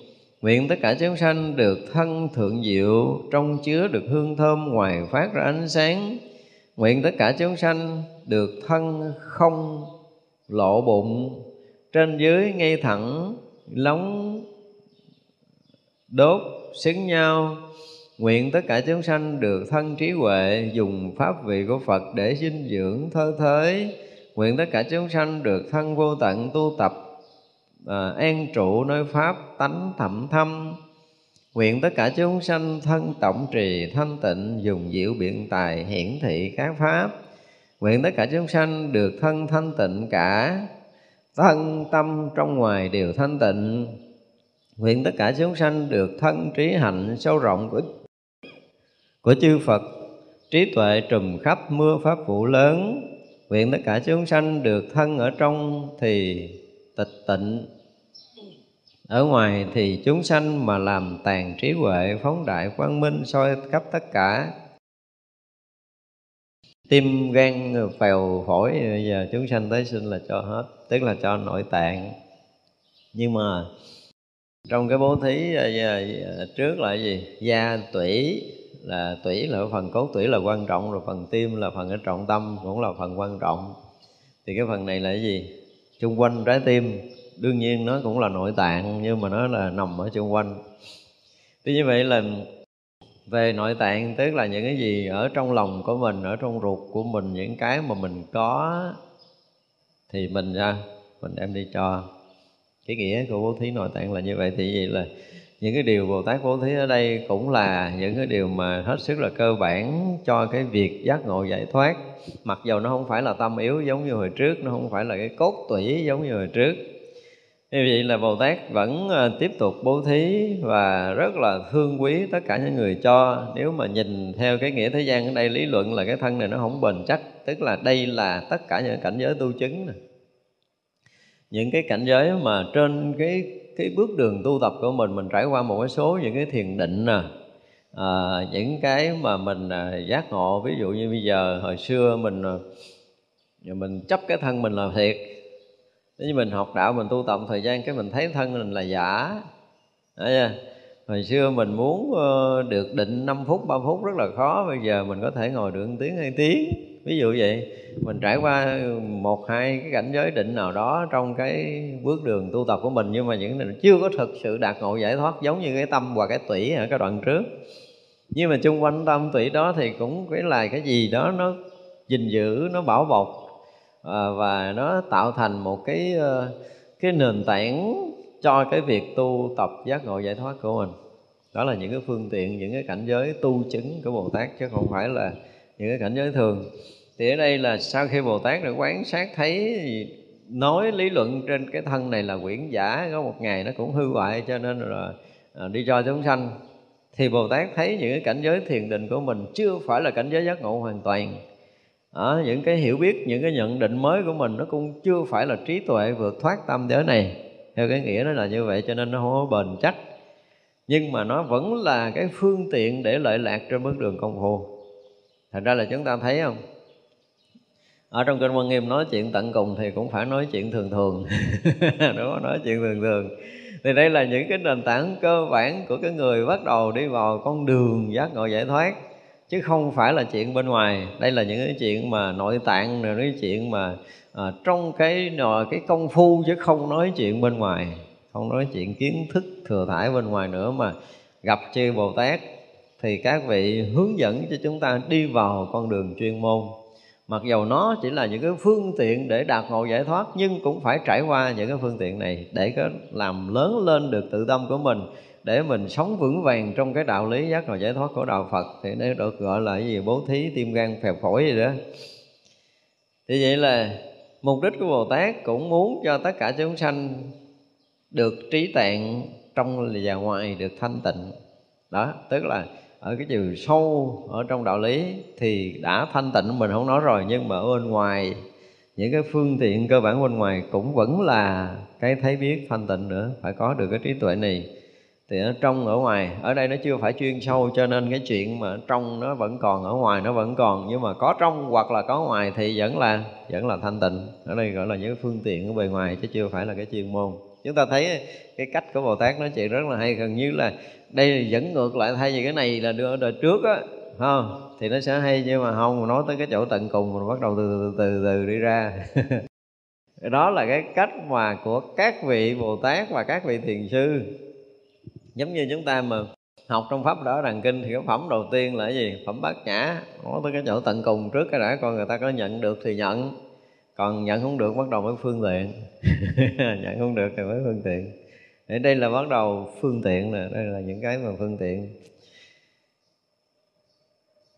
Nguyện tất cả chúng sanh được thân thượng diệu, Trong chứa được hương thơm ngoài phát ra ánh sáng. Nguyện tất cả chúng sanh được thân không lộ bụng, Trên dưới ngay thẳng, lóng đốt xứng nhau. Nguyện tất cả chúng sanh được thân trí huệ, Dùng pháp vị của Phật để dinh dưỡng thơ thới Nguyện tất cả chúng sanh được thân vô tận tu tập à, an trụ nơi pháp tánh thậm thâm. Nguyện tất cả chúng sanh thân tổng trì thanh tịnh dùng diệu biện tài hiển thị các pháp. Nguyện tất cả chúng sanh được thân thanh tịnh cả. Thân tâm trong ngoài đều thanh tịnh. Nguyện tất cả chúng sanh được thân trí hạnh sâu rộng của của chư Phật. Trí tuệ trùm khắp mưa pháp vụ lớn. Nguyện tất cả chúng sanh được thân ở trong thì tịch tịnh ở ngoài thì chúng sanh mà làm tàn trí huệ phóng đại quang minh soi khắp tất cả. Tim gan phèo phổi giờ chúng sanh tới sinh là cho hết, tức là cho nội tạng. Nhưng mà trong cái bố thí ờ, ờ, trước là gì? Da tủy là tủy, là phần cốt tủy là quan trọng, rồi phần tim là phần ở trọng tâm, cũng là phần quan trọng. Thì cái phần này là cái gì? Chung quanh trái tim đương nhiên nó cũng là nội tạng, nhưng mà nó là nằm ở xung quanh. Thì như vậy là về nội tạng, tức là những cái gì ở trong lòng của mình, ở trong ruột của mình, những cái mà mình có thì mình ra, mình đem đi cho. Cái nghĩa của bố thí nội tạng là như vậy, thì vậy là những cái điều Bồ Tát bố thí ở đây cũng là những cái điều mà hết sức là cơ bản cho cái việc giác ngộ giải thoát. Mặc dầu nó không phải là tâm yếu giống như hồi trước, nó không phải là cái cốt tủy giống như hồi trước như vậy là Bồ Tát vẫn ờ, tiếp tục bố thí và rất là thương quý tất cả những người cho Nếu mà nhìn theo cái nghĩa thế gian ở đây lý luận là cái thân này nó không bền chắc Tức là đây là tất cả những cảnh giới tu chứng này. Những cái cảnh giới mà trên cái cái bước đường tu tập của mình Mình trải qua một cái số những cái thiền định nè à, Những cái mà mình à, giác ngộ Ví dụ như bây giờ hồi xưa mình à, mình chấp cái thân mình là thiệt nếu như mình học đạo, mình tu tập thời gian cái mình thấy thân mình là giả. Đấy hồi xưa mình muốn ờ, được định 5 phút 3 phút rất là khó. Bây giờ mình có thể ngồi được 1 tiếng, hai tiếng. Ví dụ vậy. Mình trải qua một, hai cái cảnh giới định nào đó trong cái bước đường tu tập của mình, nhưng mà những này chưa có thực sự đạt ngộ giải thoát, giống như cái tâm và cái tủy ở cái đoạn trước. Nhưng mà chung quanh tâm tủy đó thì cũng cái là cái gì đó nó gìn giữ, nó bảo bọc à, và nó tạo thành một cái ờ, cái nền tảng cho cái việc tu tập giác ngộ giải thoát của mình. Đó là những cái phương tiện những cái cảnh giới tu chứng của bồ tát chứ không phải là những cái cảnh giới thường. Thì ở đây là sau khi bồ tát đã quán sát thấy nói lý luận trên cái thân này là quyển giả có một ngày nó cũng hư hoại cho nên là à, đi cho chúng sanh. Thì bồ tát thấy những cái cảnh giới thiền định của mình chưa phải là cảnh giới giác ngộ hoàn toàn ở những cái hiểu biết, những cái nhận định mới của mình nó cũng chưa phải là trí tuệ vượt thoát tâm giới này. Theo cái nghĩa nó là như vậy cho nên nó không có bền chắc. Nhưng mà nó vẫn là cái phương tiện để lợi lạc trên bước đường công phu. Thành ra là chúng ta thấy không? Ở trong kinh Quan Nghiêm nói chuyện tận cùng thì cũng phải nói chuyện thường thường. Đúng không? Nói chuyện thường thường. Thì đây là những cái nền tảng cơ bản của cái người bắt đầu đi vào con đường giác ngộ giải thoát chứ không phải là chuyện bên ngoài. Đây là những cái chuyện mà nội tạng rồi cái chuyện mà à, trong cái cái công phu chứ không nói chuyện bên ngoài. Không nói chuyện kiến thức thừa thải bên ngoài nữa mà gặp chư bồ tát thì các vị hướng dẫn cho chúng ta đi vào con đường chuyên môn. Mặc dầu nó chỉ là những cái phương tiện để đạt ngộ giải thoát nhưng cũng phải trải qua những cái phương tiện này để có làm lớn lên được tự tâm của mình để mình sống vững vàng trong cái đạo lý giác ngộ giải thoát của đạo Phật, thì nó được gọi là cái gì? Bố thí, tim gan, phèo phổi gì đó. Thì vậy là mục đích của Bồ Tát cũng muốn cho tất cả chúng sanh được trí tạng trong và ngoài, được thanh tịnh. Đó, tức là ở cái chiều sâu ở trong đạo lý thì đã thanh tịnh, mình không nói rồi, nhưng mà ở bên ngoài, những cái phương tiện cơ bản bên ngoài cũng vẫn là cái thấy biết thanh tịnh nữa, phải có được cái trí tuệ này thì ở trong ở ngoài ở đây nó chưa phải chuyên sâu cho nên cái chuyện mà trong nó vẫn còn ở ngoài nó vẫn còn. Nhưng mà có trong hoặc là có ngoài thì vẫn là vẫn là thanh tịnh. Ở đây gọi là những phương tiện ở bề ngoài chứ chưa phải là cái chuyên môn. Chúng ta thấy cái cách của bồ tát nói chuyện rất là hay gần như là đây là dẫn ngược lại thay vì cái này là đưa đời trước á không? Thì nó sẽ hay nhưng mà không nói tới cái chỗ tận cùng mình bắt đầu từ từ từ, từ đi ra. Đó là cái cách mà của các vị bồ tát và các vị thiền sư giống như chúng ta mà học trong pháp đó đàn kinh thì cái phẩm đầu tiên là cái gì? Phẩm bát nhã. Nó tới cái chỗ tận cùng trước cái đã coi người ta có nhận được thì nhận. Còn nhận không được bắt đầu với phương tiện. Nhận không được thì mới phương tiện. Để đây là bắt đầu phương tiện nè đây là những cái mà phương tiện.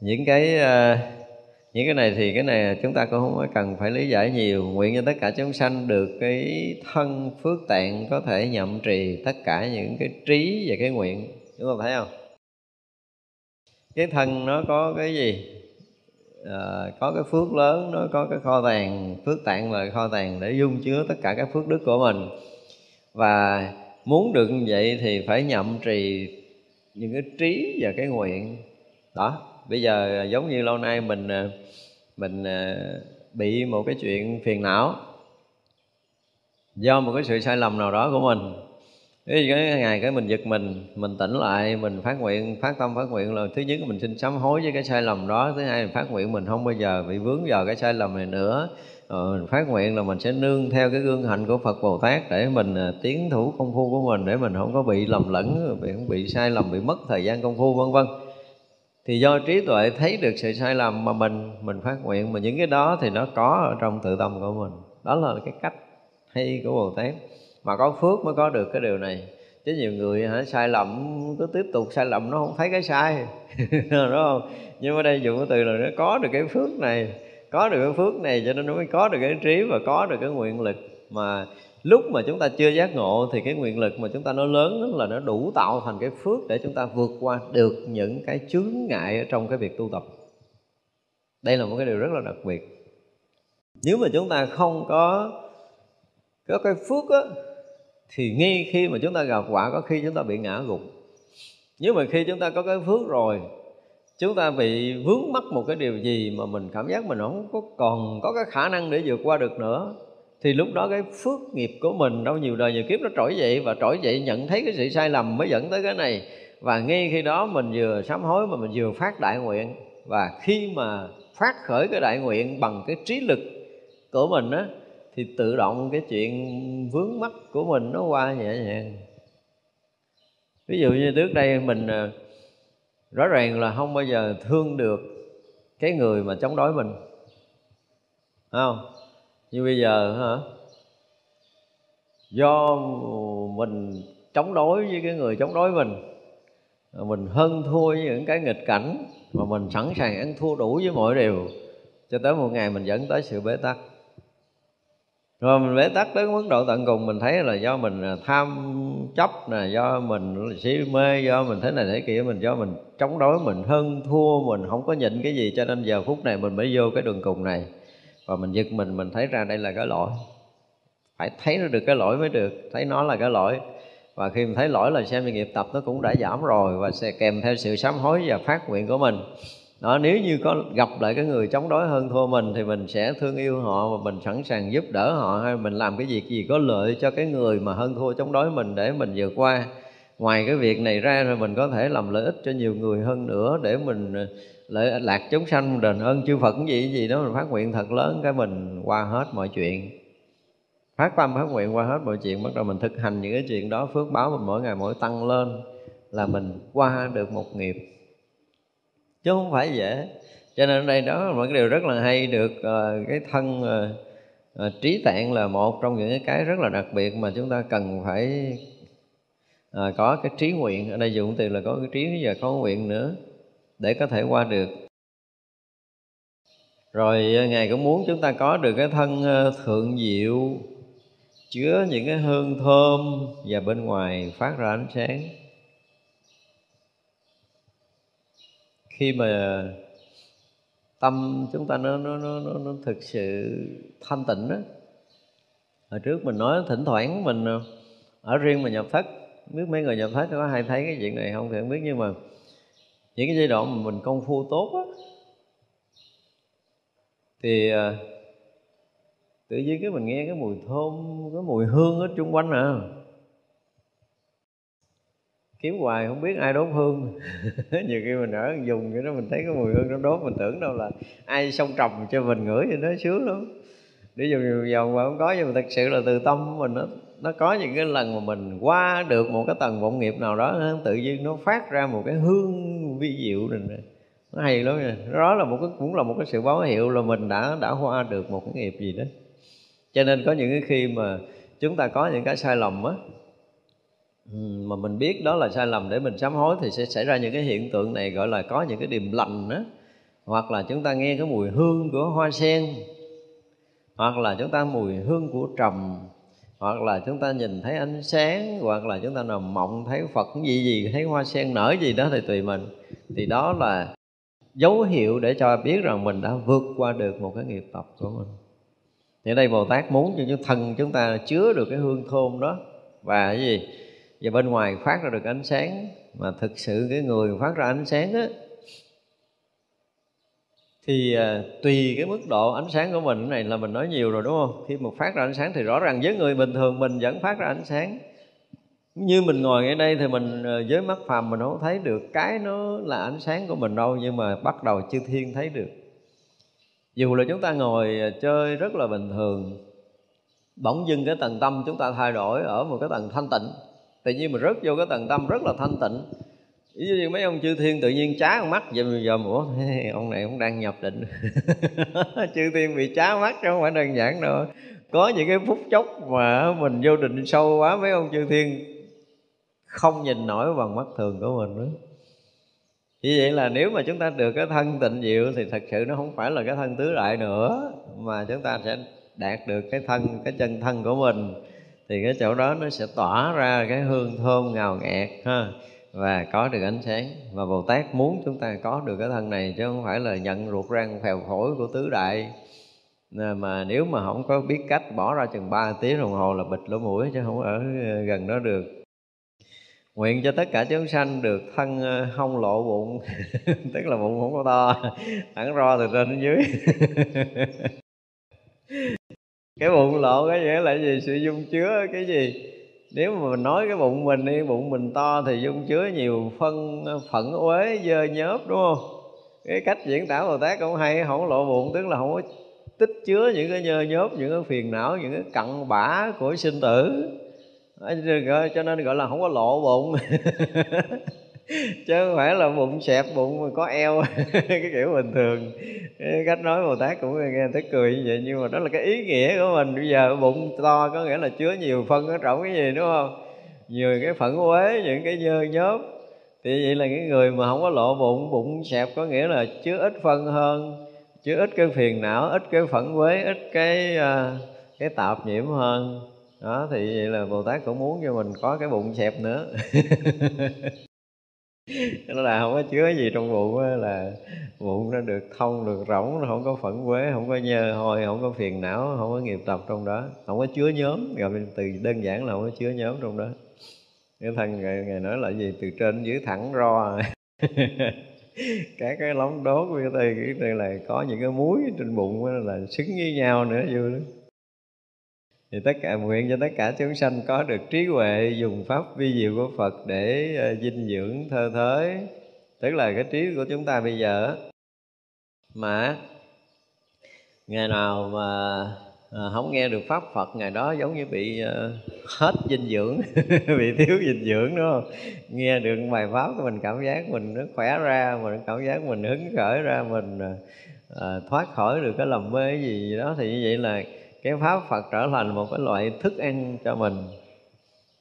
Những cái uh, những cái này thì cái này chúng ta cũng không cần phải lý giải nhiều. Nguyện cho tất cả chúng sanh được cái thân phước tạng có thể nhậm trì tất cả những cái trí và cái nguyện. Chúng ta thấy không? Cái thân nó có cái gì? À, có cái phước lớn nó có cái kho tàng phước tạng là kho tàng để dung chứa tất cả các phước đức của mình. Và muốn được như vậy thì phải nhậm trì những cái trí và cái nguyện. Đó bây giờ à, giống như lâu nay mình à, mình à, bị một cái chuyện phiền não do một cái sự sai lầm nào đó của mình. Cái ngày cái mình giật mình mình tỉnh lại, mình phát nguyện, phát tâm phát nguyện là thứ nhất mình xin sám hối với cái sai lầm đó, thứ hai mình phát nguyện mình không bao giờ bị vướng vào cái sai lầm này nữa. Rồi mình phát nguyện là mình sẽ nương theo cái gương hạnh của Phật Bồ Tát để mình tiến thủ công phu của mình, để mình không có bị lầm lẫn, bị không bị sai lầm, bị mất thời gian công phu, vân vân thì do trí tuệ thấy được sự sai lầm mà mình mình phát nguyện, mà những cái đó thì nó có ở trong tự tâm của mình. Đó là cái cách hay của bồ tát. Mà có phước mới có được cái điều này. Chứ nhiều người hả, sai lầm, cứ tiếp tục sai lầm nó không thấy cái sai. Đúng không? Nhưng mà đây dùng cái từ là nó có được cái phước này, có được cái phước này cho nên nó mới có được cái trí và có được cái nguyện lực mà lúc mà chúng ta chưa giác ngộ thì cái nguyện lực mà chúng ta nó lớn là nó đủ tạo thành cái phước để chúng ta vượt qua được những cái chướng ngại ở trong cái việc tu tập. Đây là một cái điều rất là đặc biệt. Nếu mà chúng ta không có có cái phước á, thì ngay khi mà chúng ta gặp quả, có khi chúng ta bị ngã gục. Nếu mà khi chúng ta có cái phước rồi, chúng ta bị vướng mắc một cái điều gì mà mình cảm giác mình không có còn có cái khả năng để vượt qua được nữa thì lúc đó cái phước nghiệp của mình đâu nhiều đời nhiều kiếp nó trỗi dậy và trỗi dậy nhận thấy cái sự sai lầm mới dẫn tới cái này. Và ngay khi đó mình vừa sám hối mà mình vừa phát đại nguyện. Và khi mà phát khởi cái đại nguyện bằng cái trí lực của mình á, thì tự động cái chuyện vướng mắc của mình nó qua nhẹ nhàng. Ví dụ như trước đây mình à, rõ ràng là không bao giờ thương được cái người mà chống đối mình. Thấy không? Như bây giờ hả? Do mình chống đối với cái người chống đối mình mình hơn thua với những cái nghịch cảnh mà mình sẵn sàng ăn thua đủ với mọi điều, cho tới một ngày mình dẫn tới sự bế tắc. Rồi mình bế tắc tới mức độ tận cùng, mình thấy là do mình à, tham chấp nè, do mình si mê, do mình thế này thế kia, mình, do mình chống đối, mình hơn thua, mình không có nhịn cái gì, cho nên giờ phút này mình mới vô cái đường cùng này và mình giật mình mình thấy ra đây là cái lỗi. Phải thấy nó được cái lỗi mới được, thấy nó là cái lỗi. Và khi mình thấy lỗi là xem nghiệp tập nó cũng đã giảm rồi và sẽ kèm theo sự sám hối và phát nguyện của mình. Đó, nếu như có gặp lại cái người chống đối hơn thua mình thì mình sẽ thương yêu họ và mình sẵn sàng giúp đỡ họ hay mình làm cái việc gì có lợi cho cái người mà hơn thua chống đối mình để mình vượt qua. Ngoài cái việc này ra rồi mình có thể làm lợi ích cho nhiều người hơn nữa để mình lợi lạc chúng sanh đền ơn chư Phật cái gì cái gì đó mình phát nguyện thật lớn cái mình qua hết mọi chuyện. Phát tâm phát nguyện qua hết mọi chuyện bắt đầu mình thực hành những cái chuyện đó phước báo mình mỗi ngày mỗi tăng lên là mình qua được một nghiệp. Chứ không phải dễ. Cho nên ở đây đó là một cái điều rất là hay được uh, cái thân uh, uh, trí tạng là một trong những cái rất là đặc biệt mà chúng ta cần phải uh, có cái trí nguyện. Ở đây dùng từ là có cái trí và có nguyện nữa để có thể qua được. Rồi ờ, ngài cũng muốn chúng ta có được cái thân ờ, thượng diệu chứa những cái hương thơm và bên ngoài phát ra ánh sáng. Khi mà tâm chúng ta nó nó nó nó, nó thực sự thanh tịnh đó hồi trước mình nói thỉnh thoảng mình ờ, ở riêng mà nhập thất biết mấy người nhập thất có hay thấy cái chuyện này không thì không biết nhưng mà những cái giai đoạn mà mình công phu tốt á, thì ờ, tự nhiên cái mình nghe cái mùi thơm, cái mùi hương ở chung quanh à. Kiếm hoài không biết ai đốt hương. Nhiều khi mình ở dùng cái đó mình thấy cái mùi hương nó đốt, mình tưởng đâu là ai xông trồng cho mình ngửi thì nó sướng lắm. Để dùng nhiều dầu mà không có nhưng mà thật sự là từ tâm mình nó nó có những cái lần mà mình qua được một cái tầng vọng nghiệp nào đó, tự nhiên nó phát ra một cái hương vi diệu này, này. nó hay lắm nha. Đó là một cái cũng là một cái sự báo hiệu là mình đã đã hoa được một cái nghiệp gì đó. Cho nên có những cái khi mà chúng ta có những cái sai lầm á mà mình biết đó là sai lầm để mình sám hối thì sẽ xảy ra những cái hiện tượng này gọi là có những cái điềm lành đó hoặc là chúng ta nghe cái mùi hương của hoa sen hoặc là chúng ta mùi hương của trầm hoặc là chúng ta nhìn thấy ánh sáng, hoặc là chúng ta nằm mộng thấy phật gì gì, thấy hoa sen nở gì đó thì tùy mình. Thì đó là dấu hiệu để cho biết rằng mình đã vượt qua được một cái nghiệp tập của mình. Thì đây bồ tát muốn cho chúng thần chúng ta chứa được cái hương thơm đó. Và cái gì? Và bên ngoài phát ra được ánh sáng. Mà thực sự cái người phát ra ánh sáng á thì à, tùy cái mức độ ánh sáng của mình cái này là mình nói nhiều rồi đúng không? Khi mà phát ra ánh sáng thì rõ ràng với người bình thường mình vẫn phát ra ánh sáng. Như mình ngồi ngay đây thì mình ờ, với mắt phàm mình không thấy được cái nó là ánh sáng của mình đâu nhưng mà bắt đầu chư thiên thấy được. Dù là chúng ta ngồi ờ, chơi rất là bình thường bỗng dưng cái tầng tâm chúng ta thay đổi ở một cái tầng thanh tịnh. Tự nhiên mình rớt vô cái tầng tâm rất là thanh tịnh ví dụ như mấy ông chư thiên tự nhiên chá con mắt giờ giờ ủa, ông này cũng đang nhập định. Chư thiên bị chá mắt chứ không phải đơn giản đâu. Có những cái phút chốc mà mình vô định sâu quá, mấy ông chư thiên không nhìn nổi bằng mắt thường của mình nữa. Như vậy là nếu mà chúng ta được cái thân tịnh diệu thì thật sự nó không phải là cái thân tứ đại nữa, mà chúng ta sẽ đạt được cái thân, cái chân thân của mình. Thì cái chỗ đó nó sẽ tỏa ra cái hương thơm ngào ngạt, ha và có được ánh sáng. Và Bồ Tát muốn chúng ta có được cái thân này, chứ không phải là nhận ruột răng phèo phổi của tứ đại. Mà nếu mà không có biết cách bỏ ra chừng 3 tiếng đồng hồ là bịt lỗ mũi, chứ không ở ờ, gần đó được. Nguyện cho tất cả chúng sanh được thân ờ, không lộ bụng. Tức là bụng không có to thẳng ro từ trên đến dưới. Cái bụng lộ cái nghĩa là gì? Sự dung chứa, cái gì? Nếu mà mình nói cái bụng mình đi, bụng mình to thì dung chứa nhiều phân phận uế, dơ nhớp, đúng không? Cái cách diễn tả bồ tát cũng hay, không lộ bụng, tức là không có tích chứa những cái nhơ nhớp, những cái phiền não, những cái cặn bã của sinh tử. Cho nên gọi là không có lộ bụng. chứ không phải là bụng xẹp, bụng mà có eo. Cái kiểu bình thường. Cái cách nói bồ tát cũng nghe thấy cười như vậy, nhưng mà đó là cái ý nghĩa của mình. Bây giờ bụng to có nghĩa là chứa nhiều phân ở trọng cái gì, đúng không? Nhiều cái phẫn uế, những cái nhơ nhớp. Thì vậy là cái người mà không có lộ bụng bụng xẹp có nghĩa là chứa ít phân hơn, chứa ít cái phiền não, ít cái phẫn uế, ít cái à, cái tạp nhiễm hơn. Đó, thì vậy là bồ tát cũng muốn cho mình có cái bụng xẹp nữa. nó là không có chứa gì trong bụng là bụng nó được thông được rỗng nó không có phẫn quế không có nhơ hôi không có phiền não không có nghiệp tập trong đó. Không có chứa nhóm gọi từ đơn giản là không có chứa nhóm trong đó. Cái thân ngài, ngài nói là gì? Từ trên dưới thẳng ro. Các cái lóng đốt như thế này là có những cái muối trên bụng là xứng với nhau nữa vui lắm thì tất cả, nguyện cho tất cả chúng sanh có được trí huệ dùng pháp vi diệu của Phật để ờ, dinh dưỡng thơ thới tức là cái trí của chúng ta bây giờ mà ngày nào mà ờ, không nghe được pháp Phật, ngày đó giống như bị ờ, hết dinh dưỡng, bị thiếu dinh dưỡng, đúng không? Nghe được bài pháp của mình cảm giác mình nó khỏe ra, mình cảm giác mình hứng khởi ra, mình thoát khỏi được cái lầm mê gì đó, thì như vậy là cái pháp Phật trở thành một cái loại thức ăn cho mình.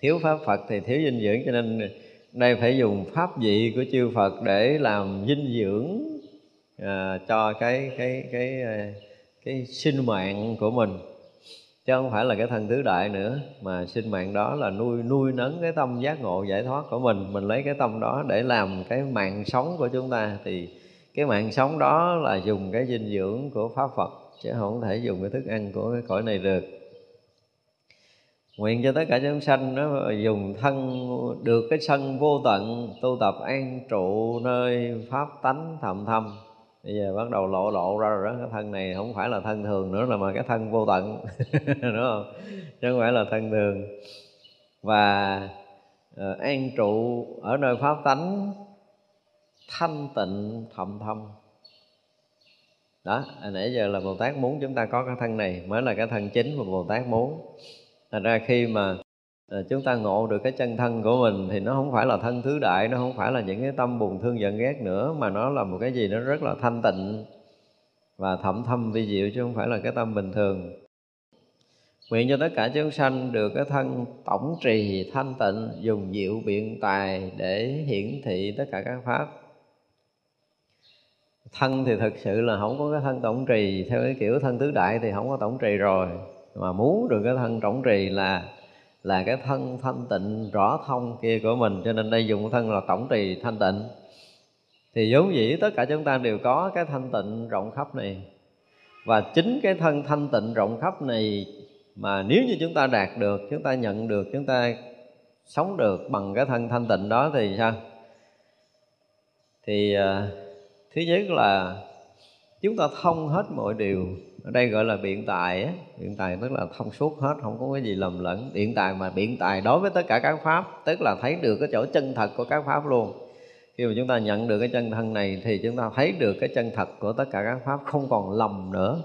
Thiếu pháp Phật thì thiếu dinh dưỡng cho nên đây phải dùng pháp vị của chư Phật để làm dinh dưỡng à, cho cái cái cái cái, cái sinh mạng của mình. Chứ không phải là cái thân tứ đại nữa mà sinh mạng đó là nuôi nuôi nấng cái tâm giác ngộ giải thoát của mình. Mình lấy cái tâm đó để làm cái mạng sống của chúng ta. Thì cái mạng sống đó là dùng cái dinh dưỡng của pháp Phật chứ không thể dùng cái thức ăn của cái cõi này được. Nguyện cho tất cả chúng sanh nó dùng thân được cái sân vô tận tu tập an trụ nơi pháp tánh thầm thâm bây giờ bắt đầu lộ lộ ra rồi đó cái thân này không phải là thân thường nữa là mà cái thân vô tận đúng không? Chứ không phải là thân thường. Và uh, an trụ ở nơi pháp tánh thanh tịnh thầm thâm đó nãy giờ là bồ tát muốn chúng ta có cái thân này mới là cái thân chính mà bồ tát muốn. Thành ra khi mà à, chúng ta ngộ được cái chân thân của mình thì nó không phải là thân thứ đại nó không phải là những cái tâm buồn thương giận ghét nữa mà nó là một cái gì nó rất là thanh tịnh và thẩm thâm vi diệu chứ không phải là cái tâm bình thường. Nguyện cho tất cả chúng sanh được cái thân tổng trì thanh tịnh dùng diệu biện tài để hiển thị tất cả các pháp thân thì thực sự là không có cái thân tổng trì. Theo cái kiểu thân tứ đại thì không có tổng trì rồi. Mà muốn được cái thân tổng trì là là cái thân thanh tịnh rõ thông kia của mình. Cho nên đây dùng thân là tổng trì thanh tịnh. Thì vốn dĩ tất cả chúng ta đều có cái thanh tịnh rộng khắp này. Và chính cái thân thanh tịnh rộng khắp này mà nếu như chúng ta đạt được chúng ta nhận được chúng ta sống được bằng cái thân thanh tịnh đó thì sao? Thì uh, thứ nhất là chúng ta thông hết mọi điều. Ở đây gọi là biện tài á. Biện tài tức là thông suốt hết, không có cái gì lầm lẫn. Biện tài mà biện tài đối với tất cả các pháp, tức là thấy được cái chỗ chân thật của các pháp luôn. Khi mà chúng ta nhận được cái chân thân này thì chúng ta thấy được cái chân thật của tất cả các pháp, không còn lầm nữa.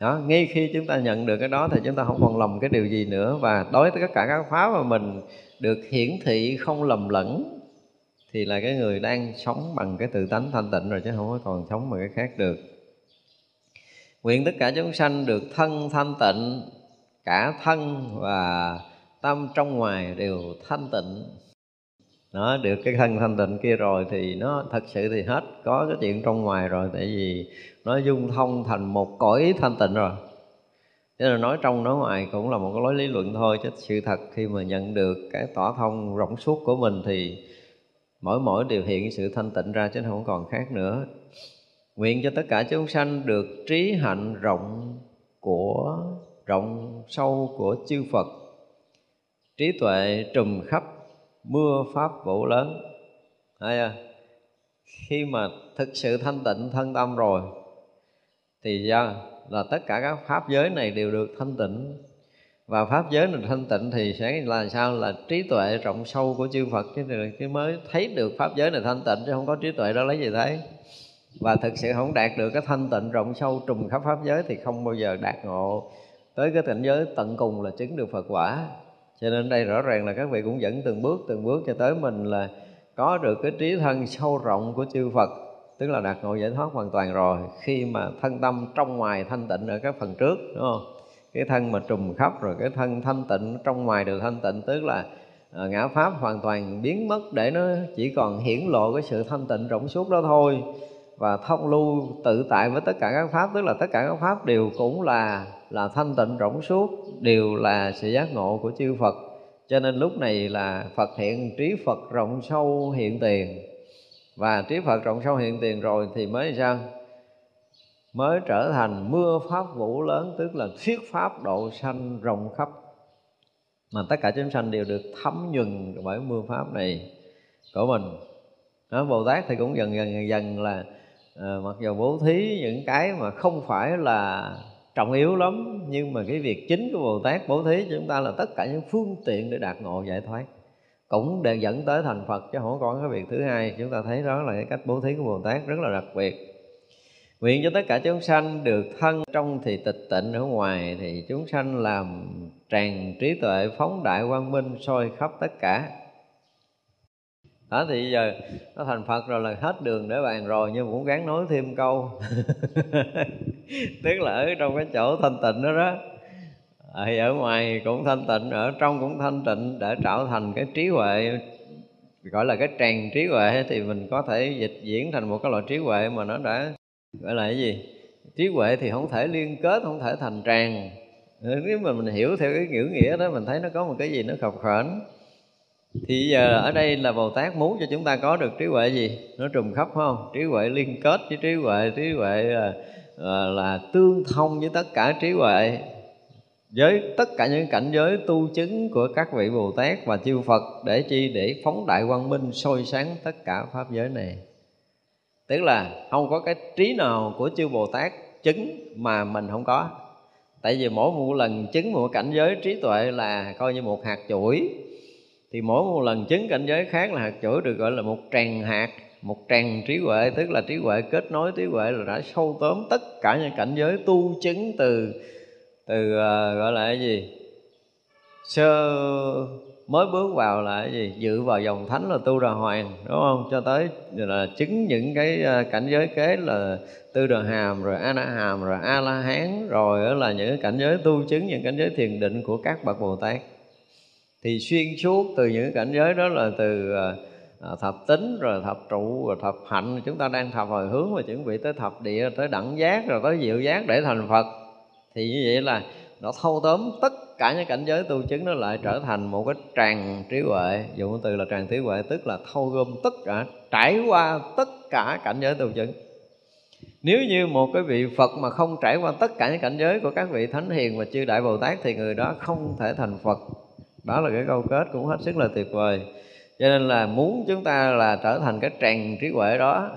Đó, ngay khi chúng ta nhận được cái đó thì chúng ta không còn lầm cái điều gì nữa. Và đối với tất cả các pháp mà mình được hiển thị không lầm lẫn thì là cái người đang sống bằng cái tự tánh thanh tịnh rồi chứ không có còn sống bằng cái khác được. Nguyện tất cả chúng sanh được thân thanh tịnh, cả thân và tâm trong ngoài đều thanh tịnh. Nó được cái thân thanh tịnh kia rồi thì nó thật sự thì hết, có cái chuyện trong ngoài rồi, tại vì nó dung thông thành một cõi thanh tịnh rồi. Cho nên nói trong nói ngoài cũng là một cái lối lý luận thôi, chứ sự thật khi mà nhận được cái tỏa thông rộng suốt của mình thì mỗi mỗi đều hiện sự thanh tịnh ra chứ không còn khác nữa. Nguyện cho tất cả chúng sanh được trí hạnh rộng của rộng sâu của chư Phật. Trí tuệ trùm khắp mưa pháp vũ lớn. Thấy à, khi mà thực sự thanh tịnh thân tâm rồi thì ra là tất cả các pháp giới này đều được thanh tịnh và pháp giới mình thanh tịnh thì sẽ là sao? Là trí tuệ rộng sâu của chư Phật. Chứ, chứ mới thấy được pháp giới này thanh tịnh chứ không có trí tuệ đó lấy gì thấy và thực sự không đạt được cái thanh tịnh rộng sâu trùng khắp pháp giới thì không bao giờ đạt ngộ. Tới cái cảnh giới tận cùng là chứng được Phật quả. Cho nên đây rõ ràng là các vị cũng dẫn từng bước từng bước cho tới mình là có được cái trí thân sâu rộng của chư Phật. Tức là đạt ngộ giải thoát hoàn toàn rồi khi mà thân tâm trong ngoài thanh tịnh ở các phần trước đúng không? Cái thân mà trùm khắp rồi cái thân thanh tịnh trong ngoài đều thanh tịnh tức là à, ngã pháp hoàn toàn biến mất để nó chỉ còn hiển lộ cái sự thanh tịnh rộng suốt đó thôi. Và thông lưu tự tại với tất cả các pháp tức là tất cả các pháp đều cũng là là thanh tịnh rộng suốt đều là sự giác ngộ của chư Phật. Cho nên lúc này là Phật hiện trí Phật rộng sâu hiện tiền. Và trí Phật rộng sâu hiện tiền rồi thì mới sao? Mới trở thành mưa pháp vũ lớn tức là thuyết pháp độ sanh rộng khắp. Mà tất cả chúng sanh đều được thấm nhuần bởi mưa pháp này của mình. Đó, Bồ Tát thì cũng dần dần dần, dần là à, mặc dù bố thí những cái mà không phải là trọng yếu lắm nhưng mà cái việc chính của Bồ Tát bố thí chúng ta là tất cả những phương tiện để đạt ngộ giải thoát cũng để dẫn tới thành Phật chứ không có cái việc thứ hai. Chúng ta thấy đó là cái cách bố thí của Bồ Tát rất là đặc biệt. Nguyện cho tất cả chúng sanh được thân trong thì tịch tịnh ở ngoài thì chúng sanh làm tràn trí tuệ phóng đại quang minh soi khắp tất cả. Đó, thì giờ nó thành phật rồi là hết đường để bàn rồi, nhưng cũng gắn nói thêm câu. Tức là ở trong cái chỗ thanh tịnh đó đó. Ờ, thì ở ngoài cũng thanh tịnh, ở trong cũng thanh tịnh, để trở thành cái trí huệ, gọi là cái tràn trí huệ thì mình có thể dịch diễn thành một cái loại trí huệ mà nó đã gọi là cái gì? Trí huệ thì không thể liên kết không thể thành tràn ừ, nếu mà mình hiểu theo cái ngữ nghĩa đó mình thấy nó có một cái gì nó khập khểnh. Thì giờ ở đây là Bồ Tát muốn cho chúng ta có được trí huệ gì? Nó trùng khắp không? Trí huệ liên kết với trí huệ trí huệ là, là, là tương thông với tất cả trí huệ. Với tất cả những cảnh giới tu chứng của các vị Bồ Tát và chư Phật để chi để phóng đại quang minh soi sáng tất cả pháp giới này tức là không có cái trí nào của chư Bồ Tát chứng mà mình không có. Tại vì mỗi một lần chứng một cảnh giới trí tuệ là coi như một hạt chuỗi. Thì mỗi một lần chứng cảnh giới khác là hạt chuỗi được gọi là một tràng hạt một tràng trí huệ. Tức là trí huệ kết nối trí huệ là đã sâu tóm tất cả những cảnh giới tu chứng từ từ uh, gọi là cái gì? Sơ mới bước vào là cái gì? Dự vào dòng thánh là tu đà hoàng, đúng không? Cho tới là chứng những cái ờ, cảnh giới kế là tư đà hàm, rồi a na hàm, rồi a la hán, rồi là những cái cảnh giới tu chứng, những cảnh giới thiền định của các bậc bồ tát. Thì xuyên suốt từ những cảnh giới đó là từ ờ, ờ, thập tính, rồi thập trụ, rồi thập hạnh, chúng ta đang thập hồi hướng và chuẩn bị tới thập địa, tới đẳng giác, rồi tới diệu giác để thành phật. Thì như vậy là nó thâu tóm tất cả những cảnh giới tu chứng nó lại trở thành một cái tràng trí huệ. Dùng từ là tràng trí huệ, tức là thâu gom tất cả, trải qua tất cả cảnh giới tu chứng. Nếu như một cái vị Phật mà không trải qua tất cả những cảnh giới của các vị Thánh Hiền và chư Đại Bồ Tát thì người đó không thể thành Phật. Đó là cái câu kết cũng hết sức là tuyệt vời. Cho nên là muốn chúng ta là trở thành cái tràng trí huệ đó,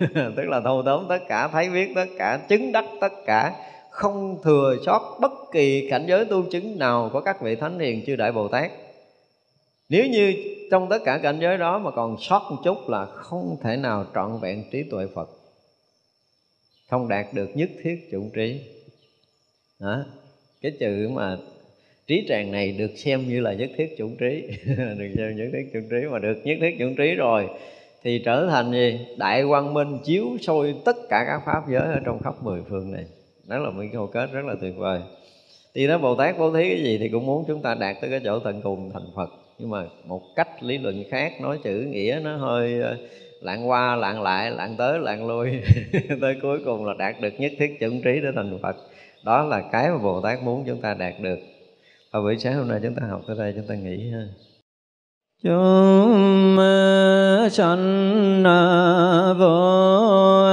tức là thâu tóm tất cả, thấy biết tất cả, chứng đắc tất cả không thừa sót bất kỳ cảnh giới tu chứng nào của các vị thánh hiền chư đại bồ tát. Nếu như trong tất cả cảnh giới đó mà còn sót một chút là không thể nào trọn vẹn trí tuệ phật, không đạt được nhất thiết chủng trí. Đó. cái chữ mà trí tràng này được xem như là nhất thiết chủng trí. Được xem nhất thiết chủng trí mà được nhất thiết chủng trí rồi, thì trở thành gì? Đại quang minh chiếu soi tất cả các pháp giới ở trong khắp mười phương này đó là một cái câu kết rất là tuyệt vời. Thì đó, bồ tát bố thí cái gì thì cũng muốn chúng ta đạt tới cái chỗ tận cùng, thành phật. Nhưng mà một cách lý luận khác, nói chữ nghĩa nó hơi ờ, lạng qua, lạng lại, lạng tới, lạng lui. Tới cuối cùng là đạt được nhất thiết chuẩn trí để thành phật. Đó là cái mà bồ tát muốn chúng ta đạt được. Và buổi sáng hôm nay chúng ta học tới đây, chúng ta nghỉ ha. Chúng ờ, sanh ờ, vô